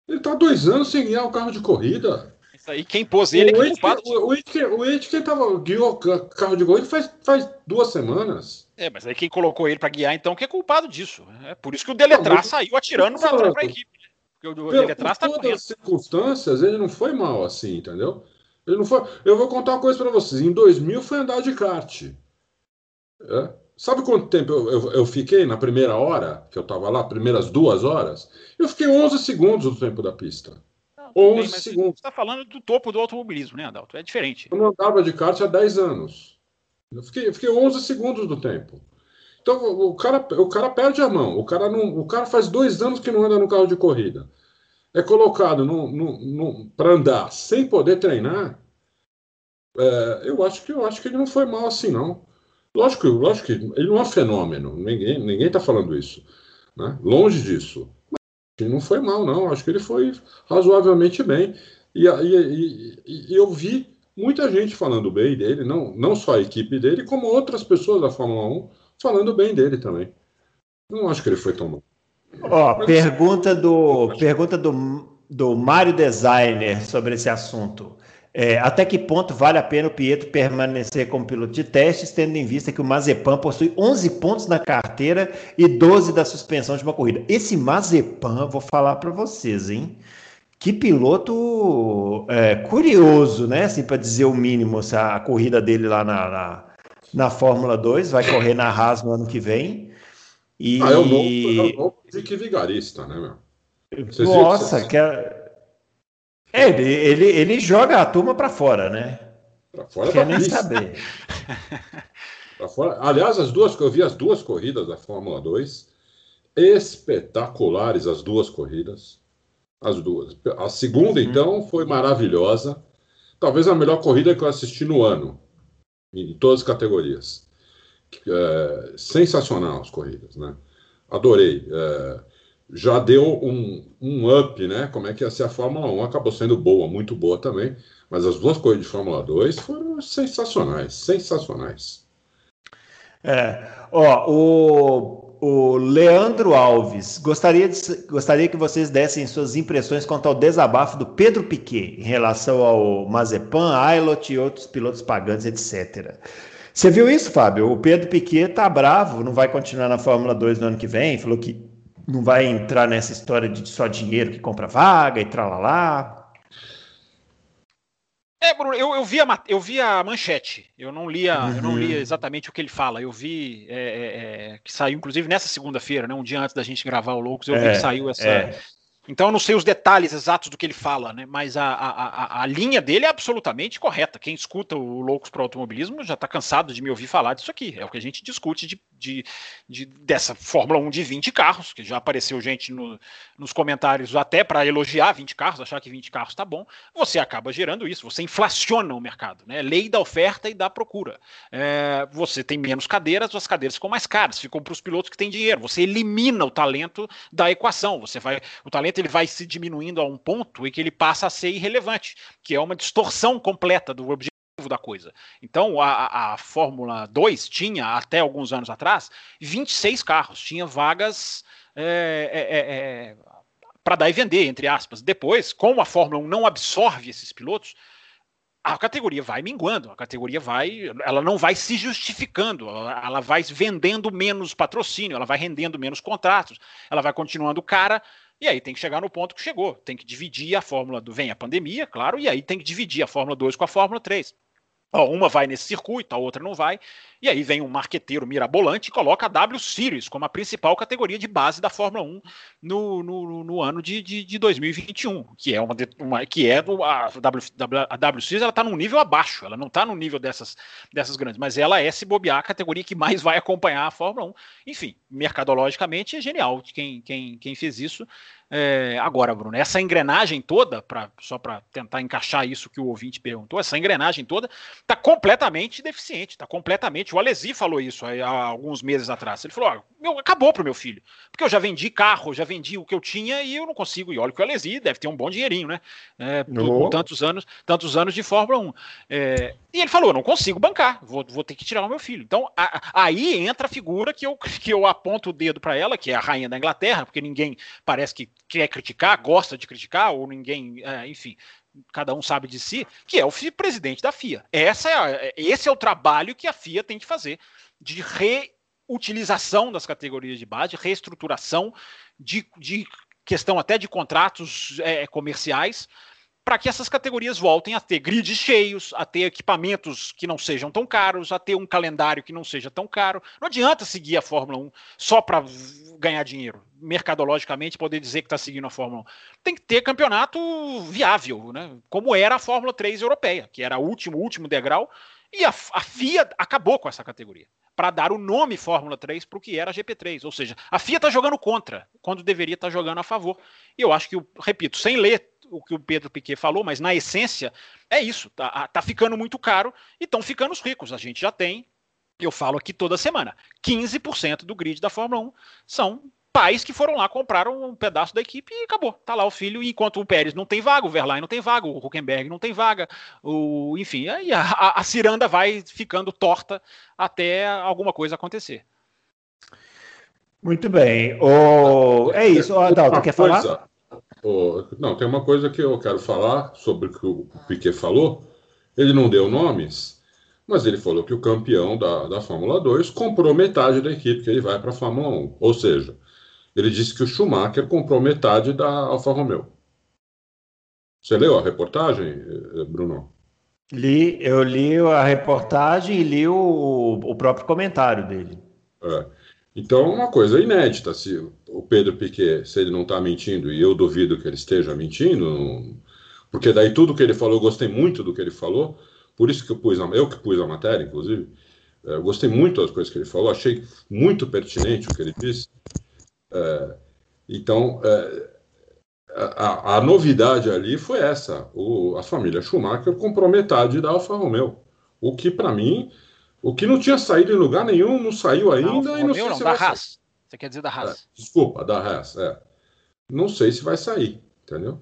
ele está dois anos sem ganhar o carro de corrida. Isso aí, quem pôs ele o é culpado. O Edker, o Edker tava, guiou o carro de corrida faz, faz duas semanas. É, mas aí quem colocou ele para guiar, então, que é culpado disso. É por isso que o Deletraz saiu atirando para a equipe. Né? Porque o Deletraz está todas as circunstâncias, ele não foi mal assim, entendeu? Ele não foi. Eu vou contar uma coisa para vocês. Em 2000 foi andar de kart. É? Sabe quanto tempo eu, eu, eu, fiquei na primeira hora, que eu estava lá, primeiras duas horas? Eu fiquei 11 segundos do tempo da pista. Não, 11 bem, segundos. Você está falando do topo do automobilismo, né, Adalto? É diferente. Eu não andava de kart há 10 anos. Eu fiquei, eu fiquei 11 segundos do tempo. Então o cara, o cara perde a mão. O cara, não, o cara faz dois anos que não anda no carro de corrida. é colocado para andar sem poder treinar, é, eu acho que eu acho que ele não foi mal assim, não. Lógico, lógico que ele não é um fenômeno, ninguém ninguém está falando isso, né? Longe disso. Mas não foi mal, não. Acho que ele foi razoavelmente bem. E, e, e, e eu vi muita gente falando bem dele, não, não só a equipe dele, como outras pessoas da Fórmula 1 falando bem dele também. Não acho que ele foi tão mal. Ó, pergunta do pergunta do, do Mário Designer sobre esse assunto. É, até que ponto vale a pena o Pietro permanecer como piloto de testes, tendo em vista que o Mazepan possui 11 pontos na carteira e 12 da suspensão de uma corrida? Esse Mazepan, vou falar para vocês, hein? Que piloto é, curioso, né? Assim, para dizer o mínimo, a corrida dele lá na, na, na, Fórmula 2 vai correr na Haas no ano que vem. E... Ah, é o novo, é o novo Vigarista, né, meu? Vocês Nossa, que é... é... ele, ele, ele joga a turma para fora, né? Para fora Quer nem pista. saber. fora. Aliás, as duas, eu vi as duas corridas da Fórmula 2, espetaculares as duas corridas. As duas. A segunda, uhum. então, foi maravilhosa. Talvez a melhor corrida que eu assisti no ano, em todas as categorias. É, sensacional as corridas, né? Adorei. É, já deu um, um up, né? Como é que ia ser a Fórmula 1? Acabou sendo boa, muito boa também. Mas as duas corridas de Fórmula 2 foram sensacionais, sensacionais. É, ó, o o Leandro Alves, gostaria, de, gostaria que vocês dessem suas impressões quanto ao desabafo do Pedro Piquet em relação ao Mazepan, Ailot e outros pilotos pagantes, etc. Você viu isso, Fábio? O Pedro Piquet tá bravo, não vai continuar na Fórmula 2 no ano que vem, falou que não vai entrar nessa história de só dinheiro que compra vaga e tralalá. É, Bruno, eu, eu, vi a, eu vi a manchete, eu não lia, uhum. eu não li uhum. exatamente o que ele fala. Eu vi é, é, é, que saiu, inclusive, nessa segunda-feira, né, um dia antes da gente gravar o Loucos, eu vi que é, saiu essa, é. Então eu não sei os detalhes exatos do que ele fala, né? Mas a, a, a, a linha dele é absolutamente correta. Quem escuta o Loucos para o Automobilismo já está cansado de me ouvir falar disso aqui. É o que a gente discute de, de, de dessa Fórmula 1 de 20 carros, que já apareceu gente no, nos comentários até para elogiar 20 carros, achar que 20 carros está bom. Você acaba gerando isso, você inflaciona o mercado, né? Lei da oferta e da procura. É, você tem menos cadeiras, as cadeiras ficam mais caras, ficam para os pilotos que têm dinheiro. Você elimina o talento da equação. Você vai. O talento ele vai se diminuindo a um ponto em que ele passa a ser irrelevante, que é uma distorção completa do objetivo da coisa. Então, a, a Fórmula 2 tinha, até alguns anos atrás, 26 carros, tinha vagas é, é, é, é para dar e vender, entre aspas. Depois, como a Fórmula 1 não absorve esses pilotos, a categoria vai minguando, a categoria vai, ela não vai se justificando, ela vai vendendo menos patrocínio, ela vai rendendo menos contratos, ela vai continuando cara, e aí tem que chegar no ponto que chegou. Tem que dividir a fórmula do. Vem a pandemia, claro, e aí tem que dividir a Fórmula 2 com a Fórmula 3. Ó, uma vai nesse circuito, a outra não vai. E aí vem um marqueteiro mirabolante e coloca a W Series como a principal categoria de base da Fórmula 1 no, no, no ano de, de, de, 2021, que é uma, uma que é do, a, w, a W Series, ela está num nível abaixo, ela não está no nível dessas, dessas grandes, mas ela é se bobear a categoria que mais vai acompanhar a Fórmula 1. Enfim, mercadologicamente é genial quem, quem, quem fez isso. É, agora, Bruno, essa engrenagem toda, pra, só para tentar encaixar isso que o ouvinte perguntou, essa engrenagem toda está completamente deficiente, está completamente o Alesi falou isso há alguns meses atrás. Ele falou: ó, meu, acabou pro meu filho. Porque eu já vendi carro, já vendi o que eu tinha e eu não consigo. E olha que o Alesi deve ter um bom dinheirinho, né? É, com tantos anos, tantos anos de Fórmula 1. É, e ele falou: não consigo bancar, vou, vou ter que tirar o meu filho. Então a, aí entra a figura que eu, que eu aponto o dedo para ela, que é a rainha da Inglaterra, porque ninguém parece que quer criticar, gosta de criticar, ou ninguém, é, enfim, cada um sabe de si, que é o presidente da FIA. Essa é a, é, esse é o trabalho que a FIA tem que fazer de reutilização das categorias de base, reestruturação de, de questão até de contratos é, comerciais para que essas categorias voltem a ter grids cheios, a ter equipamentos que não sejam tão caros, a ter um calendário que não seja tão caro. Não adianta seguir a Fórmula 1 só para ganhar dinheiro, mercadologicamente poder dizer que está seguindo a Fórmula 1. Tem que ter campeonato viável, né? como era a Fórmula 3 europeia, que era o último, último degrau, E a, a FIA acabou com essa categoria para dar o nome Fórmula 3 para o que era GP3. Ou seja, a FIA está jogando contra, quando deveria estar tá jogando a favor. E eu acho que, repito, sem ler o que o Pedro Piquet falou, mas na essência é isso. Tá, tá ficando muito caro e estão ficando os ricos. A gente já tem, eu falo aqui toda semana, 15% do grid da Fórmula 1 são pais que foram lá, compraram um pedaço da equipe e acabou. Tá lá o filho, enquanto o Pérez não tem vaga, o Verlaine não tem vaga, o Huckenberg não tem vaga, o, enfim, aí a, a, a ciranda vai ficando torta até alguma coisa acontecer. Muito bem. O... É isso. Adalto, quer falar? Não, tem uma coisa que eu quero falar sobre o que o Piquet falou. Ele não deu nomes, mas ele falou que o campeão da, da Fórmula 2 comprou metade da equipe que ele vai para a Fórmula 1. Ou seja, ele disse que o Schumacher comprou metade da Alfa Romeo. Você leu a reportagem, Bruno? Li, eu li a reportagem e li o, o próprio comentário dele. É. Então, uma coisa inédita. Se o Pedro Piquet, se ele não está mentindo, e eu duvido que ele esteja mentindo, porque daí tudo que ele falou, eu gostei muito do que ele falou, por isso que eu pus, eu que pus a matéria, inclusive, é, eu gostei muito das coisas que ele falou, achei muito pertinente o que ele disse. É, então, é, a, a, novidade ali foi essa: o, a família Schumacher comprou metade da Alfa Romeo. O que, para mim, o que não tinha saído em lugar nenhum, não saiu ainda. Não, e não, sei não, da Haas. Você quer dizer da Haas? É, desculpa, da Haas, é. Não sei se vai sair, entendeu?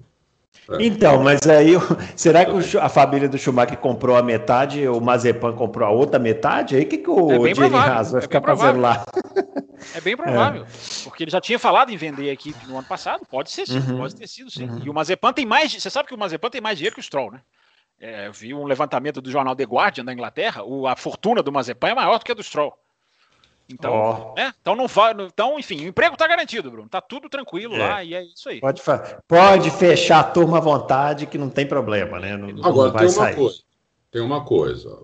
É. Então, mas aí, será que a família do Schumacher comprou a metade, o Mazepan comprou a outra metade? Aí o que, que o é Jenny Haas vai é ficar fazendo lá? É bem provável, é. porque ele já tinha falado em vender a equipe no ano passado, pode ser sim, uhum. pode ter sido sim. Uhum. E o Mazepan tem mais, você sabe que o Mazepan tem mais dinheiro que o Stroll, né? É, eu vi um levantamento do jornal The Guardian da Inglaterra, o, a fortuna do Mazepan é maior do que a do Stroll. Então, oh. né? então não vai. Então, enfim, o emprego está garantido, Bruno. Tá tudo tranquilo é. lá e é isso aí. Pode, pode fechar a turma à vontade, que não tem problema, né? Não, Agora não tem uma sair. coisa. Tem uma coisa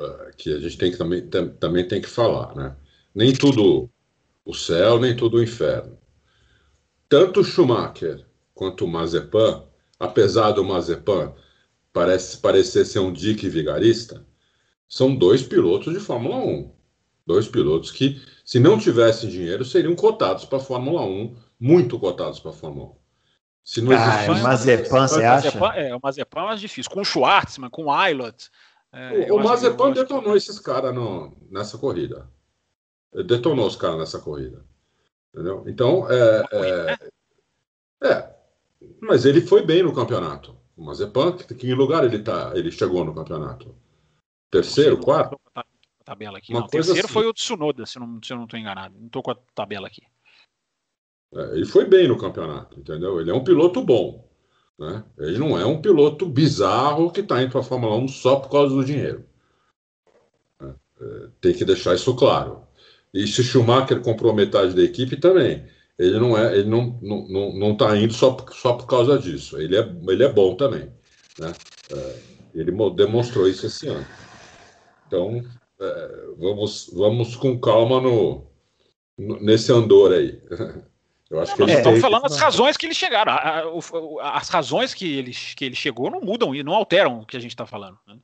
é, que a gente tem que também, também tem que falar, né? Nem tudo o céu, nem tudo o inferno. Tanto Schumacher quanto o Mazepan, apesar do Mazepan parece parecer ser um dique vigarista, são dois pilotos de Fórmula 1 Dois pilotos que, se não tivessem dinheiro, seriam cotados para a Fórmula 1, muito cotados para a Fórmula 1. Se não ah, o Mazepan, você acha? é, o Mazepan é mais difícil. Com o Schwartzman, com o Aylot. É, o, o Mazepan detonou esses caras nessa corrida. Detonou os caras nessa corrida. Entendeu? Então, é, é, é, Mas ele foi bem no campeonato. O Mazepan, que, que lugar ele, tá, ele chegou no campeonato? Terceiro, quarto? Tabela aqui. Uma não, o terceiro assim. foi o Tsunoda, se, não, se eu não estou enganado. Não estou com a tabela aqui. É, ele foi bem no campeonato, entendeu? Ele é um piloto bom. Né? Ele não é um piloto bizarro que está indo para a Fórmula 1 só por causa do dinheiro. É, é, tem que deixar isso claro. E se Schumacher comprou metade da equipe também. Ele não é, ele não não, não, não tá indo só por, só por causa disso. Ele é, ele é bom também, né? É, ele demonstrou isso esse ano. Então vamos, vamos com calma no, no, nesse andor aí. Eu acho que eles estão falando as razões que eles chegaram. As razões que ele, que ele chegou não mudam e não alteram o que a gente está falando. Né?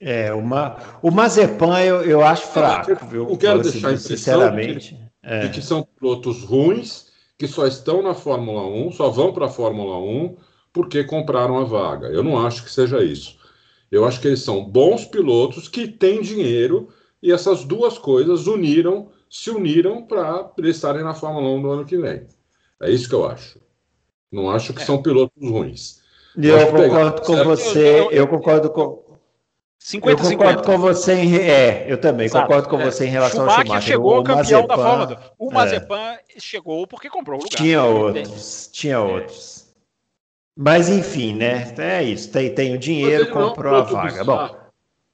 É, uma, o Mazepan eu, eu acho fraco. Eu, eu quero deixar assim, sinceramente. De, é. de que são pilotos ruins que só estão na Fórmula 1, só vão para a Fórmula 1 porque compraram a vaga. Eu não acho que seja isso. Eu acho que eles são bons pilotos que têm dinheiro e essas duas coisas uniram, se uniram para eles estarem na Fórmula 1 no ano que vem. É isso que eu acho. Não acho que é. são pilotos ruins. Eu, eu concordo com você, eu, eu, concordo com. 50, eu concordo 50. com você em, é, eu também Exato. concordo com é. você em relação Schumacher ao Schumacher. chegou o campeão Mazepan, da Fórmula. O Mazepan é. chegou porque comprou o lugar. Tinha outros, tinha outros. Mas enfim, né? É isso. Tem, tem o dinheiro, comprou a vaga. Bom.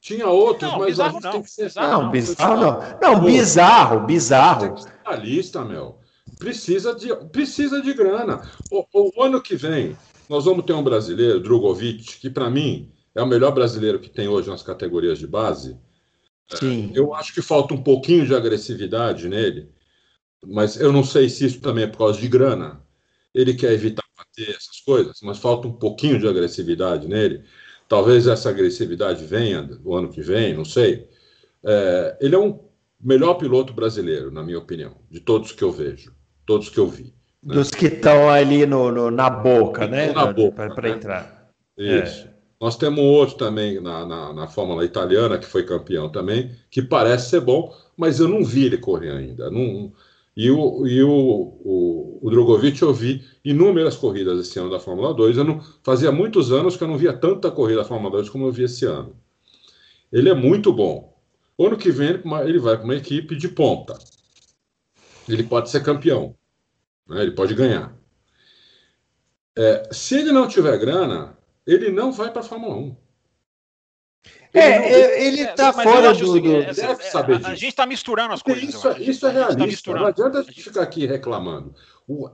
Tinha outros, não, mas bizarro não. tem que ser. Bizarro, não, bizarro não. Não, bizarro, bizarro. A lista, meu. Precisa de, precisa de grana. O, o, ano que vem, nós vamos ter um brasileiro, Drogovic, que para mim é o melhor brasileiro que tem hoje nas categorias de base. Sim. É, eu acho que falta um pouquinho de agressividade nele, mas eu não sei se isso também é por causa de grana. Ele quer evitar bater essas coisas, mas falta um pouquinho de agressividade nele. talvez essa agressividade venha o ano que vem, não sei. É, ele é um melhor piloto brasileiro, na minha opinião, de todos que eu vejo, todos que eu vi. Né? Dos que estão ali no, no, na boca, né? Na boca. Para né? entrar. Isso. É. Nós temos outro também na, na, na, Fórmula Italiana, que foi campeão também, que parece ser bom, mas eu não vi ele correr ainda. Não, e o, e o, o, o Drogovic eu vi inúmeras corridas esse ano da Fórmula 2. Eu não, fazia muitos anos que eu não via tanta corrida da Fórmula 2 como eu vi esse ano. Ele é muito bom. O ano que vem ele vai para uma equipe de ponta. Ele pode ser campeão. Né? Ele pode ganhar. É, se ele não tiver grana, ele não vai para a Fórmula 1. É, ele está é, fora do. do... É, deve saber disso. A gente está misturando as coisas. Isso, é, isso é tá realista. Tá não adianta a gente ficar aqui reclamando.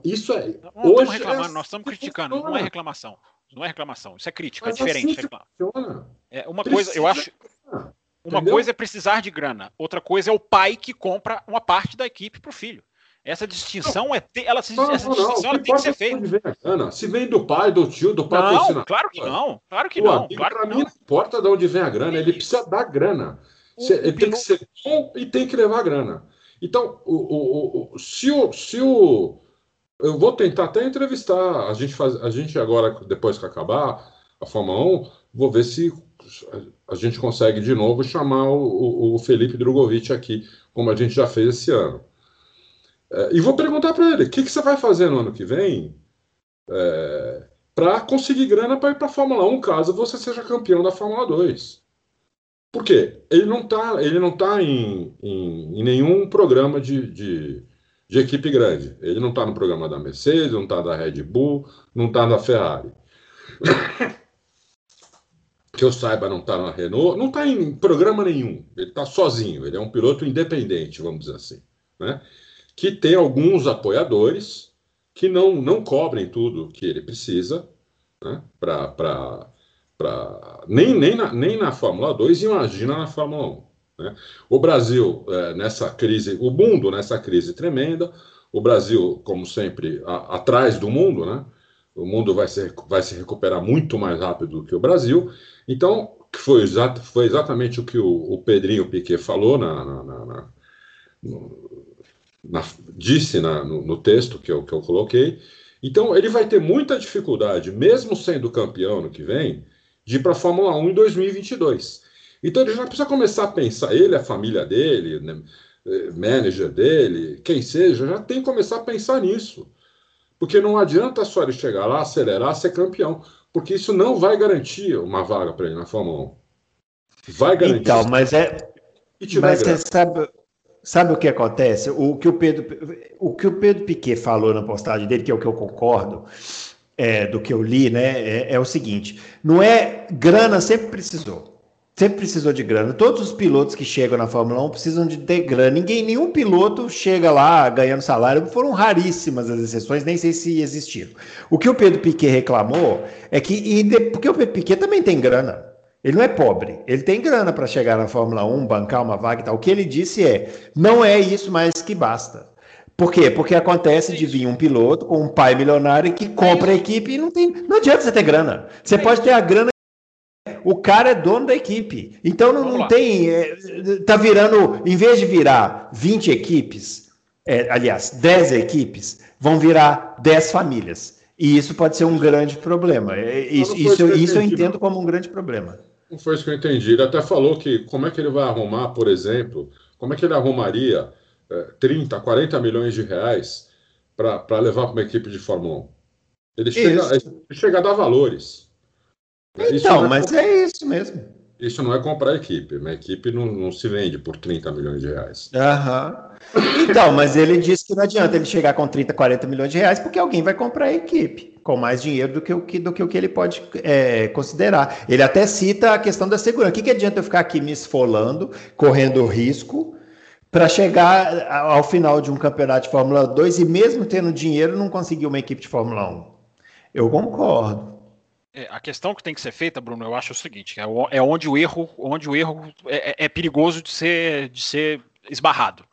Isso é. Não, não estamos reclamando, é... nós estamos criticando. Não é reclamação. Não é reclamação. Isso é crítica, Mas é diferente. Assim é uma Precisa... coisa, eu acho. Uma Entendeu? coisa é precisar de grana, outra coisa é o pai que compra uma parte da equipe para o filho. Essa distinção é ela, não, essa distinção ela tem que ser feita. Ana, se vem do pai, do tio, do patrocinador. Não, claro que não. Claro que não. Claro para mim não importa de onde vem a grana, ele precisa dar grana. O, ele tem que ser bom e tem que levar grana. Então, o, o, o, se, o, se o. Eu vou tentar até entrevistar. A gente, faz, a gente agora, depois que acabar a Fórmula 1, vou ver se a gente consegue de novo chamar o, o Felipe Drogovic aqui, como a gente já fez esse ano. É, e vou perguntar para ele: o que, que, você vai fazer no ano que vem é, para conseguir grana para ir para a Fórmula 1, caso você seja campeão da Fórmula 2? Por quê? Ele não está ele não tá em, em, em nenhum programa de, de, de, equipe grande. Ele não está no programa da Mercedes, não está da Red Bull, não está da Ferrari. que eu saiba, não está na Renault, não está em programa nenhum. Ele está sozinho, ele é um piloto independente, vamos dizer assim. Né? Que tem alguns apoiadores que não, não cobrem tudo que ele precisa né, para. Nem, nem, na, nem na Fórmula 2, imagina na Fórmula 1. Né? O Brasil, é, nessa crise, o mundo nessa crise tremenda, o Brasil, como sempre, a, atrás do mundo, né? O mundo vai se, vai se recuperar muito mais rápido do que o Brasil. Então, foi, exa foi exatamente o que o, o Pedrinho Piquet falou na, na, na, na na, disse na, no, no, texto que eu, que eu coloquei. Então, ele vai ter muita dificuldade, mesmo sendo campeão no que vem, de ir para a Fórmula 1 em 2022. Então, ele já precisa começar a pensar, ele, a família dele, né, manager dele, quem seja, já tem que começar a pensar nisso. Porque não adianta só ele chegar lá, acelerar, ser campeão, porque isso não vai garantir uma vaga para ele na Fórmula 1. Vai garantir. Então, mas é. Mas você sabe, Sabe o que acontece? O que o Pedro, o que o Pedro Piquet falou na postagem dele, que é o que eu concordo, é, do que eu li, né? É, é, o seguinte: não é grana sempre precisou. Sempre precisou de grana. Todos os pilotos que chegam na Fórmula 1 precisam de ter grana. Ninguém, nenhum piloto chega lá ganhando salário. Foram raríssimas as exceções, nem sei se existiram. O que o Pedro Piquet reclamou é que, e de, porque o Pedro Piquet também tem grana. Ele não é pobre, ele tem grana para chegar na Fórmula 1, bancar uma vaga e tal. O que ele disse é: não é isso mais que basta. Por quê? Porque acontece de vir um piloto com um pai milionário que compra a equipe e não tem. Não adianta você ter grana. Você pode ter a grana. O cara é dono da equipe. Então não, não tem. É, tá virando. Em vez de virar 20 equipes, é, aliás, 10 equipes, vão virar 10 famílias. E isso pode ser um grande problema. É, isso, isso, isso eu entendo como um grande problema. Não foi isso que eu entendi. Ele até falou que como é que ele vai arrumar, por exemplo, como é que ele arrumaria é, 30, 40 milhões de reais para levar para uma equipe de Fórmula 1. Ele chega, ele chega a dar valores. Então, é mas é isso mesmo. Isso não é comprar equipe. Uma equipe não, não se vende por 30 milhões de reais. Aham. Então, mas ele disse que não adianta ele chegar com 30, 40 milhões de reais, porque alguém vai comprar a equipe com mais dinheiro do que o que, do que, o que ele pode é, considerar. Ele até cita a questão da segurança. O que, que adianta eu ficar aqui me esfolando, correndo risco, para chegar ao final de um campeonato de Fórmula 2 e mesmo tendo dinheiro não conseguir uma equipe de Fórmula 1? Eu concordo. É, a questão que tem que ser feita, Bruno, eu acho o seguinte: é, é onde o erro, onde o erro é, é, é perigoso de ser, de ser esbarrado.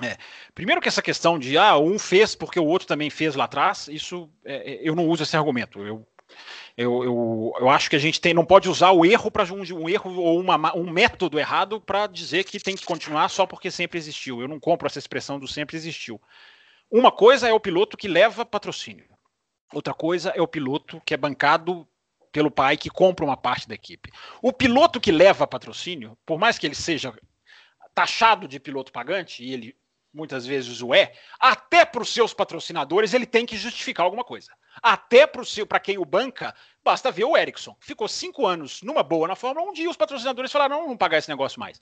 É. Primeiro que essa questão de ah, um fez porque o outro também fez lá atrás, isso é, é, eu não uso esse argumento. Eu, Eu, eu, eu acho que a gente tem, não pode usar o erro para um, um, erro ou uma, um método errado para dizer que tem que continuar só porque sempre existiu. Eu não compro essa expressão do sempre existiu. Uma coisa é o piloto que leva patrocínio. Outra coisa é o piloto que é bancado pelo pai que compra uma parte da equipe. O piloto que leva patrocínio, por mais que ele seja taxado de piloto pagante, e ele muitas vezes o é, até para os seus patrocinadores ele tem que justificar alguma coisa. Até para quem o banca, basta ver o Ericsson. Ficou cinco anos numa boa na Fórmula 1, um dia os patrocinadores falaram: não, vamos pagar esse negócio mais.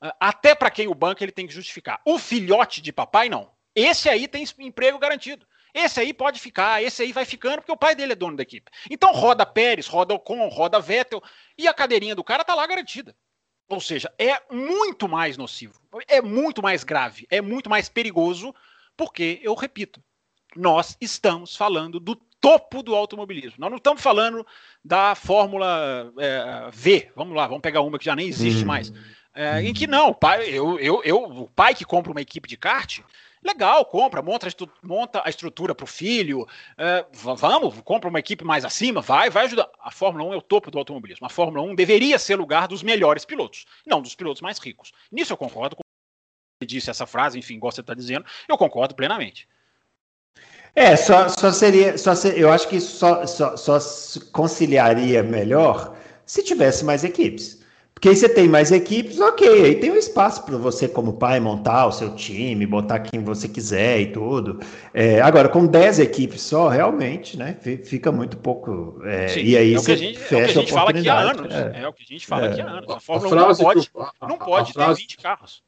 Ah, até para quem o banca ele tem que justificar. O filhote de papai, não. Esse aí tem emprego garantido. Esse aí pode ficar, esse aí vai ficando, porque o pai dele é dono da equipe. Então roda Pérez, roda Ocon, roda Vettel, e a cadeirinha do cara tá lá garantida. Ou seja, é muito mais nocivo, é muito mais grave, é muito mais perigoso, porque, eu repito, nós estamos falando do topo do automobilismo. Nós não estamos falando da Fórmula é, V. Vamos lá, vamos pegar uma que já nem existe hum. mais. É, em que não, pai, eu, eu, eu, o pai que compra uma equipe de kart, legal, compra, monta, monta a estrutura para o filho, é, vamos, compra uma equipe mais acima, vai, vai ajudar. A Fórmula 1 é o topo do automobilismo. A Fórmula 1 deveria ser lugar dos melhores pilotos, não dos pilotos mais ricos. Nisso eu concordo com ele disse essa frase, enfim, igual você está dizendo, eu concordo plenamente. É, só, só seria. Só ser, eu acho que só, só, só conciliaria melhor se tivesse mais equipes. Porque aí você tem mais equipes, ok, aí tem um espaço para você, como pai, montar o seu time, botar quem você quiser e tudo. É, agora, com 10 equipes só, realmente, né? Fica muito pouco. É, Sim, e aí é você gente, fecha é o que a gente fala aqui há anos. É, é o que a gente fala aqui há anos. A Fórmula a 1 não pode, eu, não pode ter frase, 20 carros.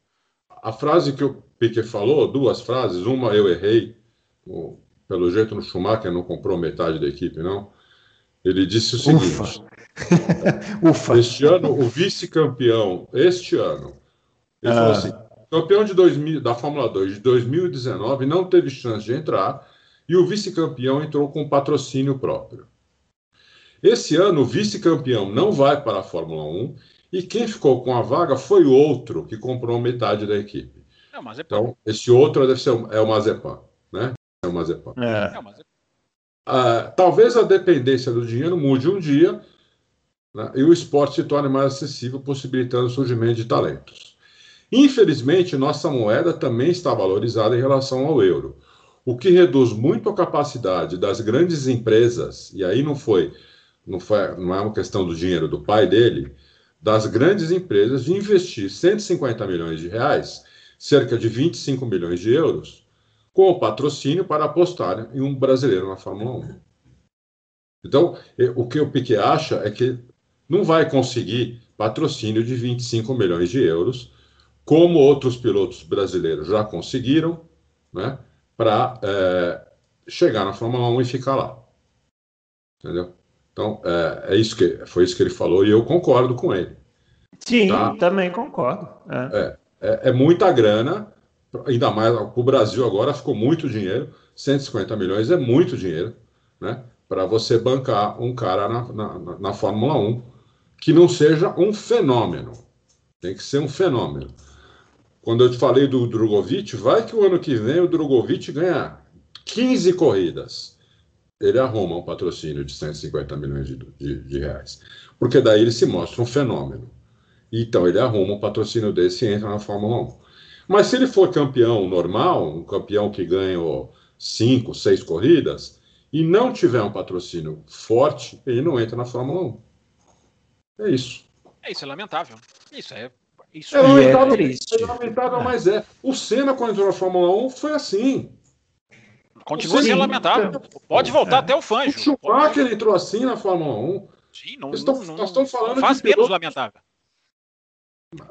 A frase que o Piquet falou, duas frases, uma eu errei, pelo jeito no Schumacher não comprou metade da equipe, não. Ele disse o seguinte: Ufa. Ufa. Este ano, o vice-campeão, este ano, ele ah. falou assim: campeão de 2000, da Fórmula 2 de 2019 não teve chance de entrar e o vice-campeão entrou com patrocínio próprio. Esse ano, o vice-campeão não vai para a Fórmula 1 e quem ficou com a vaga foi outro que comprou metade da equipe. É o. Então, esse outro deve ser é o Mazepan, né? É o Mazepan. É. é o. Ah, talvez a dependência do dinheiro mude um dia né, e o esporte se torne mais acessível, possibilitando o surgimento de talentos. Infelizmente, nossa moeda também está valorizada em relação ao euro, o que reduz muito a capacidade das grandes empresas, e aí não foi, não foi, não é uma questão do dinheiro do pai dele, das grandes empresas de investir 150 milhões de reais, cerca de 25 milhões de euros, com o patrocínio para apostar em um brasileiro na Fórmula 1. Então, o que o Piquet acha é que não vai conseguir patrocínio de 25 milhões de euros, como outros pilotos brasileiros já conseguiram, né, para é, chegar na Fórmula 1 e ficar lá. Entendeu? Então, é, é, isso que, foi isso que ele falou e eu concordo com ele. Sim, tá? também concordo. É. é. É, é muita grana, ainda mais para o Brasil agora ficou muito dinheiro, 150 milhões é muito dinheiro, né? Para você bancar um cara na, na, na Fórmula 1 que não seja um fenômeno. Tem que ser um fenômeno. Quando eu te falei do Drogovic, vai que o ano que vem o Drogovic ganha 15 corridas. Ele arruma um patrocínio de 150 milhões de, de, de reais. Porque daí ele se mostra um fenômeno. Então ele arruma um patrocínio desse e entra na Fórmula 1. Mas se ele for campeão normal, um campeão que ganhou cinco, seis corridas, e não tiver um patrocínio forte, ele não entra na Fórmula 1. É isso. É isso, é lamentável. Isso é. Isso é, lamentável, é triste. É lamentável, mas é. O Senna, quando entrou na Fórmula 1, foi assim. Continua sendo lamentável. Pode voltar é. até o Fanjo. O Schumacher Pode... entrou assim na Fórmula 1. Sim, não, nós, não, nós estamos falando não faz menos piloto... lamentável.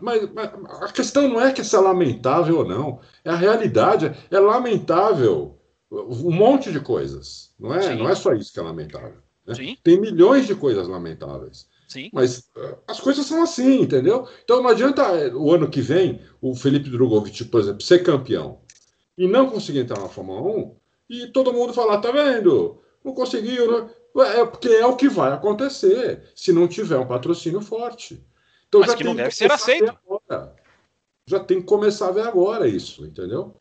Mas, mas, a questão não é que isso é lamentável ou não. É a realidade. É lamentável um monte de coisas. Não é, não é só isso que é lamentável. Né? Tem milhões de coisas lamentáveis. Sim. Mas uh, as coisas são assim, entendeu? Então não adianta eh, o ano que vem o Felipe Drogovic, por exemplo, ser campeão e não conseguir entrar na Fórmula 1 e todo mundo falar, tá vendo? Não conseguiu, né? É porque é o que vai acontecer se não tiver um patrocínio forte. Então, Mas que não deve que ser aceito. Já tem que começar a ver agora isso, entendeu?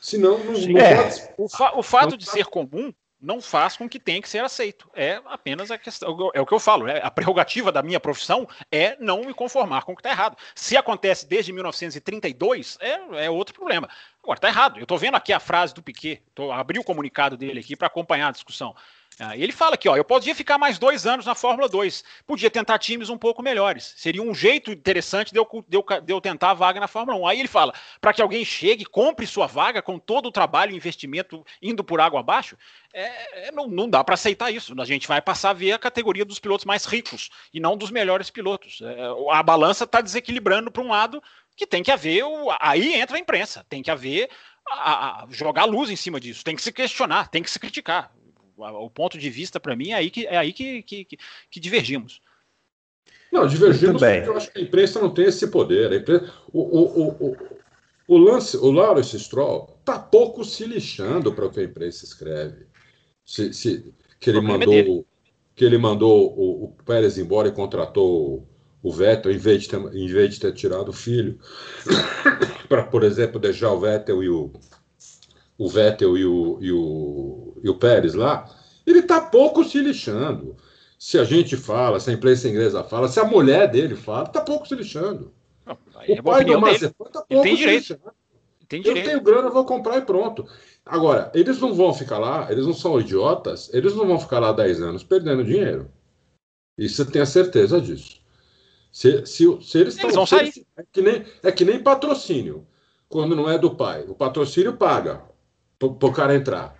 Senão não, não é. pode... o, fa o fato de ser comum não faz com que tenha que ser aceito. É apenas a questão, é o que eu falo, é, a prerrogativa da minha profissão é não me conformar com o que está errado. Se acontece desde 1932, é, é outro problema. Agora, está errado. Eu estou vendo aqui a frase do Piquet, tô, abri o comunicado dele aqui para acompanhar a discussão. Ah, ele fala aqui, ó, eu podia ficar mais dois anos na Fórmula 2, podia tentar times um pouco melhores. Seria um jeito interessante de eu, de eu, de eu tentar a vaga na Fórmula 1. Aí ele fala, para que alguém chegue, compre sua vaga com todo o trabalho e investimento indo por água abaixo, é, é, não, não dá para aceitar isso. A gente vai passar a ver a categoria dos pilotos mais ricos e não dos melhores pilotos. É, a balança está desequilibrando para um lado que tem que haver, o, aí entra a imprensa, tem que haver a, a, jogar luz em cima disso, tem que se questionar, tem que se criticar o ponto de vista, para mim, é aí que, é aí que, que, que, que divergimos. Não, divergimos porque eu acho que a imprensa não tem esse poder. Imprensa, o, o, o, o, lance, o Lawrence Stroll está pouco se lixando para o que a imprensa escreve. Se, se, que ele é mandou, é que ele mandou o, o, Pérez embora e contratou o Vettel, em vez de ter, em vez de ter tirado o filho, para, por exemplo, deixar o Vettel e o, o Vettel e o, e o, e o Pérez lá, ele está pouco se lixando. Se a gente fala, se a imprensa inglesa fala, se a mulher dele fala, está pouco se lixando. Não, o é pai do Mazepin está pouco se lixando. Tem eu tenho grana, vou comprar e pronto. Agora, eles não vão ficar lá, eles não são idiotas, eles não vão ficar lá 10 anos perdendo dinheiro. Isso você tem a certeza disso. Se, se, se eles, eles vão sair. Eles, é, que nem, é que nem patrocínio, quando não é do pai. O patrocínio paga para o cara entrar.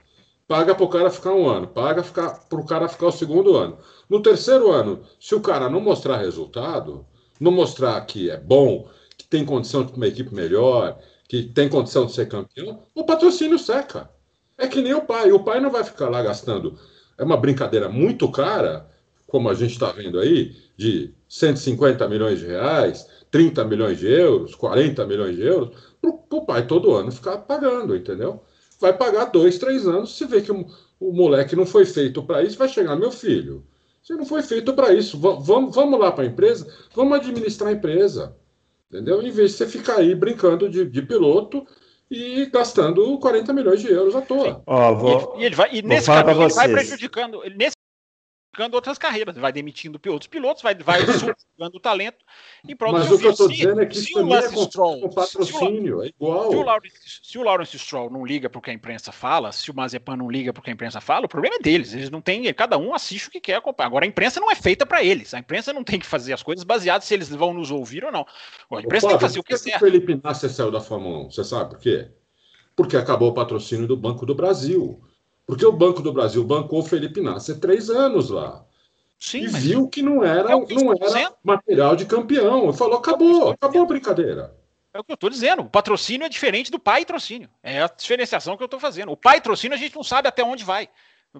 Paga para o cara ficar um ano, paga para o cara ficar o segundo ano. No terceiro ano, se o cara não mostrar resultado, não mostrar que é bom, que tem condição de uma equipe melhor, que tem condição de ser campeão, o patrocínio seca. É que nem o pai. O pai não vai ficar lá gastando. É uma brincadeira muito cara, como a gente está vendo aí, de 150 milhões de reais, 30 milhões de euros, 40 milhões de euros, para o pai todo ano ficar pagando, entendeu? Vai pagar dois, três anos. Se vê que o, o moleque não foi feito para isso, vai chegar, meu filho. Você não foi feito para isso. Vamos, vamos lá para a empresa, vamos administrar a empresa. Entendeu? Em vez de você ficar aí brincando de, de piloto e gastando 40 milhões de euros à toa. Ó, vou, e, ele, vai, e nesse caminho ele vai prejudicando. Nesse prejudicando outras carreiras, vai demitindo outros pilotos, vai, vai subjugando o talento em prol Mas o que eu estou dizendo é que isso também é Stroll, patrocínio, é igual. Se o, Lawrence, se o Lawrence Stroll não liga para o que a imprensa fala, se o Mazepan não liga para o que a imprensa fala, o problema é deles, eles não têm, cada um assiste o que quer acompanhar. Agora a imprensa não é feita para eles, a imprensa não tem que fazer as coisas baseadas se eles vão nos ouvir ou não. A imprensa Ô, tem que fazer o que, que o Felipe Nasser saiu da Fórmula 1, você sabe por quê? Porque acabou o patrocínio do Banco do Brasil. Porque o Banco do Brasil bancou o Felipe Nasser três anos lá. Sim, e viu que não era, é não era material de campeão. Falou, acabou, acabou a brincadeira. É o que eu estou dizendo. O patrocínio é diferente do pai trocínio. É a diferenciação que eu estou fazendo. O pai trocínio a gente não sabe até onde vai.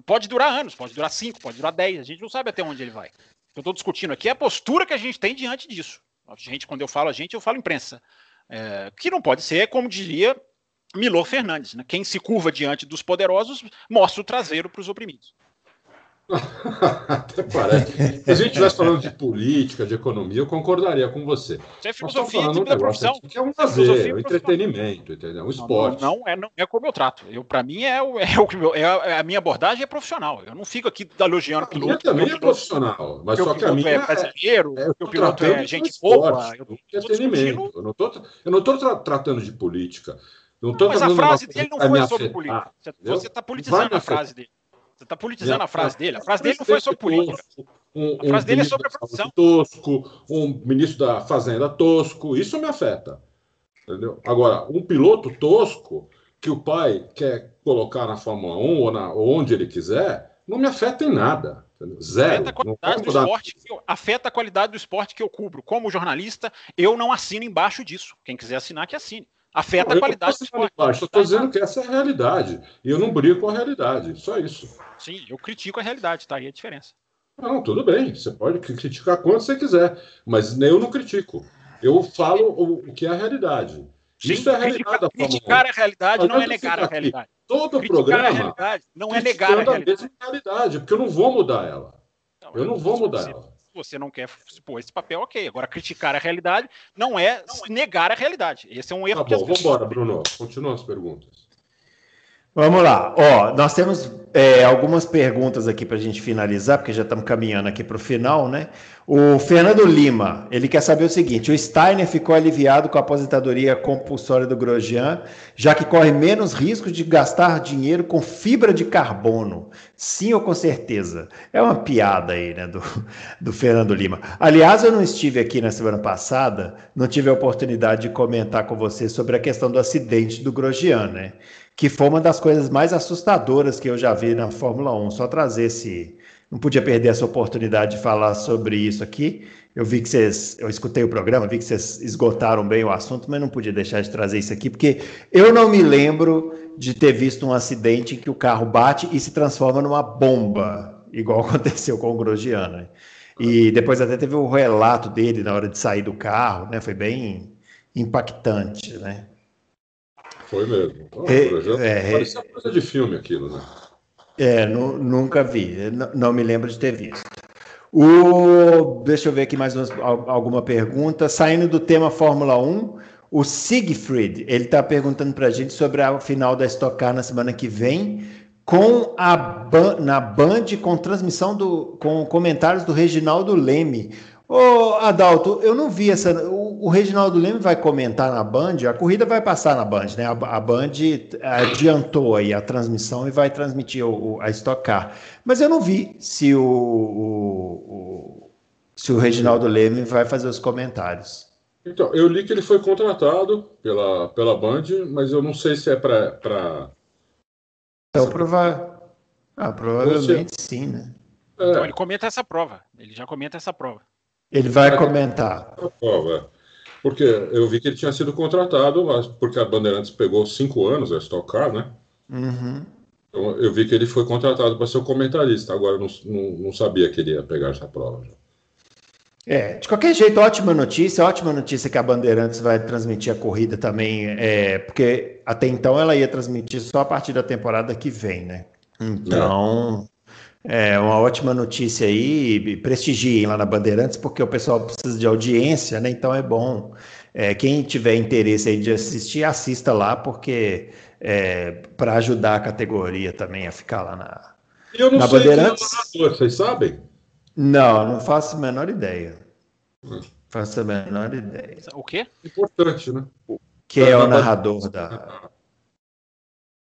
Pode durar anos, pode durar cinco, pode durar dez. A gente não sabe até onde ele vai. O que eu estou discutindo aqui é a postura que a gente tem diante disso. A gente, quando eu falo a gente, eu falo imprensa. É, que não pode ser, como diria Milor Fernandes, né? quem se curva diante dos poderosos mostra o traseiro para os oprimidos. Até parece. Se a gente estivesse falando de política, de economia, eu concordaria com você. Isso é filosofia falando um profissão. Que é um lazer, é um entretenimento, entendeu? Um esporte. Não, não, é, não é como eu trato. Eu, para mim, é, o, é, o, é a minha abordagem é profissional. Eu não fico aqui elogiando o piloto. também é profissional, mas só que a minha é brasileiro, é, o piloto é gente boa. Eu entretenimento. Eu não estou tratando de política. Não, não mas a frase dele não foi sobre política. Você está politizando a frase dele. Você está politizando a frase dele. A frase dele não foi sobre política. Um, a frase um dele é sobre a produção. Tosco, um ministro da Fazenda tosco, isso me afeta. Entendeu? Agora, um piloto tosco que o pai quer colocar na Fórmula 1 ou, na, ou onde ele quiser, não me afeta em nada. Zero. Afeta a, qualidade do esporte eu, afeta a qualidade do esporte que eu cubro. Como jornalista, eu não assino embaixo disso. Quem quiser assinar, que assine afeta não, a qualidade do esporte. Eu estou dizendo que essa é a realidade. E eu não brigo com a realidade. Só isso. Sim, eu critico a realidade, tá aí a diferença. Não, tudo bem. Você pode criticar quanto você quiser. Mas eu não critico. Eu falo o, o que é a realidade. Sim, isso é a realidade da Criticar a realidade não é negar a realidade. Todo criticar programa não é negar a realidade. a mesma realidade, porque eu não vou mudar ela. Não, eu não vou mudar ela você não quer pôr esse papel, ok. Agora, criticar a realidade não é negar a realidade. Esse é um erro tá bom, vamos embora, Bruno. Continua as perguntas. Vamos lá. Ó, nós temos é, algumas perguntas aqui para a gente finalizar, porque já estamos caminhando aqui para o final, né? O Fernando Lima, ele quer saber o seguinte: o Steiner ficou aliviado com a aposentadoria compulsória do Grosjean, já que corre menos risco de gastar dinheiro com fibra de carbono. Sim ou com certeza? É uma piada aí, né, do, do Fernando Lima. Aliás, eu não estive aqui na semana passada, não tive a oportunidade de comentar com você sobre a questão do acidente do Grosjean, né? Que foi uma das coisas mais assustadoras que eu já vi na Fórmula 1. Só trazer esse. Não podia perder essa oportunidade de falar sobre isso aqui. Eu vi que vocês. Eu escutei o programa, vi que vocês esgotaram bem o assunto, mas não podia deixar de trazer isso aqui, porque eu não me lembro de ter visto um acidente em que o carro bate e se transforma numa bomba, igual aconteceu com o Grosjean. Né? E depois até teve o relato dele na hora de sair do carro, né? Foi bem impactante, né? Foi mesmo. Oh, é, é, parecia coisa de filme aquilo, né? É, nu, nunca vi. Não, não, me lembro de ter visto. O, deixa eu ver aqui mais umas, alguma pergunta. Saindo do tema Fórmula 1, o Siegfried, ele está perguntando para a gente sobre a final da Stock Car na semana que vem, com a na Band com transmissão do com comentários do Reginaldo Leme. Ô, Adalto, eu não vi essa. O, o, Reginaldo Leme vai comentar na Band, a corrida vai passar na Band, né? A, a Band adiantou aí a transmissão e vai transmitir o, a Stock Car. Mas eu não vi se o, o, se o Reginaldo Leme vai fazer os comentários. Então, eu li que ele foi contratado pela, pela Band, mas eu não sei se é para. Pra... Então, prova... ah, provavelmente Você... sim, né? É. Então, ele comenta essa prova. Ele já comenta essa prova. Ele vai comentar. Porque eu vi que ele tinha sido contratado, porque a Bandeirantes pegou cinco anos a Stock Car, né? Uhum. Então, eu vi que ele foi contratado para ser o comentarista. Agora não, não, não, sabia que ele ia pegar essa prova. É, de qualquer jeito, ótima notícia. Ótima notícia que a Bandeirantes vai transmitir a corrida também, é, porque até então ela ia transmitir só a partir da temporada que vem, né? Então, é uma ótima notícia aí, prestigiem lá na Bandeirantes, porque o pessoal precisa de audiência, né? Então é bom. É, quem tiver interesse aí de assistir, assista lá, porque é, para ajudar a categoria também a ficar lá na, Eu não na sei Bandeirantes. Quem é o vocês sabem? Não, não faço a menor ideia. Hum. Faço a menor ideia. O quê? Importante, né? Que é o narrador da.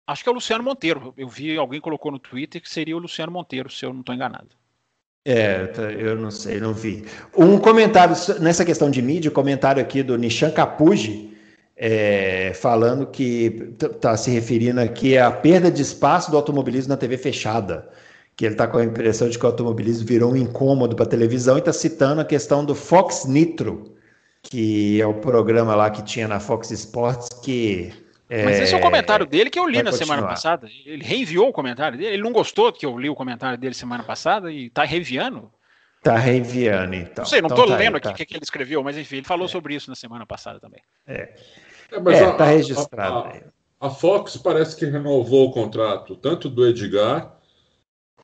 Acho que é o Luciano Monteiro. Eu vi alguém colocou no Twitter que seria o Luciano Monteiro, se eu não estou enganado. É, eu não sei, não vi. Um comentário nessa questão de mídia, comentário aqui do Nishan Capuji, é, falando que está se referindo aqui à perda de espaço do automobilismo na TV fechada. Que ele está com a impressão de que o automobilismo virou um incômodo para a televisão e está citando a questão do Fox Nitro, que é o programa lá que tinha na Fox Sports que mas esse é o comentário dele que eu li na continuar. semana passada. Ele reenviou o comentário dele. Ele não gostou que eu li o comentário dele semana passada e tá reenviando. Tá reenviando, então. Não sei, não então, tô tá lendo aí, aqui o tá. que, ele escreveu, mas enfim, ele falou é. sobre isso na semana passada também. É, é, mas é a, tá registrado. A, a, a, Fox parece que renovou o contrato, tanto do Edgar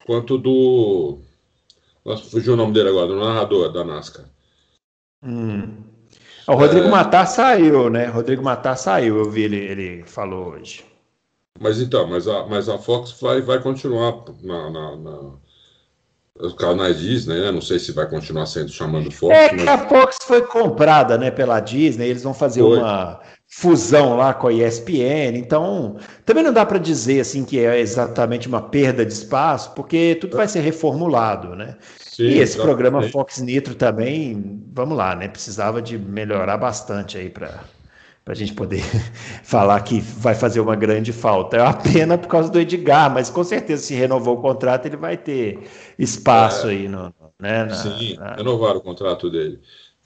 quanto do. Nossa, fugiu o nome dele agora, do narrador da NASCAR. Hum. O Rodrigo é... Matar saiu, né? Rodrigo Matar saiu, eu vi ele, ele falou hoje. Mas então, mas a, mas a Fox vai, vai continuar na, na, na os canais Disney, né? Não sei se vai continuar sendo chamando Fox. É mas... que a Fox foi comprada, né, pela Disney. Eles vão fazer foi. uma fusão lá com a ESPN. Então, também não dá para dizer assim que é exatamente uma perda de espaço, porque tudo vai ser reformulado, né? Sim, e esse programa Fox Nitro também, vamos lá, né? Precisava de melhorar bastante aí para a gente poder falar que vai fazer uma grande falta. É uma pena por causa do Edgar, mas com certeza se renovou o contrato ele vai ter espaço é, aí no, né, na, sim, na... renovar o contrato dele.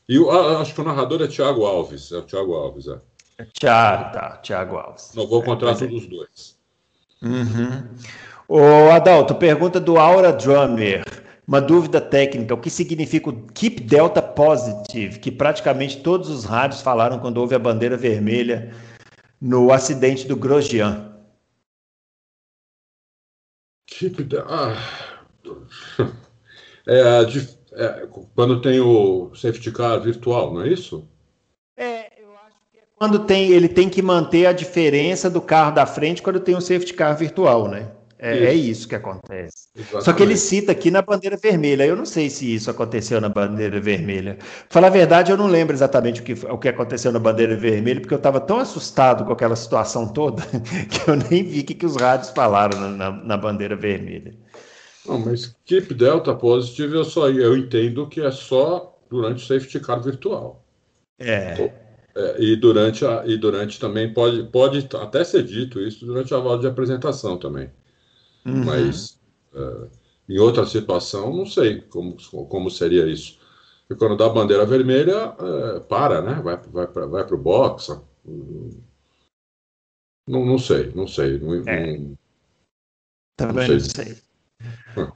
E o, acho que o narrador é Thiago Alves, é o Thiago Alves, é. Thiago, tá, Thiago Alves. Renovou o contrato é, dos dois. Uhum. O Adalto, pergunta do Aura Drummer. Uma dúvida técnica: o que significa o Keep Delta Positive, que praticamente todos os rádios falaram quando houve a bandeira vermelha no acidente do Grosjean? Keep Delta. Ah. É, é, quando tem o safety car virtual, não é isso? É, eu acho que é quando tem, ele tem que manter a diferença do carro da frente quando tem um safety car virtual, né? É isso, é isso que acontece. Exatamente. Só que ele cita aqui na bandeira vermelha. Eu não sei se isso aconteceu na bandeira vermelha. Falar a verdade, eu não lembro exatamente o que, o que aconteceu na bandeira vermelha, porque eu estava tão assustado com aquela situação toda que eu nem vi o que, que os rádios falaram na, na, na bandeira vermelha. Não, mas Keep Delta Positive eu só eu entendo que é só durante o safety car virtual. É. é e durante a, e durante também pode pode até ser dito isso durante a volta de apresentação também. Uhum. Mas é, em outra situação não sei como como seria isso. E quando dá a bandeira vermelha é, para, né? Vai vai para vai o box. Não, não sei, não sei. Não, é. não, Também não sei. Não sei.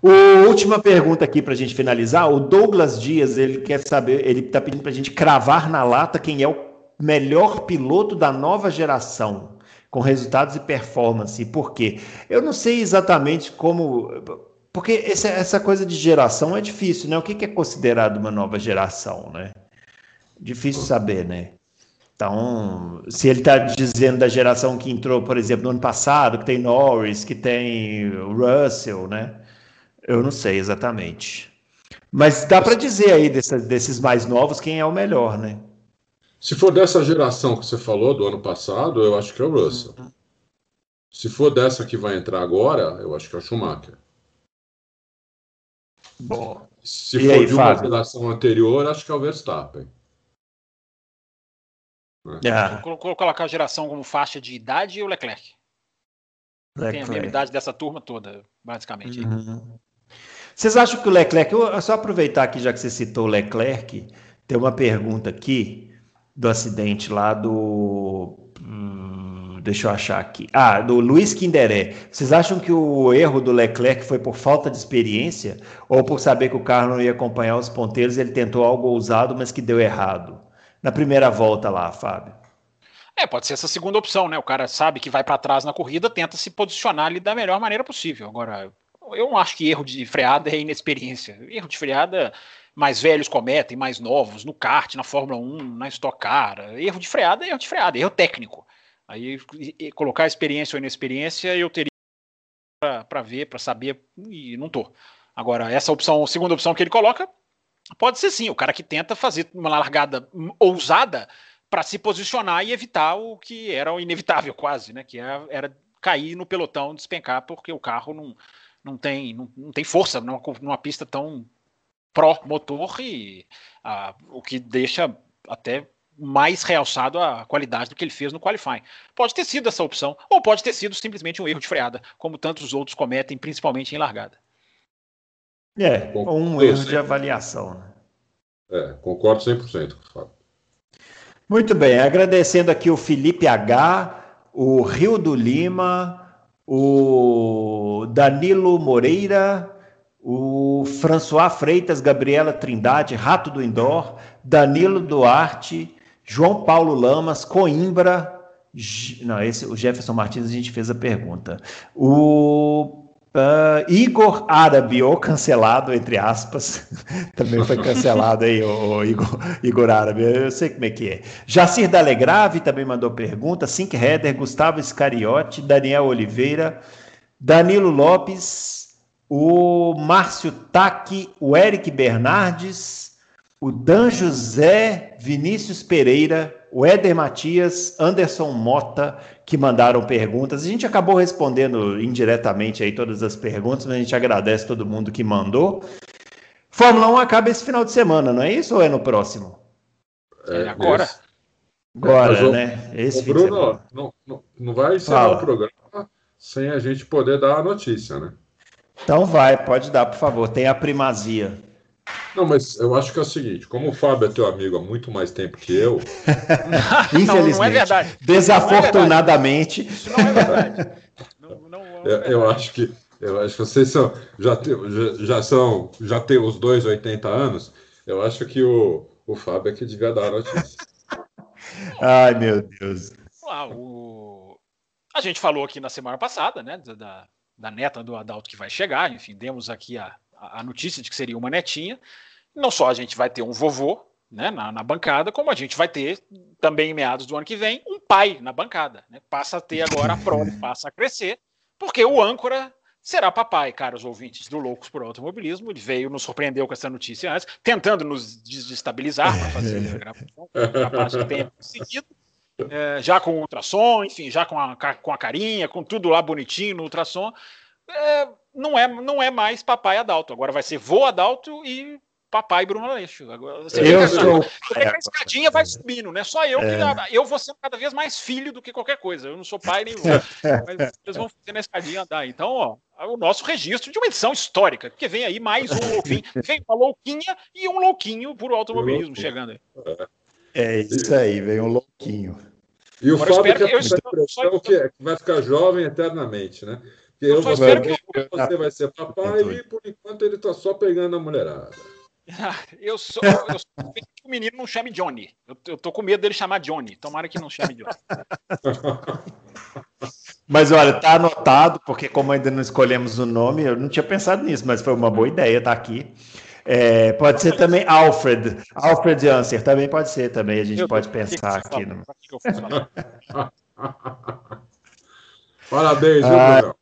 O, última pergunta aqui para a gente finalizar. O Douglas Dias ele quer saber, ele está pedindo para a gente cravar na lata quem é o melhor piloto da nova geração, com resultados e performance. Por quê? Eu não sei exatamente como. Porque essa, essa coisa de geração é difícil, né? O que, que é considerado uma nova geração, né? Difícil saber, né? Então, se ele está dizendo da geração que entrou, por exemplo, no ano passado, que tem Norris, que tem Russell, né? Eu não sei exatamente. Mas dá para dizer aí desses, desses mais novos quem é o melhor, né? Se for dessa geração que você falou do ano passado, eu acho que é o Russell. Uhum. Se for dessa que vai entrar agora, eu acho que é o Schumacher. Bom. Se for aí, de uma Fábio? geração anterior, acho que é o Verstappen. É. Vou colocar a geração como faixa de idade e o Leclerc. Leclerc. Tem a mesma idade dessa turma toda, basicamente. Uhum. Vocês acham que o Leclerc, eu, só aproveitar aqui, já que você citou o Leclerc, tem uma pergunta aqui do acidente lá do. Hum, deixa eu achar aqui. Ah, do Luiz Kinderé. Vocês acham que o erro do Leclerc foi por falta de experiência ou por saber que o carro não ia acompanhar os ponteiros ele tentou algo ousado, mas que deu errado? na primeira volta lá, Fábio? É, pode ser essa segunda opção, né? O cara sabe que vai para trás na corrida, tenta se posicionar ali da melhor maneira possível. Agora, eu não acho que erro de freada é inexperiência. Erro de freada mais velhos cometem, mais novos, no kart, na Fórmula 1, na Stock Car. Erro de freada é erro de freada, erro técnico. Aí colocar experiência ou inexperiência eu teria para ver, para saber, e não tô. Agora, essa opção, segunda opção que ele coloca, Pode ser sim, o cara que tenta fazer uma largada ousada para se posicionar e evitar o que era o inevitável quase, né? Que era, era cair no pelotão, despencar, porque o carro não, não, tem, não, não tem força numa, numa pista tão pró-motor e a, o que deixa até mais realçado a qualidade do que ele fez no qualifying. Pode ter sido essa opção, ou pode ter sido simplesmente um erro de freada, como tantos outros cometem, principalmente em largada. É, um erro de avaliação. Né? É, concordo 100% com o Fábio. Muito bem, agradecendo aqui o Felipe H, o Rio do Lima, o Danilo Moreira, o François Freitas, Gabriela Trindade, Rato do Indoor, Danilo Duarte, João Paulo Lamas, Coimbra. Não, esse, o Jefferson Martins a gente fez a pergunta. O Uh, Igor Árabe, ou cancelado, entre aspas, também foi cancelado aí, o, Igor, Igor Árabe, eu sei como é que é. Jacir Dalegrave também mandou pergunta, Sink Header, Gustavo Iscariote, Daniel Oliveira, Danilo Lopes, o Márcio Taque, o Eric Bernardes, o Dan José, Vinícius Pereira, o Éder Matias, Anderson Mota, que mandaram perguntas. A gente acabou respondendo indiretamente aí todas as perguntas, mas a gente agradece todo mundo que mandou. Fórmula 1 acaba esse final de semana, não é isso ou é no próximo? É, é agora. Esse. Agora, o, né? Esse Bruno, não, não, não vai ser o programa sem a gente poder dar a notícia, né? Então vai, pode dar, por favor. Tem a primazia. Não, mas eu acho que é o seguinte, como o Fábio é teu amigo há muito mais tempo que eu. Infelizmente. Não, não é verdade. Desafortunadamente. Isso não é verdade. Não, não, é verdade. Eu, eu, acho que eu acho que vocês são, já, te, já, já, são, já tem os dois 80 anos. Eu acho que o, o Fábio é que devia dar a notícia. Ai, meu Deus. Ah, o... A gente falou aqui na semana passada, né, da, da neta do Adalto que vai chegar. Enfim, demos aqui a, a notícia de que seria uma netinha. Não só a gente vai ter um vovô, né, na, na, bancada, como a gente vai ter também em meados do ano que vem um pai na bancada. Né? Passa a ter agora a prole, passa a crescer, porque o âncora será papai, caros ouvintes do Loucos por Automobilismo. Ele veio, nos surpreendeu com essa notícia antes, tentando nos desestabilizar para fazer a gravação, capaz de ter conseguido. É, já com ultrassom, enfim, já com a, com a carinha, com tudo lá bonitinho no ultrassom. É, não, é, não é mais papai Adalto, agora vai ser vô Adalto e papai Bruno Aleixo. Agora, você eu vê sou... a escadinha vai subindo, né? Só eu é. que eu vou ser cada vez mais filho do que qualquer coisa. Eu não sou pai nem vô. mas eles vão fazer na escadinha andar. Então, ó, o nosso registro de uma edição histórica, porque vem aí mais um louquinho, vem uma louquinha e um louquinho por automobilismo chegando aí. É isso aí, vem um louquinho. E o Agora, Fábio que, que a impressão que, é, que vai ficar jovem eternamente, né? Porque eu, eu vou ser, que... você vai ser papai e por enquanto ele está só pegando a mulherada. Eu sou, eu sou que o menino não chame Johnny. Eu, eu tô com medo dele chamar Johnny. Tomara que não chame Johnny. Mas olha, tá anotado, porque como ainda não escolhemos o nome, eu não tinha pensado nisso, mas foi uma boa ideia, tá aqui. É, pode ser também Alfred, Alfred Answer, também pode ser também, a gente eu pode pensar aqui. No... Parabéns, ah,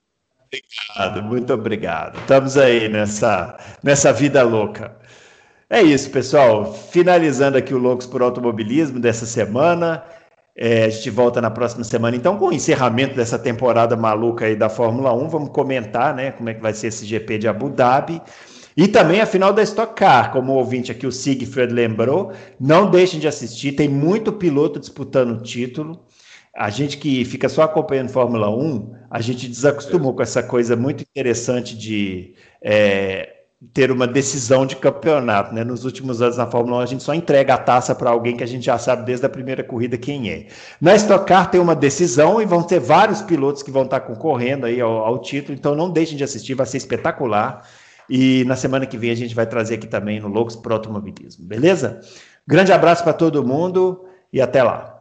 Obrigado, muito obrigado. Estamos aí nessa, nessa vida louca. É isso, pessoal. Finalizando aqui o Loucos por Automobilismo dessa semana. É, a gente volta na próxima semana, então, com o encerramento dessa temporada maluca aí da Fórmula 1. Vamos comentar, né, como é que vai ser esse GP de Abu Dhabi. E também a final da Stock Car, como o ouvinte aqui, o Siegfried, lembrou. Não deixem de assistir, tem muito piloto disputando o título. A gente que fica só acompanhando Fórmula 1, a gente desacostumou com essa coisa muito interessante de é, ter uma decisão de campeonato. Né? Nos últimos anos na Fórmula 1, a gente só entrega a taça para alguém que a gente já sabe desde a primeira corrida quem é. Na Stock Car tem uma decisão e vão ter vários pilotos que vão estar concorrendo aí ao, ao título, então não deixem de assistir, vai ser espetacular. E na semana que vem a gente vai trazer aqui também no Loucos Pro Automobilismo, beleza? Grande abraço para todo mundo e até lá.